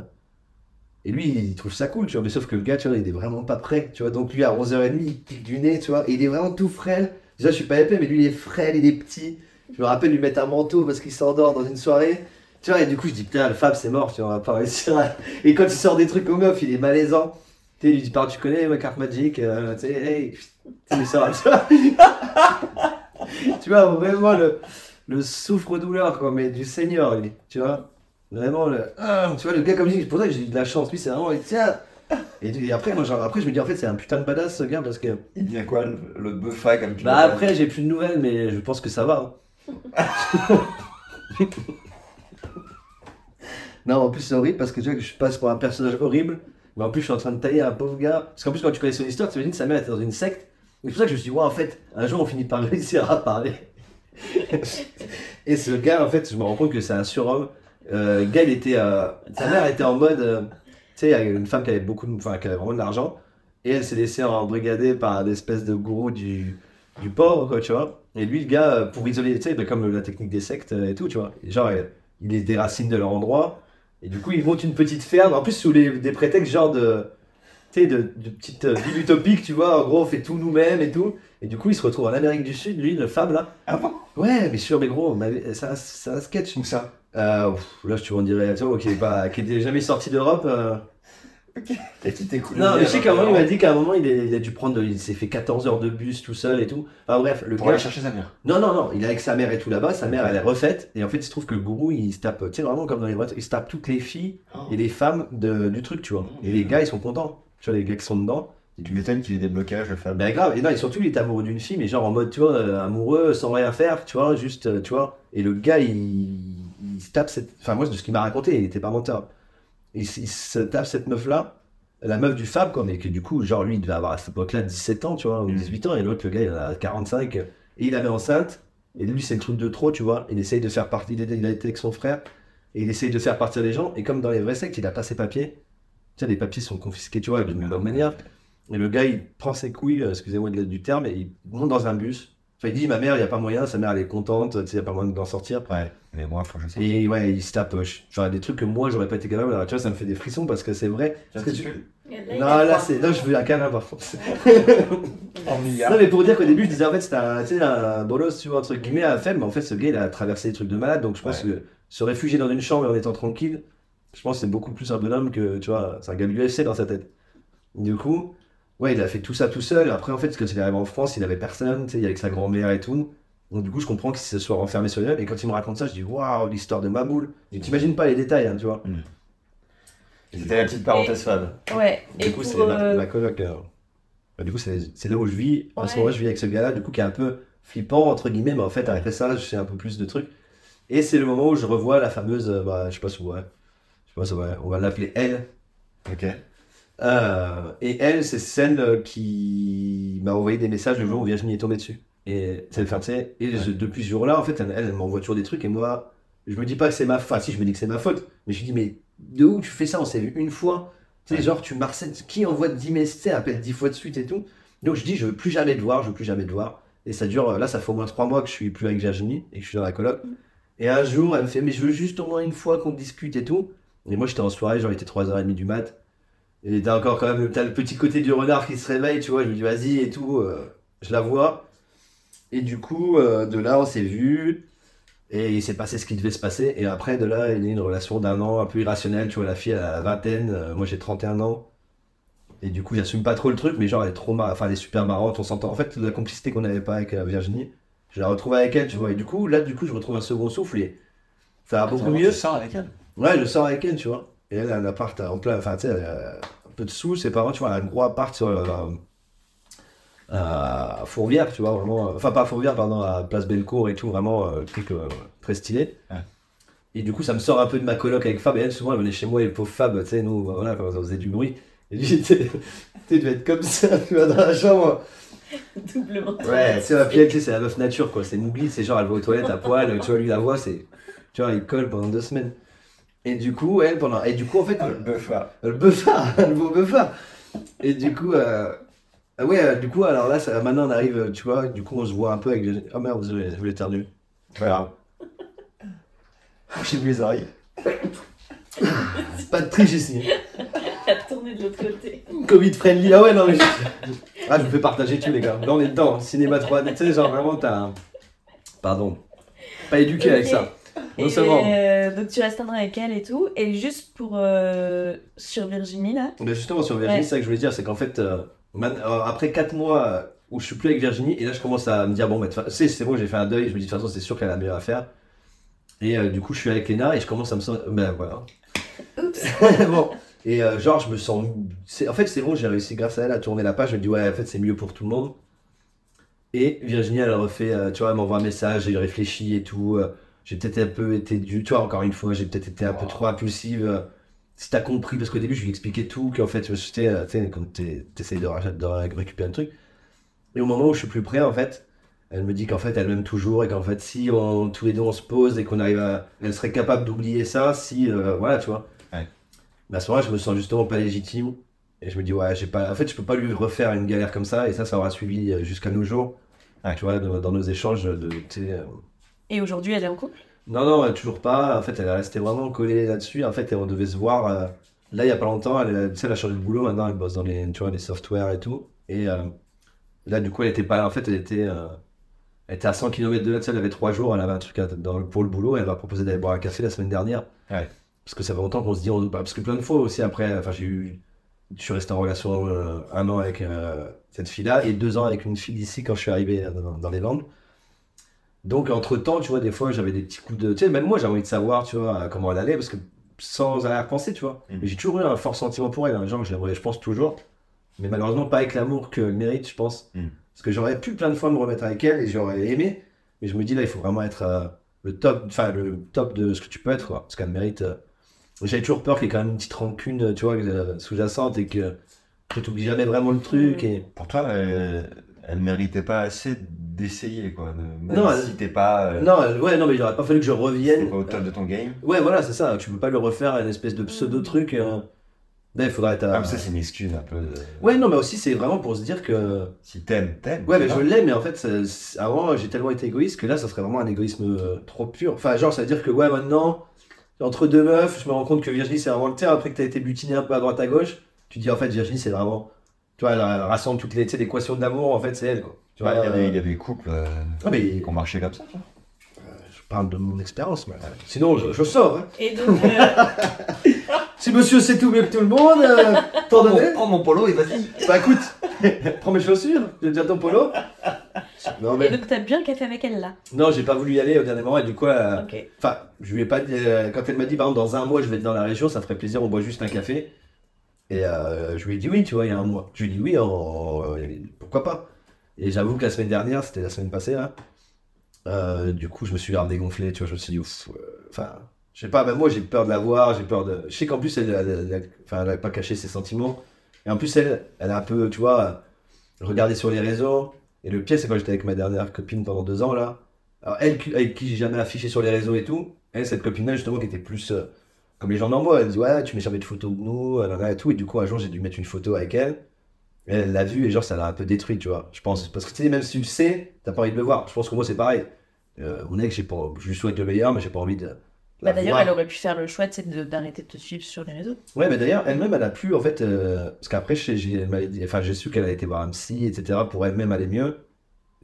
[SPEAKER 3] Et lui, il trouve ça cool, tu vois. Mais sauf que le gars, tu vois, il est vraiment pas prêt, tu vois. Donc, lui, à 11h30, il pique du nez, tu vois. Et il est vraiment tout frêle. Déjà, je suis pas épais, mais lui, il est frêle, il est petit. Je me rappelle lui mettre un manteau parce qu'il s'endort dans une soirée. Tu vois, et du coup, je dis, putain, le Fab, c'est mort, tu vois, on va pas réussir. à- Et quand il sort des trucs aux meufs, il est malaisant. Tu lui dit, Par- tu connais ma carte Magic, euh, tu sais, hey, tu ça tu vois. tu vois, vraiment le, le souffre-douleur, quoi, mais du Seigneur, lui, tu vois. Vraiment, le, tu vois, le gars, comme je dis, c'est pour ça que j'ai eu de la chance, lui, c'est vraiment, tiens. Et, et après, moi, genre, après, je me dis, en fait, c'est un putain de badass, ce gars, parce que.
[SPEAKER 1] Il vient quoi le- L'autre buffa comme tu
[SPEAKER 3] Bah, après, j'ai plus de nouvelles, mais je pense que ça va. hein. non, en plus, c'est horrible parce que tu vois que je passe pour un personnage horrible, mais en plus, je suis en train de tailler un pauvre gars. Parce qu'en plus, quand tu connais son histoire, tu imagines que sa mère était dans une secte. Et C'est pour ça que je me suis dit, ouais, en fait, un jour, on finit par réussir à parler. Et ce gars, en fait, je me rends compte que c'est un surhomme. Euh, gars, il était. euh, sa mère était en mode. euh, tu sais, il y a une femme qui avait beaucoup enfin, qui avait vraiment de l'argent. Et elle s'est laissée embrigader par un espèce de gourou du, du pauvre, quoi, tu vois. Et lui, le gars, euh, pour isoler, tu sais, bah, comme la technique des sectes et tout, tu vois. Genre, il les déracine de leur endroit. Et du coup, il monte une petite ferme. En plus, sous les, des prétextes, genre de. tu sais, de, de petites euh, villes utopiques, tu vois. En gros, on fait tout nous-mêmes et tout. Et du coup, il se retrouve en Amérique du Sud, lui, le Fab, là.
[SPEAKER 4] Ah bon?
[SPEAKER 3] Ouais, mais sûr, mais gros, mais ça, un sketch.
[SPEAKER 4] Où ça
[SPEAKER 3] Euh, pff, là, tu m'en dirais, tu vois, qui est, pas, qui est jamais sorti d'Europe. euh.
[SPEAKER 4] Tu t'écoutes
[SPEAKER 3] Non, mais je sais qu'à un moment, il m'a dit qu'à un moment, il, est- il a dû prendre, de- il s'est fait 14 heures de bus tout seul et tout. Enfin bref, le
[SPEAKER 4] Pour
[SPEAKER 3] gars.
[SPEAKER 4] aller chercher sa mère.
[SPEAKER 3] Non, non, non, il est avec sa mère et tout là-bas. Sa mère, elle est refaite. Et en fait, il se trouve que le gourou, il se tape, tu sais, vraiment comme dans les boîtes, il se tape toutes les filles et les femmes de, du truc, tu vois. Et les gars, ils sont contents. Tu vois, les gars qui sont dedans.
[SPEAKER 4] Tu m'étonnes qu'il ait des blocages, le Fab.
[SPEAKER 3] Ben grave, et non, et surtout il est amoureux d'une fille, mais genre en mode, tu vois, euh, amoureux, sans rien faire, tu vois, juste, euh, tu vois. Et le gars, il, il se tape cette. Enfin, moi, de ce qu'il m'a raconté, il était pas menteur. Il, il se tape cette meuf-là, la meuf du Fab, quoi, mais que du coup, genre, lui, il devait avoir à cette époque-là 17 ans, tu vois, ou
[SPEAKER 4] Mm.
[SPEAKER 3] 18 ans, et l'autre, le gars, il en a 45, et il met enceinte, et lui, c'est le truc de trop, tu vois. Il essaye de faire partie, il a été avec son frère, et il essaye de faire partir les gens, et comme dans les vrais sectes, il a pas ses papiers. Tu sais, les papiers sont confisqués, tu vois, d'une bonne manière. Et le gars, il prend ses couilles, euh, excusez-moi de- du terme, et il monte dans un bus. Enfin, il dit, ma mère, il n'y a pas moyen, sa mère, elle est contente, tu sais, il n'y a pas moyen d'en sortir.
[SPEAKER 4] Ouais, mais moi, sorte.
[SPEAKER 3] Et ouais, il se tape, euh, genre des trucs que moi, j'aurais pas été capable. Alors, tu vois, ça me fait des frissons parce que c'est vrai. Parce que tu- Non, là, c'est, là, je veux un câlin, par contre. Non, mais pour dire qu'au début, je disais, en fait, c'était un, tu sais, un bolos, tu vois, entre guillemets, à faible, mais en fait, ce gars, il a traversé des trucs de malade, donc je pense que se réfugier dans une chambre en étant tranquille, je pense que c'est beaucoup plus un bonhomme que, tu vois, c'est un gars de l'UFC dans sa tête. Du coup, ouais, il a fait tout ça tout seul. Après, en fait, parce que il est arrivé en France, il avait personne, tu sais, il est avec sa grand-mère et tout. Donc, du coup, je comprends qu'il se soit renfermé sur lui-même. Et quand il me raconte ça, je dis, waouh, l'histoire de ma boule. Et t'imagines pas les détails, hein, tu vois.
[SPEAKER 4] C'était la petite parenthèse Fab.
[SPEAKER 2] Ouais, et
[SPEAKER 3] Du coup, c'est ma,
[SPEAKER 2] euh,
[SPEAKER 3] ma coloc. euh, bah, du coup, c'est là où je vis. À ce
[SPEAKER 2] Ouais.
[SPEAKER 3] moment-là, je vis avec ce gars-là, du coup, qui est un peu flippant, entre guillemets, mais en fait, après ça, je sais un peu plus de trucs. Et c'est le moment où je revois la fameuse, euh, bah, je sais pas si ouais, je sais pas si ouais, on va l'appeler elle.
[SPEAKER 4] Ok.
[SPEAKER 3] Euh, et elle, c'est celle euh, qui m'a envoyé des messages le jour où Virginie est tombée dessus. Et, c'est- tu sais, et je- depuis ce jour-là, en fait, elle, elle m'envoie toujours des trucs et moi, je me dis pas que c'est ma faute. Enfin, si, je me dis que c'est ma faute. Mais je me dis, mais de où tu fais ça? On s'est vu une fois. Tu sais, genre, tu marcelles. Qui envoie 10 messages, tu sais, appelle 10 fois de suite et tout Donc, je dis, je veux plus jamais te voir, je veux plus jamais te voir. Et ça dure, là, ça fait au moins 3 mois que je suis plus avec Virginie et que je suis dans la coloc. Et un jour, elle me fait, mais je veux juste au moins une fois qu'on discute et tout. Et moi, j'étais en soirée, genre, il était 3h30 du mat. Et t'as encore quand même, t'as le petit côté du renard qui se réveille, tu vois. Je me dis, vas-y et tout. euh, je la vois. Et du coup, euh, de là, on s'est vu. Et il s'est passé ce qui devait se passer. Et après, de là, il y a eu une relation d'un an un peu irrationnelle. Tu vois, la fille, elle a la vingtaine. euh, moi, j'ai 31 ans. Et du coup, j'assume pas trop le truc, mais genre, elle est trop mar... enfin, elle est super marrante, on s'entend. En fait, la complicité qu'on n'avait pas avec euh, Virginie, je la retrouve avec elle, tu vois. Et du coup, là, du coup, je retrouve un second souffle et ça va beaucoup mieux.
[SPEAKER 4] Tu sors avec elle?
[SPEAKER 3] Ouais, je sors avec elle, tu vois. Et elle a un appart en plein, enfin, tu sais, a un peu de sous, ses parents, tu vois, elle a un gros appart sur, euh, à Fourvière, tu vois, vraiment. euh, Enfin, pas à Fourvière, pardon, à Place Bellecour et tout, vraiment, euh, truc euh, très stylé.
[SPEAKER 4] Ouais.
[SPEAKER 3] Et du coup, ça me sort un peu de ma coloc avec Fab. Et elle, souvent, elle venait chez moi, et le pauvre Fab, tu sais, nous, voilà, quand on faisait du bruit. Et lui, tu devait être comme ça, tu vois, dans la chambre.
[SPEAKER 2] doublement.
[SPEAKER 3] Ouais, c'est la pièce, tu sais, c'est la meuf nature, quoi. C'est Mougli, c'est genre, elle va aux toilettes à poil, tu vois, lui, la voix, c'est. Tu vois, il colle pendant deux semaines. Et du coup, elle, pendant. Et du coup, en fait.
[SPEAKER 4] Buffa.
[SPEAKER 3] Le buffard, le beau buffard. Et du coup, euh, ah ouais, euh, du coup, alors là, ça, maintenant on arrive, euh, tu vois, du coup, on se voit un peu avec. les- Oh merde, désolé, je voulais éternuer.
[SPEAKER 4] Voilà. J'ai vu les oreilles.
[SPEAKER 3] Pas de triche ici.
[SPEAKER 2] À tourner de l'autre côté.
[SPEAKER 3] Covid friendly, ah ouais, non, mais. je- Ah, je vous fais partager tout, les gars. Là, on est dedans, cinéma 3D, tu sais, genre vraiment, t'as. Pardon. Pas éduqué avec ça. Non
[SPEAKER 2] Et
[SPEAKER 3] seulement.
[SPEAKER 2] euh, donc tu restes avec elle et tout. Et juste pour euh, sur Virginie là.
[SPEAKER 3] Mais justement, sur Virginie,
[SPEAKER 2] Ouais.
[SPEAKER 3] c'est ça que je voulais dire, c'est qu'en fait, euh, man- après 4 mois où je suis plus avec Virginie, et là je commence à me dire, bon, bah, fa- c'est c'est bon, j'ai fait un deuil, je me dis, de toute façon, c'est sûr qu'elle a la meilleure affaire. Et euh, du coup, je suis avec Léna et je commence à me sentir. Ben voilà. bon. Et euh, genre, je me sens. c'est- En fait, c'est bon, j'ai réussi grâce à elle à tourner la page. Je me dis, ouais, en fait, c'est mieux pour tout le monde. Et Virginie, elle refait, euh, tu vois, elle m'envoie un message, j'ai réfléchi et tout. J'ai peut-être un peu été du. Tu vois, encore une fois, j'ai peut-être été un peu trop impulsive. euh, si t'as compris, parce qu'au début, je lui expliquais tout, qu'en fait, tu sais, euh, tu sais, quand t'es- t'essayes de, de récupérer un truc. Et au moment où je suis plus prêt, en fait, elle me dit qu'en fait, elle m'aime toujours et qu'en fait, si on, tous les deux on se pose et qu'on arrive à. Elle serait capable d'oublier ça si. euh, voilà, tu vois.
[SPEAKER 4] Ouais.
[SPEAKER 3] Mais à ce moment-là, je me sens justement pas légitime. Et je me dis, ouais, j'ai pas. En fait, je peux pas lui refaire une galère comme ça. Et ça, ça aura suivi jusqu'à nos jours.
[SPEAKER 4] Ouais.
[SPEAKER 3] Tu vois, dans, dans nos échanges de. tu sais, euh,
[SPEAKER 2] Et aujourd'hui elle est en couple?
[SPEAKER 3] non, non, toujours pas. En fait, elle est restée vraiment collée là-dessus. En fait, on devait se voir euh, là, il y a pas longtemps, elle, tu sais, elle a changé de boulot. Maintenant, elle bosse dans les, tu vois, les softwares et tout. Et euh, là, du coup, elle était pas là. En fait, elle était, euh, elle était à 100 km de là. Elle avait trois jours. Elle avait un truc à- dans, pour le boulot. Elle m'a proposé d'aller boire un café la semaine dernière.
[SPEAKER 4] Ouais.
[SPEAKER 3] Parce que ça fait longtemps qu'on se dit. on- bah, parce que plein de fois aussi, après, enfin, j'ai eu. Je suis resté en relation euh, un an avec euh, cette fille-là et deux ans avec une fille d'ici quand je suis arrivé euh, dans, dans les Landes. Donc, entre temps, tu vois, des fois, j'avais des petits coups de. Tu sais, même moi, j'avais envie de savoir, tu vois, comment elle allait, parce que sans arrière-pensée, tu vois. Mais j'ai toujours eu un fort sentiment pour elle, un genre que j'aimerais, je pense, toujours. Mais malheureusement, pas avec l'amour qu'elle mérite, je pense.
[SPEAKER 4] Mhm.
[SPEAKER 3] Parce que j'aurais pu plein de fois me remettre avec elle et j'aurais aimé. Mais je me dis, là, il faut vraiment être euh, le top, enfin, le top de ce que tu peux être, quoi. Parce qu'elle mérite. euh, J'avais toujours peur qu'il y ait quand même une petite rancune, tu vois, euh, sous-jacente et que que tu n'oublies jamais vraiment le truc. Et...
[SPEAKER 4] Pour toi, elle, méritait pas assez d'essayer, quoi. de- même
[SPEAKER 3] Non, elle-
[SPEAKER 4] si t'es pas, euh,
[SPEAKER 3] Non, euh, ouais, non, mais il aurait pas fallu que je revienne.
[SPEAKER 4] pas au top de ton game.
[SPEAKER 3] Ouais, voilà, c'est ça. Tu peux pas le refaire à une espèce de pseudo-truc. euh. Là, il faudrait être. à-
[SPEAKER 4] Ah, mais ça, c'est une excuse un peu. de-
[SPEAKER 3] Ouais, non, mais aussi, c'est vraiment pour se dire que.
[SPEAKER 4] Si t'aimes, t'aimes.
[SPEAKER 3] Ouais, mais je
[SPEAKER 4] vois.
[SPEAKER 3] l'ai, mais en fait, ça- avant, j'ai tellement été égoïste que là, ça serait vraiment un égoïsme euh, trop pur. Enfin, genre, ça veut dire que, ouais, maintenant, entre deux meufs, je me rends compte que Virginie, c'est vraiment le terre. Après que t'as été butiné un peu à droite à gauche, tu dis, en fait, Virginie, c'est vraiment. Tu vois, elle, elle rassemble toutes les tu sais, les équations d'amour, en fait, c'est elle, quoi. Tu vois,
[SPEAKER 4] il y avait,
[SPEAKER 3] euh,
[SPEAKER 4] il y avait des couples euh,
[SPEAKER 3] Ah, mais
[SPEAKER 4] qui ont marché comme ça. vois.
[SPEAKER 3] je parle de mon expérience, mais. Sinon, je, je sors. Hein.
[SPEAKER 2] Et donc, euh,
[SPEAKER 3] Si monsieur sait tout mieux que tout le monde, euh, t'en donner
[SPEAKER 4] Prends mon polo et vas-y.
[SPEAKER 3] Bah écoute, prends mes chaussures, j'ai déjà ton polo. Non,
[SPEAKER 2] et
[SPEAKER 3] mais.
[SPEAKER 2] donc t'as bu un café avec elle là?
[SPEAKER 3] Non, j'ai pas voulu y aller au dernier moment et du coup, euh, enfin, je lui ai pas dit, euh, quand elle m'a dit, par exemple, dans un mois, je vais être dans la région, ça ferait plaisir, on boit juste un café. Et euh, je lui ai dit oui, tu vois, il y a un mois. Je lui ai dit oui, en- euh, pourquoi pas? Et j'avoue que la semaine dernière, c'était la semaine passée, là, euh, du coup, je me suis grave dégonflé, tu vois, je me suis dit, ouf, enfin, je sais pas, ben moi j'ai peur de la voir, j'ai peur de. Je sais qu'en plus, elle, elle, elle- elle- pas caché ses sentiments. Et en plus, elle, elle a un peu, tu vois, regardé sur les réseaux. Et le pire, c'est quand j'étais avec ma dernière copine pendant deux ans, là. Alors, elle, avec qui j'ai jamais affiché sur les réseaux et tout, elle, cette copine-là, justement, qui était plus comme les gens d'en elle dit, ouais, tu mets jamais de photos de nous, elle en a et tout. Et du coup, un jour, j'ai dû mettre une photo avec elle. Elle l'a vu et genre, ça l'a un peu détruit, tu vois. Je pense. Parce que tu sais, même si tu le sais, t'as pas envie de le voir. Je pense que moi, c'est pareil. Euh, mon ex, j'ai pas, je lui souhaite le meilleur, mais j'ai pas envie de.
[SPEAKER 2] Bah, D'ailleurs, elle aurait pu faire le choix de- d'arrêter de te suivre sur les réseaux.
[SPEAKER 3] Ouais, mais d'ailleurs, elle-même, elle a pu, en fait, euh, parce qu'après, j'ai enfin, su qu'elle a été voir un psy, etc., pour elle-même aller mieux.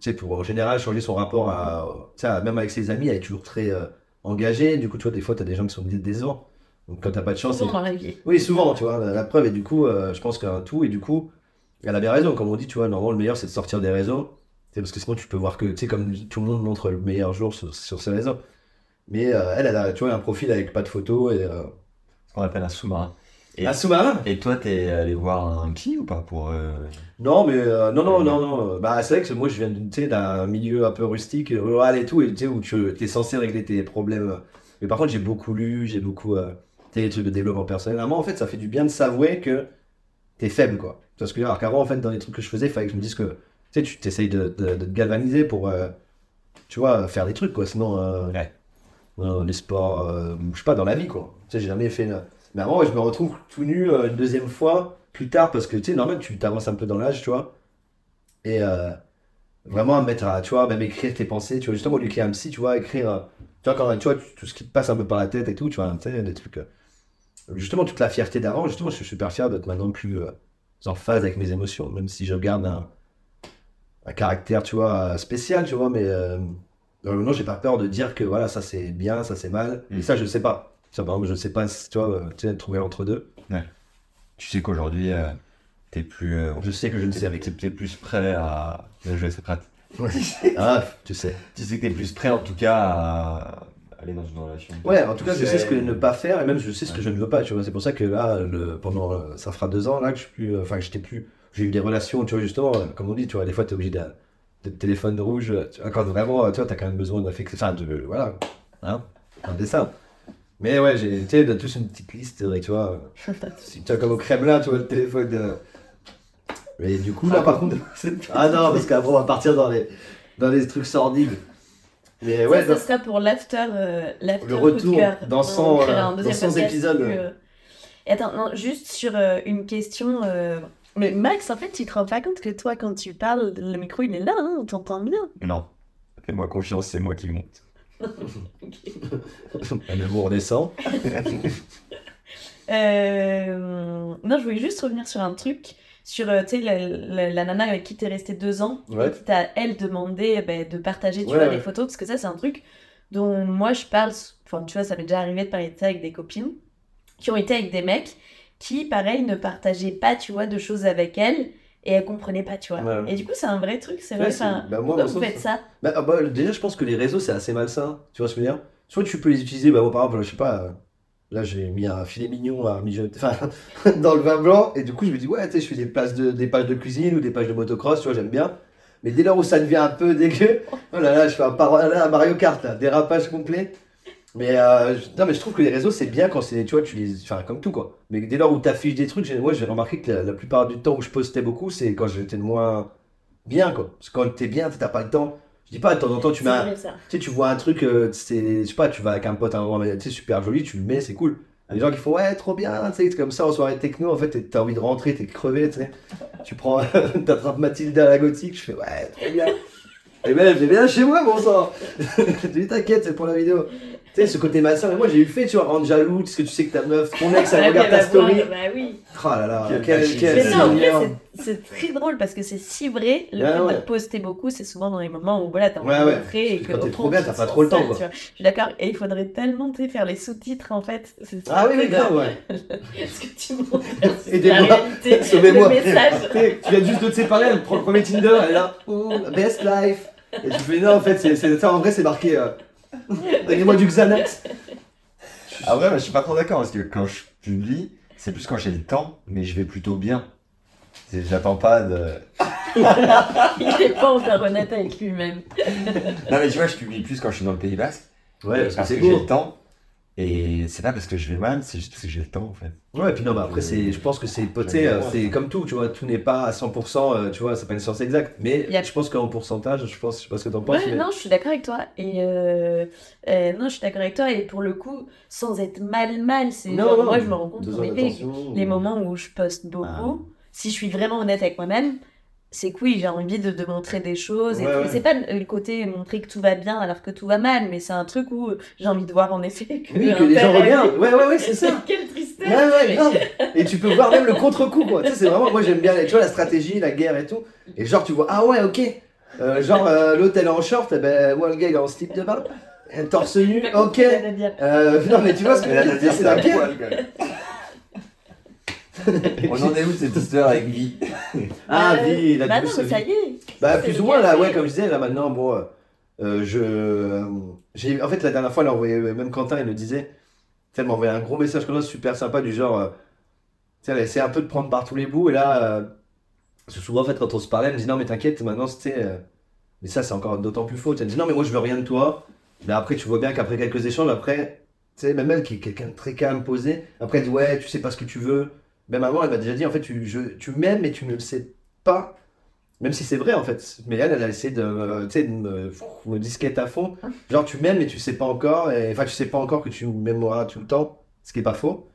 [SPEAKER 3] Tu sais, pour en général changer son rapport à. Tu sais, même avec ses amis, elle est toujours très euh, engagée. Du coup, tu vois, des fois, tu as des gens qui sont décevants. Donc, quand t'as pas de chance.
[SPEAKER 2] Souvent
[SPEAKER 3] c'est-
[SPEAKER 2] dans la vie.
[SPEAKER 3] Oui, souvent, tu vois, la, la preuve. Et du coup, euh, je pense qu'un tout, et du coup, elle a bien raison. Comme on dit, tu vois, normalement, le meilleur, c'est de sortir des réseaux. Sais, parce que sinon, tu peux voir que, tu sais, comme tout le monde montre le meilleur jour sur, sur ses réseaux. Mais euh, elle, elle a, tu vois, un profil avec pas de photos et. euh,
[SPEAKER 4] Ce qu'on appelle un sous-marin. Et-
[SPEAKER 3] Un sous-marin?
[SPEAKER 4] Et toi, t'es allé voir un psy ou pas pour. euh,
[SPEAKER 3] Non, mais euh, non, non, non, non. Bah, c'est vrai que moi, je viens d'une- tu sais, d'un milieu un peu rustique, rural et tout, et tu sais, où tu es censé régler tes problèmes. Mais par contre, j'ai beaucoup lu, j'ai beaucoup. Euh, tu sais, les trucs de développement personnel. À moi, en fait, ça fait du bien de s'avouer que t'es faible, quoi. Parce que, alors qu'avant, en fait, dans les trucs que je faisais, il fallait que je me dise que, tu sais, tu t'essayes de, de, de te galvaniser pour, euh, tu vois, faire des trucs, quoi. Sinon, euh,
[SPEAKER 4] Ouais.
[SPEAKER 3] euh, les sports, je sais pas, dans la vie, quoi. Tu sais, j'ai jamais fait. Mais avant, ouais, je me retrouve tout nu une deuxième fois, plus tard, parce que, tu sais, normal, tu t'avances un peu dans l'âge, tu vois. Et vraiment à mettre à, tu vois, même écrire tes pensées, tu vois, justement, au lieu d'écrire un psy, tu vois, écrire, tu vois, quand, tu vois, tout ce qui te passe un peu par la tête et tout, tu vois, tu sais, des trucs. Euh, justement, toute la fierté d'avant, justement, je suis super fier d'être maintenant plus euh, en phase avec mes émotions, même si je garde un, un caractère, tu vois, spécial, tu vois, mais euh, non, j'ai pas peur de dire que voilà, ça c'est bien, ça c'est mal, et
[SPEAKER 4] Mm.
[SPEAKER 3] ça je sais pas. Ça, par exemple, je sais pas, tu vois, euh, tu sais, trouver entre deux.
[SPEAKER 4] Tu sais qu'aujourd'hui, euh, t'es plus. euh,
[SPEAKER 3] Je sais que je ne sais avec.
[SPEAKER 4] T'es plus prêt à. Je vais essayer de prêt.
[SPEAKER 3] Ah, tu sais.
[SPEAKER 4] Tu sais que t'es plus prêt en tout cas à aller dans une relation.
[SPEAKER 3] Ouais, en tout cas, je sais ce que ne pas faire et même je sais ce que je ne veux pas, tu vois. C'est pour ça que là, le, pendant, euh, ça fera deux ans là que je suis plus, euh, enfin, que j'étais plus, j'ai eu des relations, tu vois, justement, euh, comme on dit, tu vois, des fois, t'es obligé de, de téléphone rouge, tu vois, quand vraiment, tu vois, t'as quand même besoin d'affection, enfin, de, voilà, hein, un dessin. Mais ouais, j'ai, tu sais, de tous une petite liste, tu vois, si tu vois, comme au Kremlin, tu vois, le téléphone, euh, mais du coup, là, par contre, ah non, parce qu'après, on va partir dans les, dans les trucs sordides. Mais ouais,
[SPEAKER 2] ça, ce sera pour l'after. euh, l'after
[SPEAKER 3] Le
[SPEAKER 2] coup de
[SPEAKER 3] retour
[SPEAKER 2] cœur.
[SPEAKER 3] dans
[SPEAKER 2] On
[SPEAKER 3] 100,
[SPEAKER 2] créera un
[SPEAKER 3] euh, dans 100
[SPEAKER 2] podcast
[SPEAKER 3] épisodes.
[SPEAKER 2] plus, euh, Et attends, non, juste sur euh, une question. euh, Mais Max, en fait, tu te rends pas compte que toi, quand tu parles, le micro il est là, hein, on t'entend bien.
[SPEAKER 4] Non. Fais-moi confiance, c'est moi qui monte.
[SPEAKER 3] Un amour naissant.
[SPEAKER 2] Euh, Non, je voulais juste revenir sur un truc. Sur, euh, tu sais, la, la- la nana avec qui t'es resté deux ans,
[SPEAKER 3] Ouais.
[SPEAKER 2] et qui t'a, elle, demandé ben, de partager, tu
[SPEAKER 3] Ouais,
[SPEAKER 2] vois,
[SPEAKER 3] ouais.
[SPEAKER 2] les photos, parce que ça, c'est un truc dont moi, je parle, enfin, tu vois, ça m'est déjà arrivé de parler de ça avec des copines, qui ont été avec des mecs qui, pareil, ne partageaient pas, tu vois, de choses avec elle, et elles comprenaient pas, tu vois.
[SPEAKER 3] Ouais.
[SPEAKER 2] Et du coup, c'est un vrai truc, c'est vrai, enfin,
[SPEAKER 3] bah, moi,
[SPEAKER 2] vous faites ça
[SPEAKER 3] Bah, ah bah, déjà, je pense que les réseaux, c'est assez malsain. Tu vois ce que je veux dire? Soit tu peux les utiliser, bah, moi, par exemple, je sais pas, là, j'ai mis un filet mignon dans le vin blanc, et du coup, je me dis, ouais, tu sais, je fais des, places de, pages de cuisine ou des pages de motocross, tu vois, j'aime bien. Mais dès lors où ça devient un peu dégueu, oh là là, je fais un, par- Mario Kart, là, dérapage complet. Mais, euh, je- non, mais je trouve que les réseaux, c'est bien quand c'est, tu vois, tu les, enfin, comme tout, quoi. Mais dès lors où tu affiches des trucs, moi, j'ai remarqué que la, plupart du temps où je postais beaucoup, c'est quand j'étais moins bien, quoi. Parce que quand t'es bien, t'as pas le temps. Je dis pas, de temps en temps, tu mets tu sais, tu vois un truc, euh, c'est, je sais pas, tu vas avec un pote, un endroit, tu sais, super joli, tu le mets, c'est cool. Il y a des gens qui font, ouais, trop bien, tu sais, c'est comme ça en soirée techno, en fait, t'as envie de rentrer, t'es crevé, tu sais. Tu prends, t'attrapes Mathilda à la gothique, je fais, ouais, trop bien. Et ben, j'ai bien chez moi, bon sang. Je dis, t'inquiète, c'est pour la vidéo. Tu sais, ce côté malsain, mais moi j'ai eu le fait, tu vois, rendre jaloux, parce que tu sais que ta meuf, ton ex, elle
[SPEAKER 2] Ouais,
[SPEAKER 3] regarde ta story.
[SPEAKER 2] Bah oui.
[SPEAKER 3] Oh là là,
[SPEAKER 4] Quel
[SPEAKER 3] quel,
[SPEAKER 2] c'est- très drôle parce que c'est si vrai. Le fait de poster beaucoup, c'est souvent dans les moments où voilà, t'as envie de montrer et
[SPEAKER 3] que quand t'es trop bien,
[SPEAKER 2] tu
[SPEAKER 3] t'as pas trop le temps, quoi.
[SPEAKER 2] Je suis d'accord. Et il faudrait tellement faire les sous-titres en fait.
[SPEAKER 3] Ah oui, grave, ouais.
[SPEAKER 2] Ce que tu montres, c'est
[SPEAKER 3] Aidez-moi.
[SPEAKER 2] la réalité,
[SPEAKER 3] Sauvez-moi. Tu viens juste de te séparer, elle prend le premier Tinder, elle est là, best life. Et tu fais, non, en fait, en vrai, c'est marqué, euh, donnez-moi du Xanax.
[SPEAKER 4] Ah ouais, mais je suis pas trop d'accord parce que quand je publie, c'est plus quand j'ai le temps, mais je vais plutôt bien. C'est- J'attends pas de.
[SPEAKER 2] Il n'est pas encore honnête avec lui-même.
[SPEAKER 1] Non, mais tu vois, je publie plus quand je suis dans le Pays Basque.
[SPEAKER 3] Ouais, parce que
[SPEAKER 1] parce
[SPEAKER 3] c'est
[SPEAKER 1] que j'ai
[SPEAKER 3] beau.
[SPEAKER 1] le temps.
[SPEAKER 4] Et c'est pas parce que je vais mal, c'est juste parce que j'ai le temps en fait.
[SPEAKER 3] Ouais, et puis non, bah après, c'est, je pense que c'est, sais, euh, c'est comme tout, tu vois, tout n'est pas à 100%, euh, tu vois, c'est pas une science exacte. Mais
[SPEAKER 2] Y a-
[SPEAKER 3] je pense qu'en pourcentage, je pense, je sais pas ce que t'en penses,
[SPEAKER 2] Ouais,
[SPEAKER 3] mais.
[SPEAKER 2] non, je suis d'accord avec toi. Et euh, euh, non, je suis d'accord avec toi. Et pour le coup, sans être mal, mal, c'est
[SPEAKER 3] Non,
[SPEAKER 2] genre,
[SPEAKER 3] non,
[SPEAKER 2] moi, je me rends compte en effet, les moments où je poste beaucoup,
[SPEAKER 3] Ah.
[SPEAKER 2] si je suis vraiment honnête avec moi-même, c'est que oui, j'ai envie de, de montrer des choses.
[SPEAKER 3] Ouais, ouais.
[SPEAKER 2] C'est pas le côté montrer que tout va bien alors que tout va mal, mais c'est un truc où j'ai envie de voir en effet que,
[SPEAKER 3] Oui,
[SPEAKER 2] un
[SPEAKER 3] que les gens regardent. Ouais, ouais, ouais, c'est ça.
[SPEAKER 2] Quelle tristesse!
[SPEAKER 3] Ouais, ouais. Et tu peux voir même le contre-coup, quoi. Tu sais, c'est vraiment, moi j'aime bien, tu vois, la stratégie, la guerre et tout. Et genre, tu vois, ah ouais, ok. Euh, genre, euh, l'autre elle est en short, eh ben, moi le gars il est en slip de bain, un torse nu, ok. Euh, non, mais tu vois ce que je veux dire, c'est- c'est la guerre.
[SPEAKER 1] On en est où cette histoire avec Guy?
[SPEAKER 3] Ah,
[SPEAKER 2] Euh,
[SPEAKER 3] vie, la
[SPEAKER 2] Bah
[SPEAKER 3] douce
[SPEAKER 2] non, ça y est!
[SPEAKER 3] Bah, plus ou moins, là, ouais, comme je disais, là maintenant, bon, euh, je. euh, j'ai, en fait, la dernière fois, elle a envoyé, même Quentin, il le disait, tu sais, elle m'a envoyé un gros message comme ça, super sympa, du genre, euh, tu sais, elle essaie un peu de prendre par tous les bouts, et là, euh, parce que souvent, en fait, quand on se parlait, elle me dit, non, mais t'inquiète, maintenant, tu sais, euh, mais ça, c'est encore d'autant plus faux, elle me dit, non, mais moi, je veux rien de toi, mais après, tu vois bien qu'après quelques échanges, après, tu sais, même elle, qui est quelqu'un de très calme, posé, après, elle dit, ouais, tu sais pas ce que tu veux, même avant, elle m'a déjà dit, en fait, tu, je, tu m'aimes, mais tu ne le sais pas. Même si c'est vrai en fait. Mais elle, elle a essayé de, tu sais, de me, me disquette à fond. Genre tu m'aimes mais tu sais pas encore. Et, enfin tu sais pas encore que tu m'aimeras tout le temps. Ce qui est pas faux.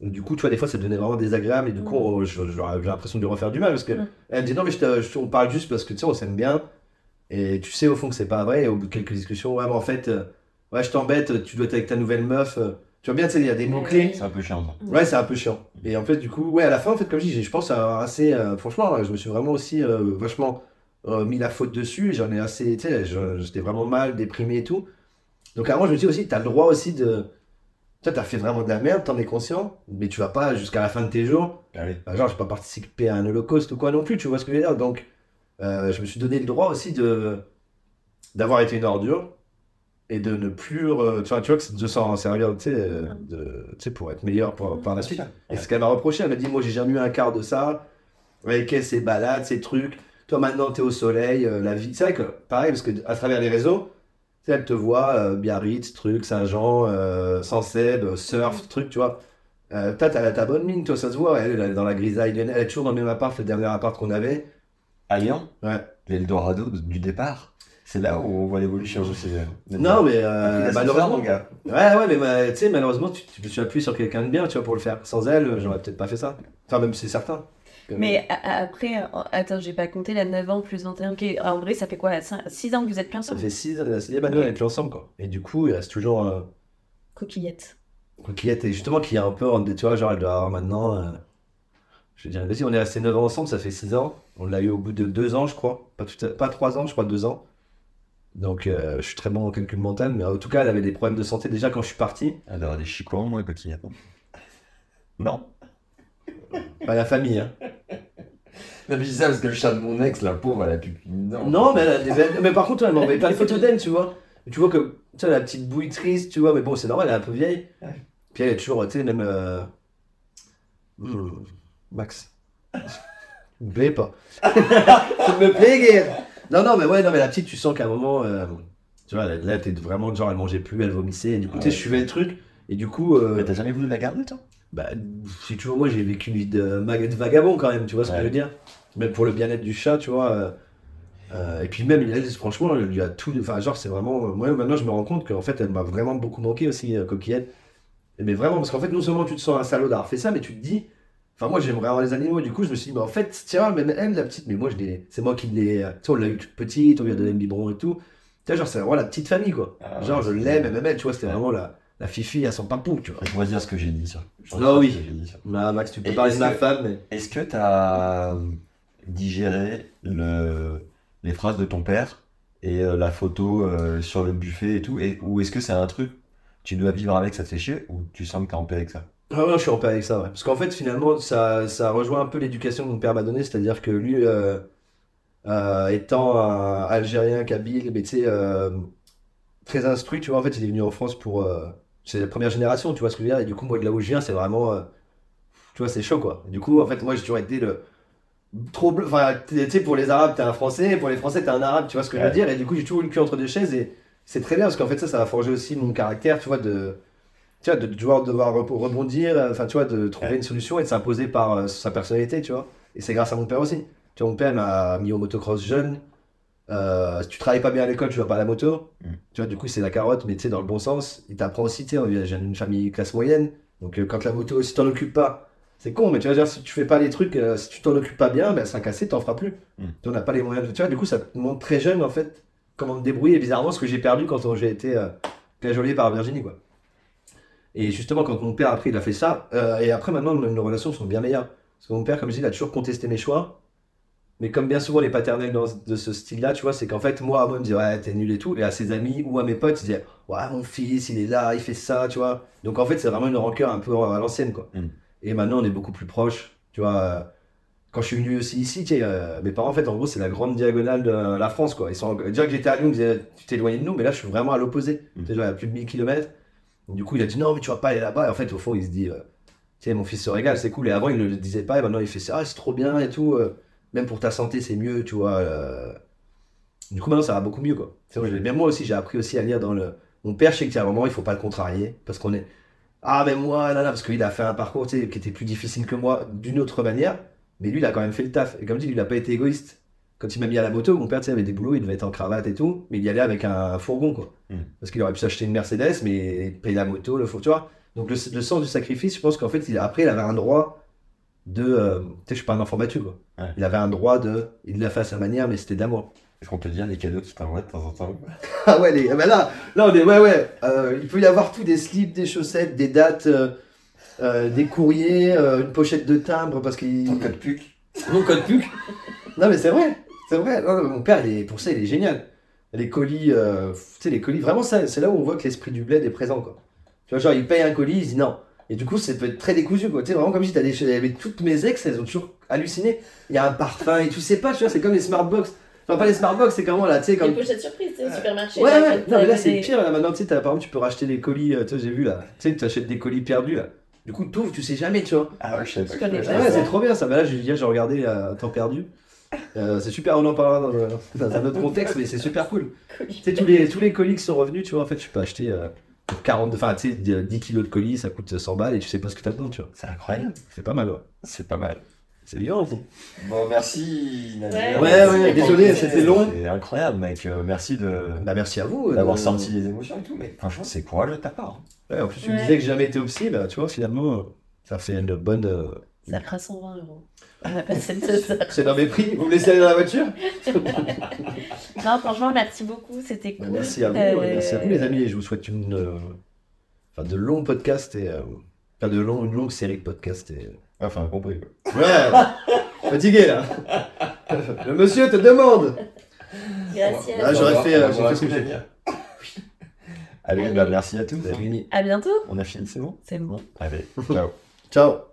[SPEAKER 3] Et du coup, tu vois, des fois ça devenait vraiment désagréable. Et du coup, on- je- je- j'ai l'impression de lui refaire du mal. Parce que
[SPEAKER 2] Mm.
[SPEAKER 3] elle me dit non mais je te- je- on parle juste parce que tu sais, on s'aime bien. Et tu sais au fond que c'est pas vrai. Et au bout de quelques discussions, ouais mais en fait, euh, ouais je t'embête, tu dois être avec ta nouvelle meuf. euh, Tu vois bien, tu sais, il y a des mots-clés.
[SPEAKER 4] C'est un peu chiant. ça.
[SPEAKER 3] Ouais, c'est un peu chiant. Et en fait, du coup, ouais, à la fin, en fait, comme je dis, je pense avoir assez. euh, franchement, je me suis vraiment aussi euh, vachement euh, mis la faute dessus. J'en ai assez. Tu sais, je- j'étais vraiment mal, déprimé et tout. Donc, à moi, je me dis aussi, t'as le droit aussi de. Toi, t'as fait vraiment de la merde, t'en es conscient, mais tu vas pas jusqu'à la fin de tes jours.
[SPEAKER 4] Ah oui.
[SPEAKER 3] Bah, genre, j'ai pas participé à un holocauste ou quoi non plus, tu vois ce que je veux dire. Donc, euh, je me suis donné le droit aussi de d'avoir été une ordure et de ne plus. euh, tu, vois, tu vois, que de s'en servir, tu sais, euh, de- tu sais, pour être meilleur pour- par la suite. Et ce qu'elle m'a reproché, elle m'a dit Moi, j'ai jamais eu un quart de ça. Avec elle, ces balades, ces trucs. Toi, maintenant, t'es au soleil, euh, la vie. C'est vrai que, pareil, parce que à travers les réseaux, tu sais, elle te voit, euh, Biarritz, truc, Saint-Jean, euh, Sanseb, euh, surf, truc, tu vois. Euh, toi, t'as ta bonne mine, toi, ça se voit. Elle, elle est dans la grisaille, elle est toujours dans le même appart, le dernier appart qu'on avait.
[SPEAKER 4] À Lyon,
[SPEAKER 3] Ouais.
[SPEAKER 4] l'Eldorado du départ? C'est là où on voit l'évolution
[SPEAKER 3] Non, mais euh,
[SPEAKER 4] la
[SPEAKER 3] malheureusement.
[SPEAKER 4] mon gars.
[SPEAKER 3] Ouais, ouais, mais bah, tu sais, malheureusement, tu, tu me suis appuyé sur quelqu'un de bien, tu vois, pour le faire. Sans elle, j'aurais peut-être pas fait ça. Enfin, même c'est certain.
[SPEAKER 2] Mais après, euh, attends, j'ai pas compté la 9 ans plus 21. Ok, en vrai, ça fait quoi 6 ans que vous êtes plus
[SPEAKER 3] Ça
[SPEAKER 2] ensemble
[SPEAKER 3] fait 6 ans, c'est maintenant on est plus ensemble, quoi. Et du coup, il reste toujours. euh,
[SPEAKER 2] Coquillette.
[SPEAKER 3] Coquillette, et justement, qui est un peu, tu vois, genre, elle doit avoir maintenant. euh, je veux dire, vas-y, on est resté 9 ans ensemble, ça fait 6 ans. On l'a eu au bout de 2 ans, je crois. Pas, tout à- pas 3 ans, je crois, 2 ans. Donc, euh, je suis très bon en calcul mental, mais en tout cas, elle avait des problèmes de santé déjà quand je suis parti.
[SPEAKER 4] Elle aura des chicots, moi, coquillette. Non.
[SPEAKER 3] Pas la famille, hein.
[SPEAKER 1] Non, mais je dis ça parce que le chat de mon ex, la pauvre, elle a plus qu'une dent.
[SPEAKER 3] Non, mais, elle a des mais par contre, elle m'envoyait pas de photos d'elle, tu vois. Et tu vois que, tu sais, la petite bouille triste, tu vois, mais bon, c'est normal, elle est un peu vieille. Puis elle est toujours, tu sais, même. euh, hmm, Max. Tu me plais pas. tu me plais, guerre. Non, non, mais ouais, non, mais la petite, tu sens qu'à un moment, euh, tu vois, là, t'es vraiment genre, elle mangeait plus, elle vomissait. Et du coup, tu sais, je suivais le truc. Et du coup, euh,
[SPEAKER 4] Mais t'as jamais voulu la garder, toi?
[SPEAKER 3] bah, si tu vois, moi j'ai vécu une vie de, mag- de vagabond quand même, tu vois ce que
[SPEAKER 4] Ouais.
[SPEAKER 3] je veux dire? Même pour le bien-être du chat, tu vois. euh, euh, et puis même, elle, franchement, elle lui a tout. Enfin, genre, c'est vraiment. Moi maintenant, je me rends compte qu'en fait, elle m'a vraiment beaucoup manqué aussi, euh, Coquillette. Et Mais vraiment, parce qu'en fait, non seulement tu te sens un salaud d'avoir fait ça, mais tu te dis. Enfin, moi j'aimerais avoir les animaux, du coup, je me suis dit, bah en fait, tiens, même elle, la petite, mais moi, je l'ai- c'est moi qui l'ai. Tu sais, on l'a eu toute petite, on lui a donné le biberon et tout. Tu sais, genre, c'est vraiment la petite famille, quoi.
[SPEAKER 4] Ah,
[SPEAKER 3] genre,
[SPEAKER 4] ouais,
[SPEAKER 3] je l'aime, et même elle, tu vois, c'était
[SPEAKER 4] Ouais.
[SPEAKER 3] vraiment la, la fifi à son papou, tu vois.
[SPEAKER 4] Je dois dire ce que j'ai dit, ça.
[SPEAKER 3] Ah oui.
[SPEAKER 4] ce que j'ai dit, ça.
[SPEAKER 3] Ah, Max, tu peux
[SPEAKER 4] Et
[SPEAKER 3] parler de ma femme, mais.
[SPEAKER 4] Est-ce que tu as digéré le... les phrases de ton père et euh, la photo euh, sur le buffet et tout? Et... Ou est-ce que c'est un truc, tu dois vivre avec, ça te fait chier Ou tu en paix avec ça?
[SPEAKER 3] Ah ouais, je suis en paix avec ça, ouais. Parce qu'en fait, finalement, ça, ça rejoint un peu l'éducation que mon père m'a donnée, c'est-à-dire que lui, euh, euh, étant un Algérien, Kabyle, mais tu sais, euh, très instruit, tu vois, en fait, il est venu en France pour... c'est la première génération, tu vois ce que je veux dire, et du coup, moi, de là où je viens, c'est vraiment... tu vois, c'est chaud, quoi. Du coup, en fait, moi, j'ai toujours été le... Trop bleu, enfin, tu sais, pour les Arabes, t'es un Français, pour les Français, t'es un Arabe, tu vois ce que je veux dire, et du coup, j'ai toujours eu le cul entre deux chaises, et c'est très bien, parce qu'en fait, ça, ça va forger aussi mon caractère, tu vois, de tu vois, de devoir, devoir rebondir, euh, enfin, tu vois, de trouver
[SPEAKER 4] Ouais.
[SPEAKER 3] une solution et de s'imposer par euh, sa personnalité, tu vois. Et c'est grâce à mon père aussi. Tu vois, mon père m'a mis au motocross jeune. Euh, si tu travailles pas bien à l'école, tu vas pas à la moto.
[SPEAKER 4] Mm.
[SPEAKER 3] Tu vois, du coup, c'est la carotte, mais tu sais, dans le bon sens. Il t'apprend aussi, tu sais, j'ai une famille classe moyenne. Donc, euh, quand la moto, si t'en occupes pas, c'est con, mais tu vas dire, si tu fais pas les trucs, euh, si tu t'en occupes pas bien, ben, ça cassé, t'en feras plus.
[SPEAKER 4] Mm.
[SPEAKER 3] Tu vois, on n'a pas les moyens de. Tu vois, du coup, ça te montre très jeune, en fait, comment me débrouiller. Et bizarrement, ce que j'ai perdu quand on- j'ai été cajolé par Virginie, quoi. Et justement, quand mon père, après, il a fait ça, euh, et après, maintenant, nos, relations sont bien meilleures. Parce que mon père, comme je dis, il a toujours contesté mes choix. Mais comme bien souvent les paternels dans, de ce style-là, tu vois, c'est qu'en fait, moi, moi, il me disait, ouais, t'es nul et tout. Et à ses amis ou à mes potes, il disait, ouais, mon fils, il est là, il fait ça, tu vois. Donc en fait, c'est vraiment une rancœur un peu à l'ancienne, quoi.
[SPEAKER 4] Mm.
[SPEAKER 3] Et maintenant, on est beaucoup plus proches, tu vois. Quand je suis venu aussi ici, tu sais, euh, mes parents, en fait, en gros, c'est la grande diagonale de la France, quoi. Ils sont, déjà que j'étais à Lyon, ils me disaient, tu t'es éloigné de nous, mais là, je suis vraiment à l'opposé.
[SPEAKER 4] Mm.
[SPEAKER 3] Tu sais, genre, à plus de 1000 km. Du coup, il a dit, non, mais tu vas pas aller là-bas. Et en fait, au fond, il se dit, euh, mon fils se régale, c'est cool. Et avant, il ne le disait pas, et maintenant, il fait ça, ah, c'est trop bien et tout. euh, même pour ta santé, c'est mieux, tu vois. euh. Du coup, maintenant, ça va beaucoup mieux, quoi. C'est vrai, moi aussi, j'ai appris aussi à lire dans le. Mon père, je sais qu'il y un moment, il faut pas le contrarier, parce qu'on est. Ah, mais moi, là, là, parce qu'il a fait un parcours, qui était plus difficile que moi, d'une autre manière. Mais lui, il a quand même fait le taf. Et comme lui, il n'a pas été égoïste. Quand il m'a mis à la moto, mon père, tu sais, avait des boulots, il devait être en cravate et tout, mais il y allait avec un fourgon, quoi.
[SPEAKER 4] Mm.
[SPEAKER 3] Parce qu'il aurait pu s'acheter une Mercedes, mais payer la moto, le four, tu vois. Donc, le, le sens du sacrifice, je pense qu'en fait, il, après, il avait un droit de. euh, tu sais, je suis pas un enfant battu, quoi.
[SPEAKER 4] Ouais.
[SPEAKER 3] Il avait un droit de. Il l'a fait à sa manière, mais c'était d'amour.
[SPEAKER 4] Est-ce qu'on peut dire les cadeaux que tu t'envoies de temps en temps
[SPEAKER 3] Ah ouais, les, ah bah là, là, on est. Ouais, ouais. euh, il peut y avoir tout des slips, des chaussettes, des dates, euh, des courriers, une pochette de timbre, parce qu'il.
[SPEAKER 4] Ton code PUC
[SPEAKER 3] Mon code PUC Non, mais c'est vrai, c'est vrai. Non, non, mon père, il est, pour ça, il est génial. Les colis, euh, tu sais, les colis, vraiment, ça, c'est là où on voit que l'esprit du bled est présent, quoi. Tu vois, genre, il paye un colis, il dit non. Et du coup, ça peut être très décousu, quoi. Tu sais, vraiment comme si t'allais chez. Toutes mes ex, elles ont toujours halluciné. Il y a un parfum et tu sais pas, tu vois, c'est comme les smartbox. Enfin, pas les smartbox, c'est comment là, tu sais,
[SPEAKER 2] Les
[SPEAKER 3] comme.
[SPEAKER 2] pochettes surprises, tu sais, au supermarché.
[SPEAKER 3] Ouais,
[SPEAKER 2] là,
[SPEAKER 3] ouais,
[SPEAKER 2] quand
[SPEAKER 3] non, mais là c'est pire. Là, maintenant, tu sais, par exemple, tu peux racheter des colis, euh, tu sais, j'ai vu là. Tu sais, tu achètes des colis perdus là. Du coup, t'ouvres, tu sais jamais, tu vois.
[SPEAKER 4] Ah ouais, je savais pas.
[SPEAKER 3] Ah ouais,
[SPEAKER 4] ça.
[SPEAKER 3] c'est trop bien ça. Bah là, j'ai regardé euh, Temps perdu. Euh, c'est super, on en parlera dans, euh, dans un autre contexte, mais c'est super cool. Tu sais, tous les, tous les colis qui sont revenus, tu vois, en fait, tu peux acheter euh, pour 40, enfin, tu sais, 10 kilos de colis, ça coûte 100 balles et tu sais pas ce que t'as dedans, tu vois.
[SPEAKER 4] C'est incroyable.
[SPEAKER 3] C'est pas mal, ouais.
[SPEAKER 4] C'est pas mal.
[SPEAKER 3] C'est bien aussi.
[SPEAKER 4] Bon, merci Nadia.
[SPEAKER 2] Ouais,
[SPEAKER 3] ouais, désolé, c'était long.
[SPEAKER 4] C'est incroyable, mec. Euh, Merci de
[SPEAKER 3] Bah, merci à vous. euh,
[SPEAKER 4] d'avoir
[SPEAKER 3] de-
[SPEAKER 4] sorti les émotions et tout. Mais franchement, c'est courageux de ta part.
[SPEAKER 3] Ouais, en plus, tu me disais que j'ai jamais été au psy, bah, tu vois, finalement, euh, ça fait une bonne. euh,
[SPEAKER 2] Ça fera 120 euros. On a passé de ça.
[SPEAKER 3] C'est dans mes prix. Vous me laissez aller dans la voiture
[SPEAKER 2] Non, franchement, merci beaucoup, c'était cool.
[SPEAKER 3] Bah, Merci à vous,
[SPEAKER 2] Euh,
[SPEAKER 3] merci à vous les amis, et je vous souhaite une, euh, enfin, de longs podcasts et. euh, Enfin, de longs, une longue série de podcasts et.
[SPEAKER 4] Enfin, compris.
[SPEAKER 3] Ouais Fatigué là Le monsieur te demande
[SPEAKER 2] Gracias.
[SPEAKER 3] Ah, j'aurais fait, euh, ce que j'ai
[SPEAKER 4] Allez, bah, merci à tous.
[SPEAKER 3] Fini.
[SPEAKER 2] À bientôt.
[SPEAKER 4] On a fini, c'est bon
[SPEAKER 2] C'est bon.
[SPEAKER 4] Allez, ciao.
[SPEAKER 3] Ciao